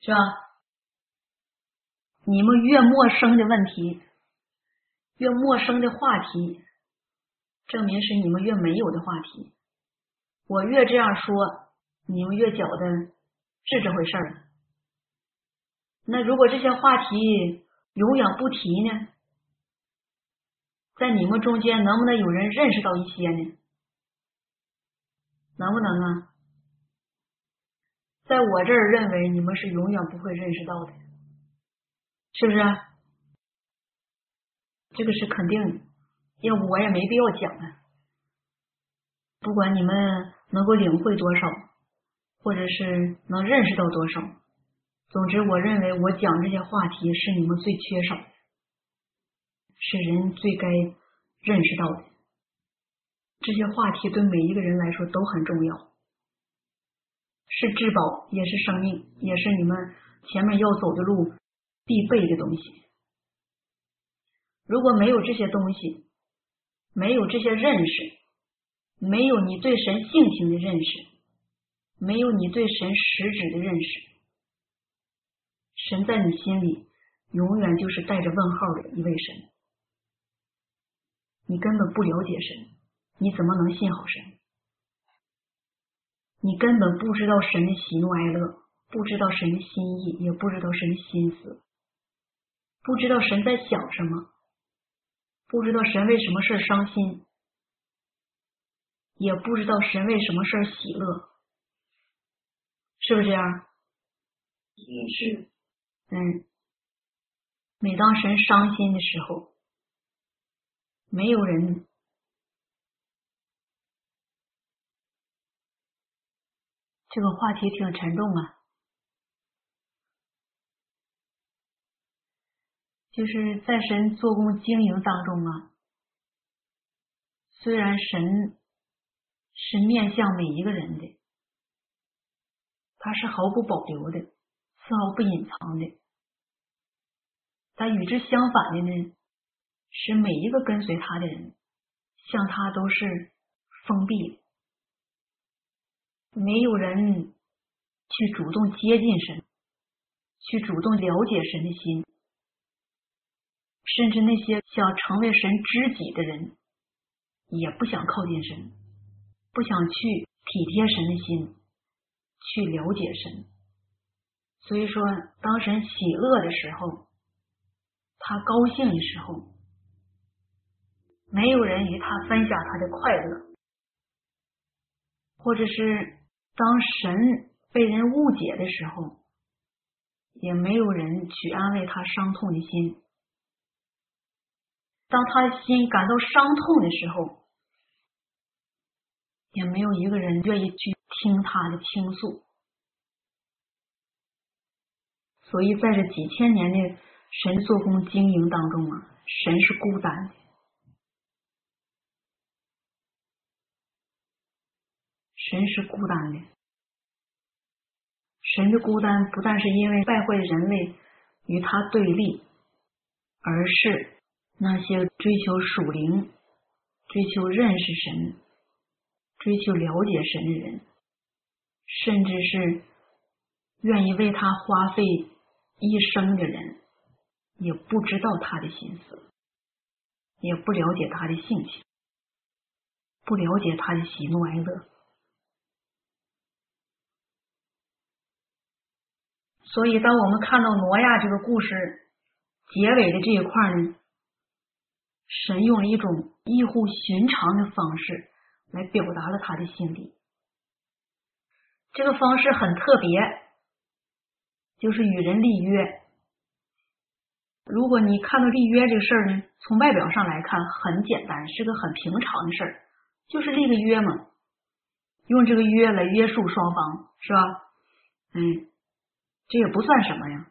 是吧？你们越陌生的问题，越陌生的话题，证明是你们越没有的话题。我越这样说。你们越觉得是这回事儿，那如果这些话题永远不提呢？在你们中间能不能有人认识到一些呢？能不能啊？在我这儿认为你们是永远不会认识到的，是不是？这个是肯定的，要不我也没必要讲啊。不管你们能够领会多少。或者是能认识到多少？总之，我认为我讲这些话题是你们最缺少的，是人最该认识到的。这些话题对每一个人来说都很重要，是至宝，也是生命，也是你们前面要走的路必备的东西。如果没有这些东西，没有这些认识，没有你对神性情的认识。没有你对神实质的认识，神在你心里永远就是带着问号的一位神。你根本不了解神，你怎么能信好神？你根本不知道神的喜怒哀乐，不知道神的心意，也不知道神的心思，不知道神在想什么，不知道神为什么事伤心，也不知道神为什么事喜乐。是不是这样？也是。嗯，每当神伤心的时候，没有人这个话题挺沉重啊。就是在神做工经营当中啊，虽然神是面向每一个人的。他是毫不保留的，丝毫不隐藏的。但与之相反的呢，是每一个跟随他的人，像他都是封闭，没有人去主动接近神，去主动了解神的心，甚至那些想成为神知己的人，也不想靠近神，不想去体贴神的心。去了解神，所以说，当神喜乐的时候，他高兴的时候，没有人与他分享他的快乐，或者是当神被人误解的时候，也没有人去安慰他伤痛的心。当他的心感到伤痛的时候，也没有一个人愿意去听他的倾诉。所以，在这几千年的神做工经营当中啊，神是孤单的，神是孤单的。神的孤单不但是因为败坏人类与他对立，而是那些追求属灵、追求认识神、追求了解神的人，甚至是愿意为他花费一生的人，也不知道他的心思，也不了解他的性情，不了解他的喜怒哀乐。所以，当我们看到挪亚这个故事结尾的这一块呢，神用了一种异乎寻常的方式来表达了他的心理。这个方式很特别，就是与人立约。如果你看到立约这个事儿呢，从外表上来看很简单，是个很平常的事儿，就是立个约嘛，用这个约来约束双方，是吧？嗯。这也不算什么呀，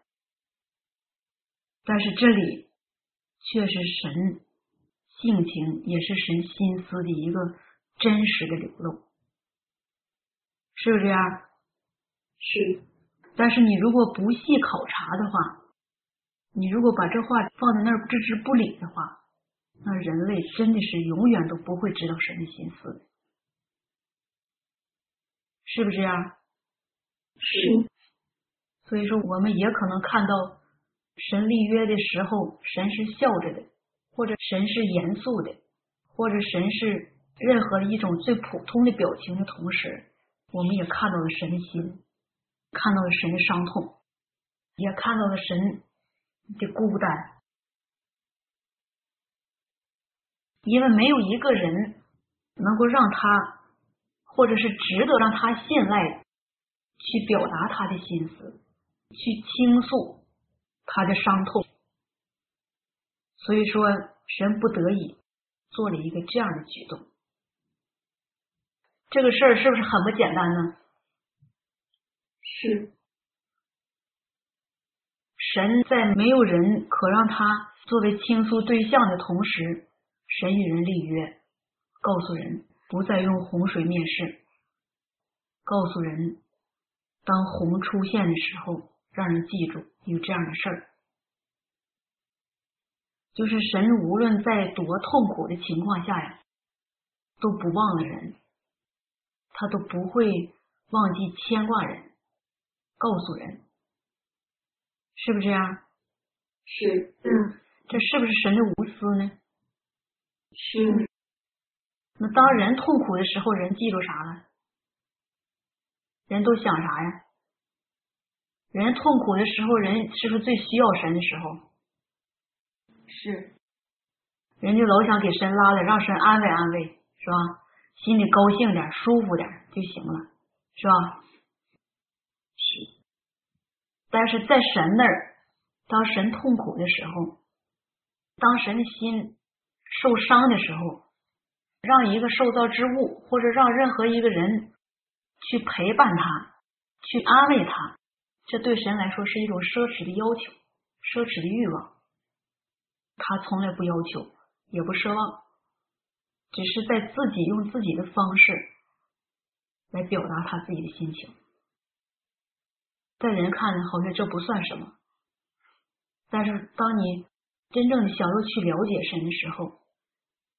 但是这里却是神性情，也是神心思的一个真实的流露，是不是这样？是。但是你如果不细考察的话，你如果把这话放在那儿置之不理的话，那人类真的是永远都不会知道神的心思，是不是这样？是。所以说，我们也可能看到神立约的时候，神是笑着的，或者神是严肃的，或者神是任何一种最普通的表情的同时，我们也看到了神的心，看到了神的伤痛，也看到了神的孤单，因为没有一个人能够让他，或者是值得让他信赖去表达他的心思。去倾诉他的伤痛，所以说神不得已做了一个这样的举动。这个事儿是不是很不简单呢？是。神在没有人可让他作为倾诉对象的同时，神与人立约，告诉人不再用洪水面试，告诉人当洪出现的时候。让人记住有这样的事儿，就是神无论在多痛苦的情况下呀，都不忘了人，他都不会忘记牵挂人，告诉人，是不是啊？是，嗯，这是不是神的无私呢？是。那当人痛苦的时候，人记住啥了？人都想啥呀？人痛苦的时候，人是不是最需要神的时候？是，人家老想给神拉来，让神安慰安慰，是吧？心里高兴点，舒服点就行了，是吧？是。但是在神那儿，当神痛苦的时候，当神的心受伤的时候，让一个受造之物，或者让任何一个人去陪伴他，去安慰他。这对神来说是一种奢侈的要求，奢侈的欲望。他从来不要求，也不奢望，只是在自己用自己的方式来表达他自己的心情。在人看来，好像这不算什么，但是当你真正想要去了解神的时候，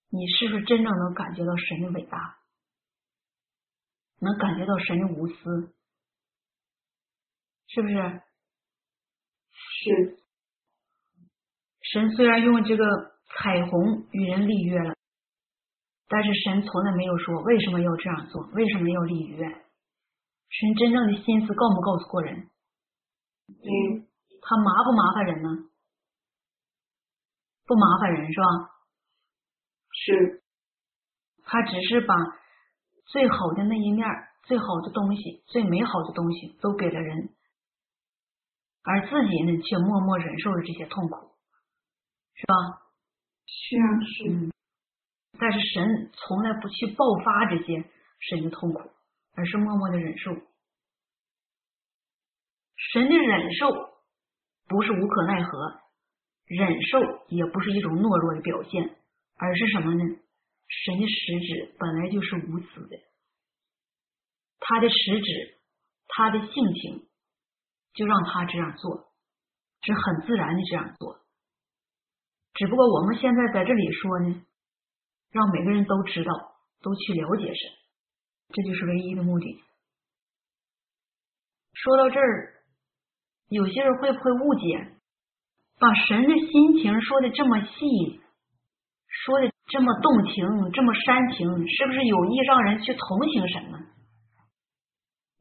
你是不是真正能感觉到神的伟大，能感觉到神的无私？是不是？是。神虽然用这个彩虹与人立约了，但是神从来没有说为什么要这样做，为什么要立约。神真正的心思告没告诉过人？嗯。他麻不麻烦人呢？不麻烦人是吧？是。他只是把最好的那一面、最好的东西、最美好的东西都给了人。而自己呢，却默默忍受着这些痛苦，是吧？是啊，是。嗯。但是神从来不去爆发这些神的痛苦，而是默默的忍受。神的忍受不是无可奈何，忍受也不是一种懦弱的表现，而是什么呢？神的实质本来就是无私的，他的实质，他的性情，就让他这样做，是很自然的这样做。只不过我们现在在这里说呢。让每个人都知道，都去了解神，这就是唯一的目的。说到这儿，有些人会不会误解，把神的心情说的这么细，说的这么动情，这么煽情，是不是有意让人去同情神呢？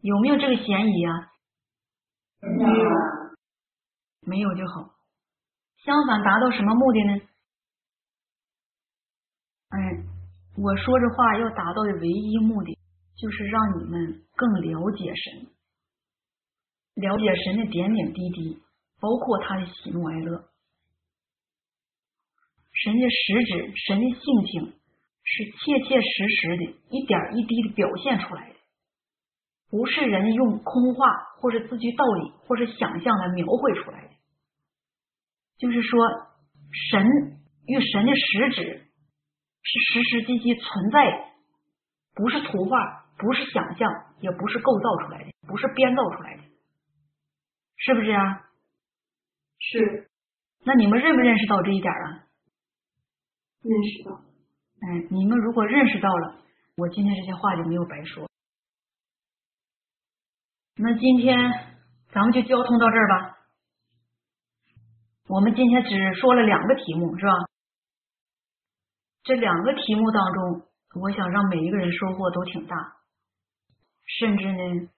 有没有这个嫌疑啊？没有，没有就好。相反，达到什么目的呢？哎，我说这话要达到的唯一目的，就是让你们更了解神，了解神的点点滴滴，包括他的喜怒哀乐。神的实质，神的性情，是切切实实的，一点一滴的表现出来的，不是人用空话或者字句道理或者想象来描绘出来的。就是说，神与神的实质。是实实际际存在的，不是图画，不是想象，也不是构造出来的，不是编造出来的，是不是啊？是。那你们认不认识到这一点啊？认识到。哎，你们如果认识到了，我今天这些话就没有白说。那今天咱们就交通到这儿吧。我们今天只说了两个题目，是吧？这两个题目当中，我想让每一个人收获都挺大。甚至呢，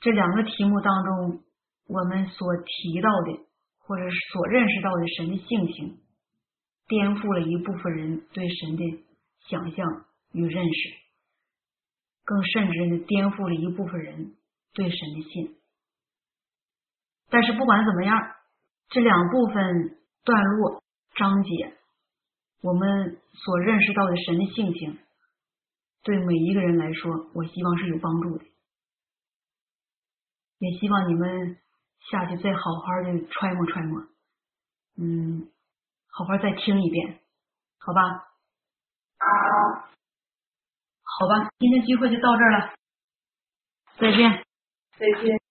这两个题目当中，我们所提到的或者所认识到的神的性情，颠覆了一部分人对神的想象与认识，更甚至呢，颠覆了一部分人对神的信。但是不管怎么样，这两部分段落章节。我们所认识到的神的性情，对每一个人来说，我希望是有帮助的。也希望你们下去再好好的揣摩揣摩，嗯，好好再听一遍，好吧？好，吧，今天聚会就到这儿了，再见，再见。